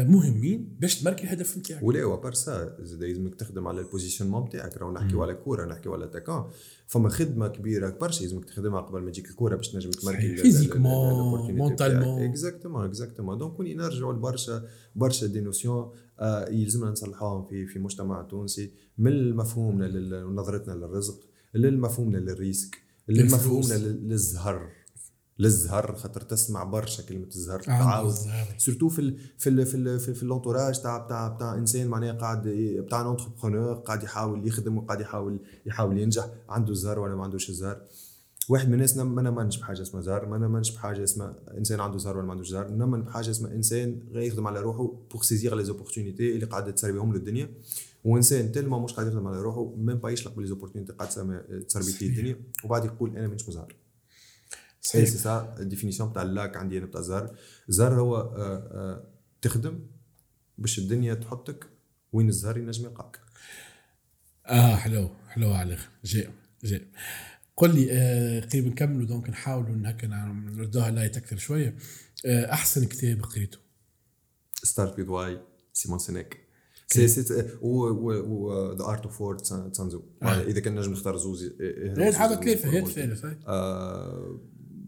مهمين باش تماركي الهدف نتاعك. ولا و à part ça زاد لازمك تخدم على ال positionnement نتاعك. راهو نحكيو على كورة نحكيو على attaquant فما خدمة كبيرة برشا لازمك تخدمها قبل ما تجيك الكورة باش تنجم تماركي. Physiquement, mentalement. Exactement exactement donc كوني نرجعوا لبرشا برشا des notions آه يلزمنا نصلحوهم في في مجتمع تونسي. من مفهومنا ونظرتنا للرزق للمفهومنا لل risque لل- للزهر. للزهر خاطر تسمع برشا كلمة الزهر تعاود. surtout في ال في ال في ال في, في ال entourage تاع بتاع بتاع إنسان معناها قاعد بتاع entrepreneur قاعد يحاول يخدم وقاعد يحاول يحاول ينجح عنده زهر ولا ما عندوش زهر. واحد من الناس ما نمنش بحاجة اسمها زهر ما نمنش بحاجة اسمها إنسان عنده زهر ولا ما عندوش زهر نمن بحاجة اسمها إنسان غير يخدم على روحه pour saisir les opportunités اللي قاعدة تسربيهم له الدنيا. وإنسان تلما مش قاعد يخدم على روحه même pas يشلق ب les opportunités قاعد تسربي فيه الدنيا. وبعد يقول أنا مانيش مزهر. et c'est ça ال définition بتاع ال luck عندي أنا بتاع الزهر الزهر هو آه، آه، تخدم باش الدنيا تحطك وين الزهر ينجم يلقاك. آه حلو حلو على الآخر جاء جاء قل لي آه قريب نكملوا donc نحاولوا هكا نعم- نردوها light أكثر شوية. آه أحسن كتاب قريته؟ ستارت وذ واي سيمون سينيك سي سي و و ذا ارت اوف وور تسانزو إذا كان نجم نختار زوز حاجة ثلاثة هاي. آه،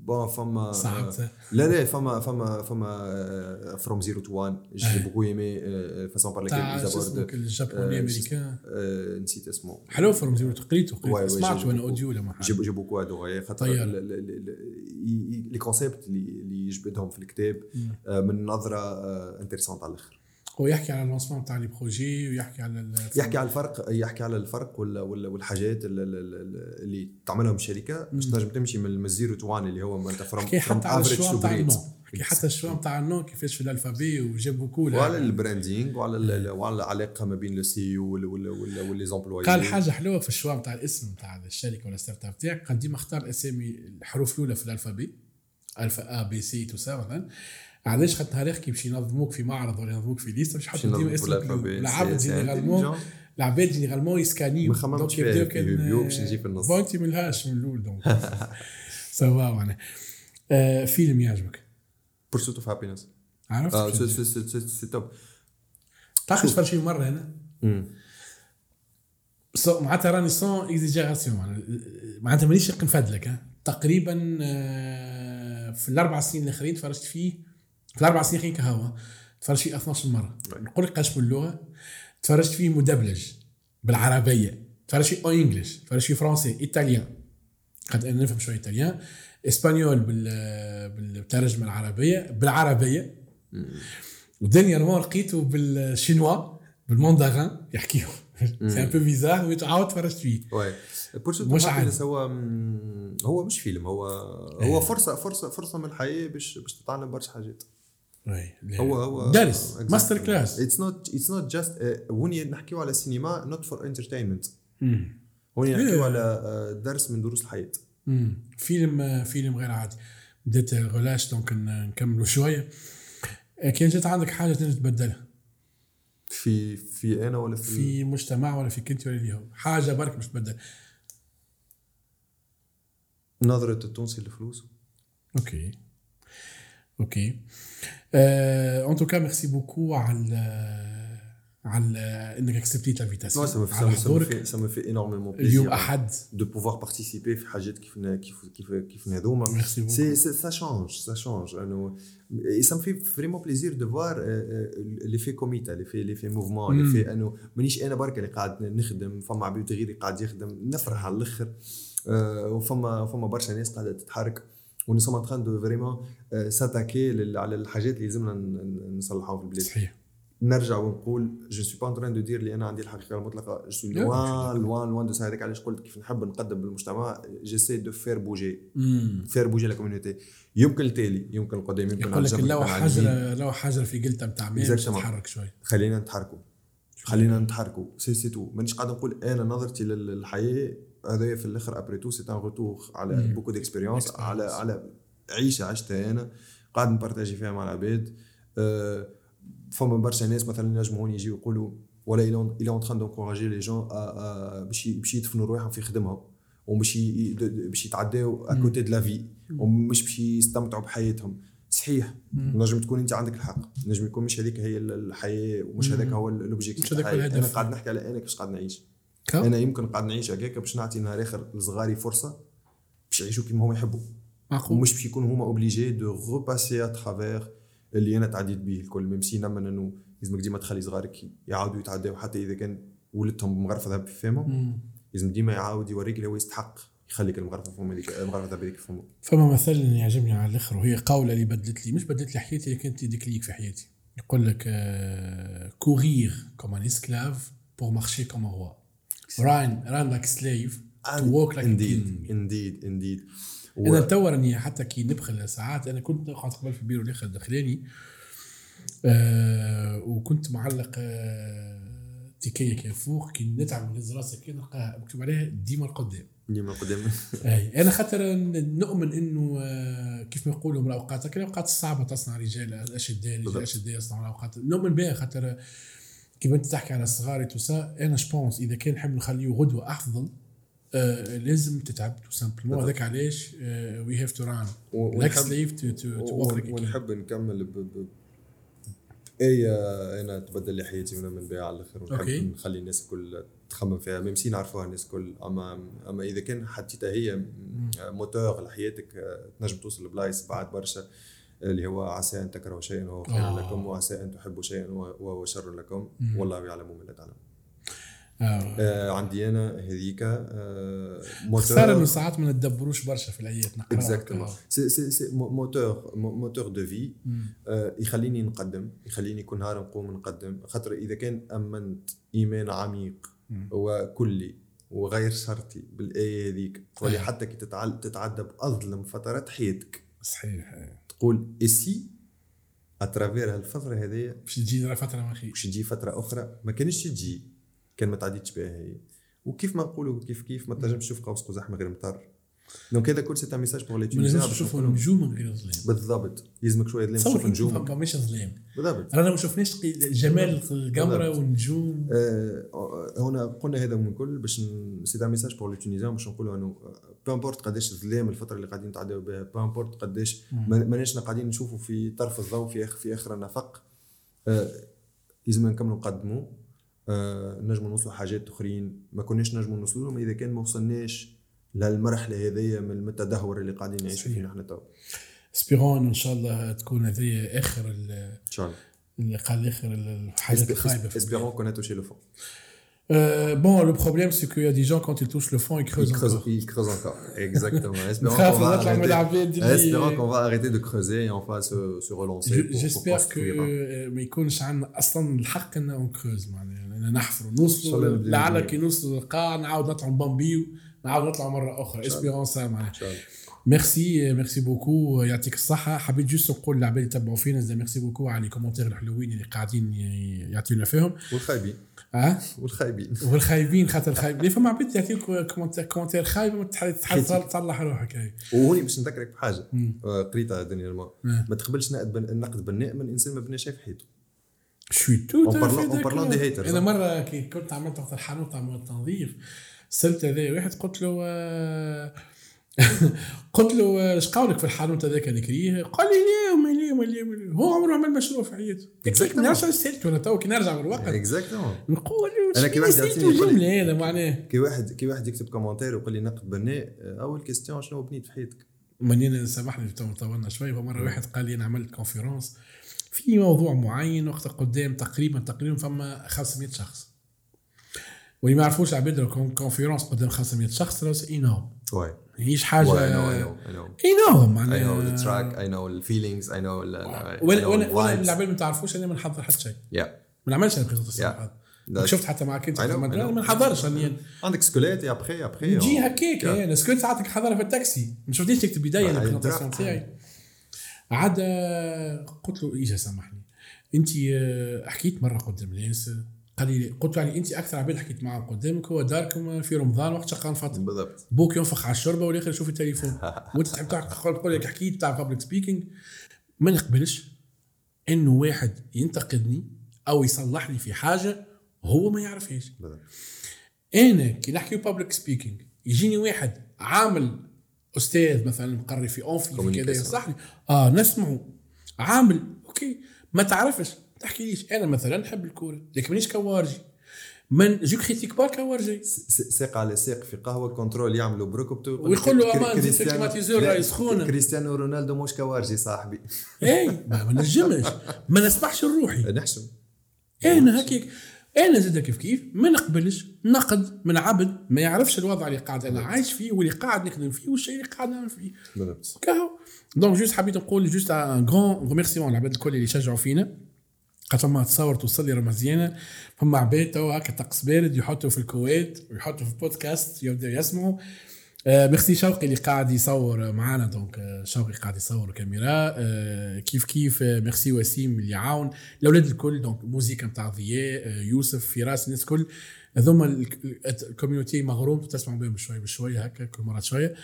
بون فما صعبت. لا لا فما فما فما فروم زيرو تو وان جي بوكو ايمي فاسون بار اسمه ايزابورد الجابوني امريكان نسيت اسمه حلو فورم زيرو قريته سمعته أنا اوديو لما جي جي بوكو ادوري خاطر les concepts اللي يجبدهم في الكتاب من نظره intéressante على الآخر هو يحكي على ال lancement تاع les projets ويحكي على يحكي على الفرق يحكي على الفرق والحاجات اللي, اللي تعملهم الشركة باش تنجم تمشي من ال zero to اللي هو انت from حتى على ال choix تاع حكي حتى ال choix تاع ال nom كيفاش في ال alphabet وجابوا كول وعلى ال branding وعلى وعلى العلاقة ما بين ال CEO و les employés قال حاجة حلوة في ال choix تاع الاسم تاع الشركة ولا startup تاعك. قد ديما اختار اسامي الحروف الأولى في ال alphabet alpha A B C tout ça مثلا. علاش خاطر نهار كي باش ينظموك في معرض ولا ينظموك في ليست؟ باش يحطوا ديما اسمك. العبد généralement. العباد généralement يسكانيو. ما خممتش فيها في ريفيو باش نجي في النص. بونتي من ال H من الأول donc soit معناها آه، فيلم يعجبك. Pursuit of Happyness عرفت c'est top تعرف شفت شي مرة هنا. معناتها راني sans exagération معناتها مانيش نفدلك. تقريبا آه، في الأربع سنين الآخرين تفرجت فيه في الأربع سنين الاخرين كهوا تفرجت فيه 12 مرة. نقول لك قداش من لغة تفرجت فيه مدبلج بالعربية. تفرجت فيه en English تفرجت فيه français italien. خاطر أنا نفهم شوية italien. espagnol بال بالترجمة العربية. بالعربية. و dernièrement لقيته بال chinois بال mandarin يحكيو. c'est un peu bizarre وعاود تفرجت فيه. Pursuit مش. Happyness هو هو مش فيلم. هو هو فرصة فرصة فرصة من الحياة باش باش تتعلم برشا حاجات. هو هو درس masterclass it's not it's not just وني نحكيو على السينما not for entertainment مم. وني نحكيو Yeah. على آه، درس من دروس الحياة. مم. فيلم فيلم غير عادي. بديت غلاش donc نكملوا شوية. آه، كان جات عندك حاجة تنجم تبدلها؟ في في أنا ولا في, في مجتمع ولا في كنت ولا اللي هو؟ حاجة برك مش تبدل. نظرة التونسي للفلوس okay. okay en tout cas merci beaucoup على على انك accepté l'invitation ça me fait ça me fait énormément plaisir اليوم احد de pouvoir participer في حاجات كيف كيف كيف كيف هذوما c'est ça change ça change انو اي سا مي فريمون بليزير دو فوار لي في كوميتا لي في لي في موفمون لي في انو مانيش أنا برك اللي قاعد نخدم فما عبيد غيري قاعد يخدم نفرح على الأخر. وفما فما برشا ناس قاعدة تتحرك. ونو سوم ان دو فريمون ساتاكي على الحاجات اللي لازمنا نصلحوها في البلاد. صحيح. نرجع ونقول جو سوي با ان دو دير اللي أنا عندي الحقيقة المطلقة جو سوي لا، لوان لوان لوان دو سا هذاك علاش قلت كيف نحب نقدم بالمجتمع جيسي دو فير بوجي. faire bouger la community يمكن التالي يمكن القدام يمكن يقول لك لو. حجر لو حجر في قلته نتاع Exactement. تتحرك شوي. خلينا نتحركوا. خلينا نتحركوا. c'est c'est tout مانيش قاعد نقول أنا نظرتي لل- للحياة هذايا في الآخر après tout c'est un retour على. beaucoup d'expériences. على على عيشة عشتها أنا قاعد نبارتاجي فيها مع العباد أه، فما برشا ناس مثلا ينجموا هون يجيو يقولوا ولا il est en train d'encourager les jeunes باش باش يدفنوا رواحهم في خدمهم د- باش يتعداو à côté de la vie ومش باش يستمتعوا بحياتهم صحيح. نجم تكون أنت عندك الحق نجم يكون مش هذيك هي الحياة ومش. هذاك هو ال objectif. أنا قاعد نحكي على أنا كيفاش قاعد نعيش؟ أنا يمكن قاعد نعيش هكاك باش نعطي نهار اخر لصغاري فرصة باش يعيشوا كيما هما يحبوا. معقول ومش باش يكونوا هما obligés de repasser à travers اللي أنا تعديت به الكل. même si نؤمن إنه لازمك ديما تخلي صغارك يعاودوا يتعداو. حتى إذا كان ولدتهم مغرفه ذهب في فمهم. لازم ديما يعاود يوريك اللي هو يستحق يخليك المغرفة فم هذيك المغرفة ذهب هذيك في فمه فما مثل يعجبني على الآخر وهي قولة اللي بدلت لي. مش بدلت لي حياتي اللي كانت déclic في حياتي. يقول لك courir comme un esclave pour marcher comme roi run run like slave to walk like indeed indeed indeed أنا نتور إني حتى كي نبخل ساعات أنا كنت قاعد قبل في البيرو الآخر الداخلاني آه وكنت معلق آه تكيه كي فوق كي نتعب من راسك كي نلقاها مكتوب عليها ديما القدام. ديما قدام أي أنا خاطر نؤمن إنه آه، كيف ما يقولوا من الأوقات الأوقات الصعبة تصنع رجال الأشداء. الأشداء يصنعوا الأوقات. نؤمن بها خاطر كيما انت تحكي على الصغار tout ça أنا je pense إذا كان نحب نخليه غدوة أفضل آه لازم تتعب tout simplement بالضبط. هذاك علاش؟ we have to run ونحب- slave to to ونحب نكمل ب ب آية أنا تبدل لي حياتي ونؤمن بها على الآخر. ونحب. نخلي الناس الكل تخمم فيها. même si نعرفوها الناس الكل أما أما إذا كان حطيتها هي موتور لحياتك آه، تنجم توصل لبلايص بعد برشا. اللي هو عسى أن تكرهوا شيئا وهو خير آه. لكم وعسى أن تحبوا شيئا وهو شر لكم مم. والله يعلم وما لا تعلم آه. آه عندي أنا هذيك آه خساره انه ساعات ما نتدبروش برشا في الأيات نقراها exactement c'est c'est c'est moteur moteur de vie. آه، يخليني نقدم يخليني كل نهار نقوم نقدم خاطر إذا كان أمنت إيمان عميق مم. وكلي وغير شرطي بالآية هذيك تولي. حتى كي تتعدى باظلم فترات حياتك صحيح. تقول c'est à travers هالفتره هذيا باش تجينا فترة ما خير باش تجي فترة أخرى ما كانش تجي. كان ما تعديتش بها هي. وكيف ما نقولوا كيف كيف ما تنجمش تشوف قوس قزح من غير مطر. donc هذا كل c'est un message pour les ما tunisiens نشوفوا نقولوا- النجوم من غير ظلام بالضبط يلزمك شوية ظلام تشوف نجوم ماشي ظلام بالضبط رانا ما شفناش جمال القمره. والنجوم آه، هنا قلنا هذا من الكل باش c'est un message pour les tunisiens باش نقولوا انه peu importe قداش ظلام الفترة اللي قاعدين نتعداو بها peu importe قداش ما- ماناش قاعدين نشوفوا في طرف الضوء في اخر في اخر النفق آه، لازم نكملوا نقدموا آه، نجموا نوصلوا حاجات اخرين ما كناش نجموا نوصلوا لهم اذا كان ما وصلناش للمرحله هذيا من التدهور اللي قاعدين نعيشوا. فيه نحن تو espérons ان شاء الله تكون هذه اخر ال- ان شاء الله اللي قال اخر الحاجات الخايبه في espérons qu'on a touché le fond bon le problème c'est que y a des gens quand ils touchent le fond ils creusent Il creuse, encore. il creuse encore. Exactement. Espérons qu'on va qu'on va arrêter de creuser et on va se, se relancer. J- pour- pour j'espère que construire. ما يكونش عندنا أصلا الحق ان نكروز معناها نحفروا نوصلوا الله نبدأ لعل نبني. كي نوصلوا للقاع نعاود نطلعوا بامبيو نعاود نطلعوا مرة أخرى. شاء الله. espérons ça معناها إن شاء الله. merci merci beaucoup يعطيك الصحة حبيت juste نقول للعباد اللي يتبعوا فينا زي merci beaucoup على les commentaires الحلوين اللي قاعدين يعطيونا فيهم والخايبين آه والخايبين والخايبين خاطر الخايبين فما عباد يعطيوك commentaire commentaire خايب. تصلح روحك هاي وهوني باش نذكرك بحاجة. مم. آه، قريتها دنيا. ما تقبلش نقد بناء من إنسان ما بنى شيء في حياته شوي تو en parlant des haters, أنا. مره كي كنت عملت وقت الحانوت عملت تنظيف سالت هذا واحد قلت له آه، قلت له إيش قولك في الحانوت هذاك اللي كريه؟ قال لي ليه وما ليه وما ليه هو عمره عمل مشروع في حياته. ما نعرفش أنا سالته أنا تو كي نرجع بالوقت. exactement نقول أنا كي واحد الجمله هذا معناه كي واحد كي واحد يكتب commentaire ويقول لي نقد بناء آه، أول question شنو بنيت في حياتك؟ ماني سامحني طولنا شوي. فمره واحد قال لي أنا عملت conférence في موضوع معين وقت قدام تقريبا تقريبا فما 500 شخص. واللي ما يعرفوش qu'une conférence قدام 500 شخص énorme ouais ماهيش حاجة اي نو إي نو اي نو know the, I وأنا وأنا. العباد ما تعرفوش أنا ما نحضر حتى شيء. ما نعملش أنا That's- شفت حتى معك انت. ما نحضرش عندك سكولات après après نجي on- هكاك. أنا سكوت ساعتك حضرها في التاكسي ما شفتنيش تكتب بداية البريزونطاسيون درك. تاعي عاد آه، قلت له إيجا سامحني انت آه، حكيت مرة قدام الناس لي قلت له يعني أنت أكثر عباد حكيت معاهم قدامك هو داركم في رمضان وقت شقان فاطمه بالضبط. بوك ينفخ على الشوربة والاخر يشوف التليفون. وانت تحب تقول لك حكيت تاع public speaking ما نقبلش إنه واحد ينتقدني أو يصلح لي في حاجة هو ما يعرفهاش. أنا كي نحكي public speaking يجيني واحد عامل أستاذ مثلا مقري في أونفي في كذا. ينصحني. آه نسمعه. عامل okay. ما تعرفش. تحكي ليش؟ أنا مثلا نحب الكورة لكن مانيش كوارجي. moi je critique pas كوارجي. ساق على ساق في قهوة contrôle يعملوا بركبته ويقول له زيد في كريستيانو- ال climatiseur راهي سخونة. كريستيانو رونالدو مش كوارجي صاحبي. اي ما ما نجمش. ما نسمحش لروحي. نحشم. أنا هكيك. أنا زاد كيف كيف؟ ما نقبلش نقد من عبد ما يعرفش الوضع اللي قاعد أنا عايش فيه واللي قاعد نخدم فيه والشيء اللي قاعد نعمل فيه. بالضبط. كهو. donc juste حبيت نقول juste un grand remerciement العباد الكل اللي يشجعوا فينا. خاطر فما تصور توصل لي راه مزيانه فما عباد تو هكا طقس بارد يحطوا في ال kit ويحطوا في بودكاست يبداو يسمعوا آه ميرسي شوقي اللي قاعد يصور معنا donc آه شوقي قاعد يصور كاميرا. آه كيف كيف ميرسي وسيم اللي يعاون. الاولاد الكل donc موزيكا نتاع ضياء يوسف فراس الناس الكل. هذوما ال community مغروم تسمعوا بهم شوي بشوي هكا كل مرة شوية.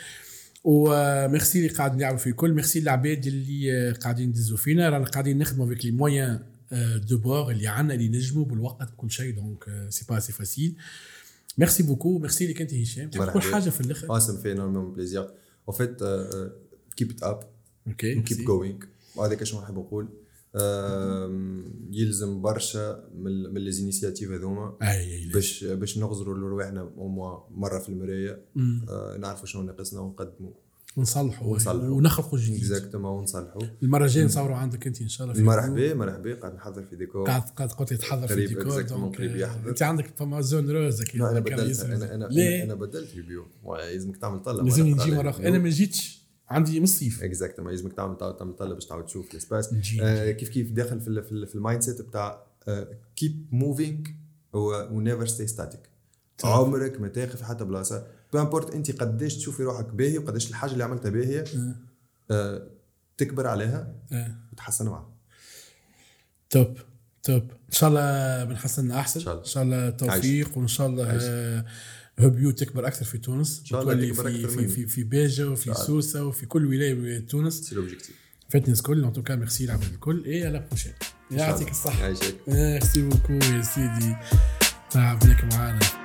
وميرسي اللي قاعد نلعبوا في الكل ميرسي للعباد اللي قاعدين يدزوا فينا رانا قاعدين نخدموا avec les moyens du bord اللي عندنا اللي نجموا بالوقت بكل شيء donc c'est pas si facile merci beaucoup merci لك انت هشام مرحبا. حاجة في الآخر énormément plaisir. En fait euh, euh, keep it up. okay keep going. هذاك شنو نحب نقول يلزم برشا من من les initiatives هذوما باش باش نغزروا لرواحنا مره في المرايه نعرفوا شنو ناقصنا ونقدموا ونصلحوا ونصلحوا. ونخلقوا جديد. exactement ونصلحوا. المرة الجاية نصوروا عندك أنت إن شاء الله في مرحبا مرحبا قاعد نحضر في ديكور. قاعد قاعد قلت لي تحضر في exactement، donc آه،. أنت عندك فما zone rose كي لا أنا بدلت. أنا أنا ليه؟ أنا بدلت البيو لازمك تعمل طلب. لازمني نجي مره أخرى أنا ما جيتش عندي من الصيف. exactement لازمك تعمل تعمل طلب باش تعاود تشوف ال space. نجي، آه كيف كيف داخل في ال- في, ال- في ال mindset بتاع keep moving و never stay static عمرك ما تاخذ في حتى بلاصة. peu importe أنت قداش تشوفي روحك باهي وقداش الحاجة اللي عملتها باهية آه تكبر عليها آه. وتحسن معها. top top. إن شاء الله بنحسن أحسن. إن شاء الله. إن شاء الله توفيق وإن شاء الله عايش. آه، Hubio تكبر أكثر في تونس. إن شاء الله تكبر في في. في, في باجة وفي. سوسة وفي كل ولاية من تونس c'est l'objectif في تونس الكل en tout cas merci العباد الكل اي à la prochaine يعطيك الصحة. عايشك. merci beaucoup يا سيدي. تعبناك معانا.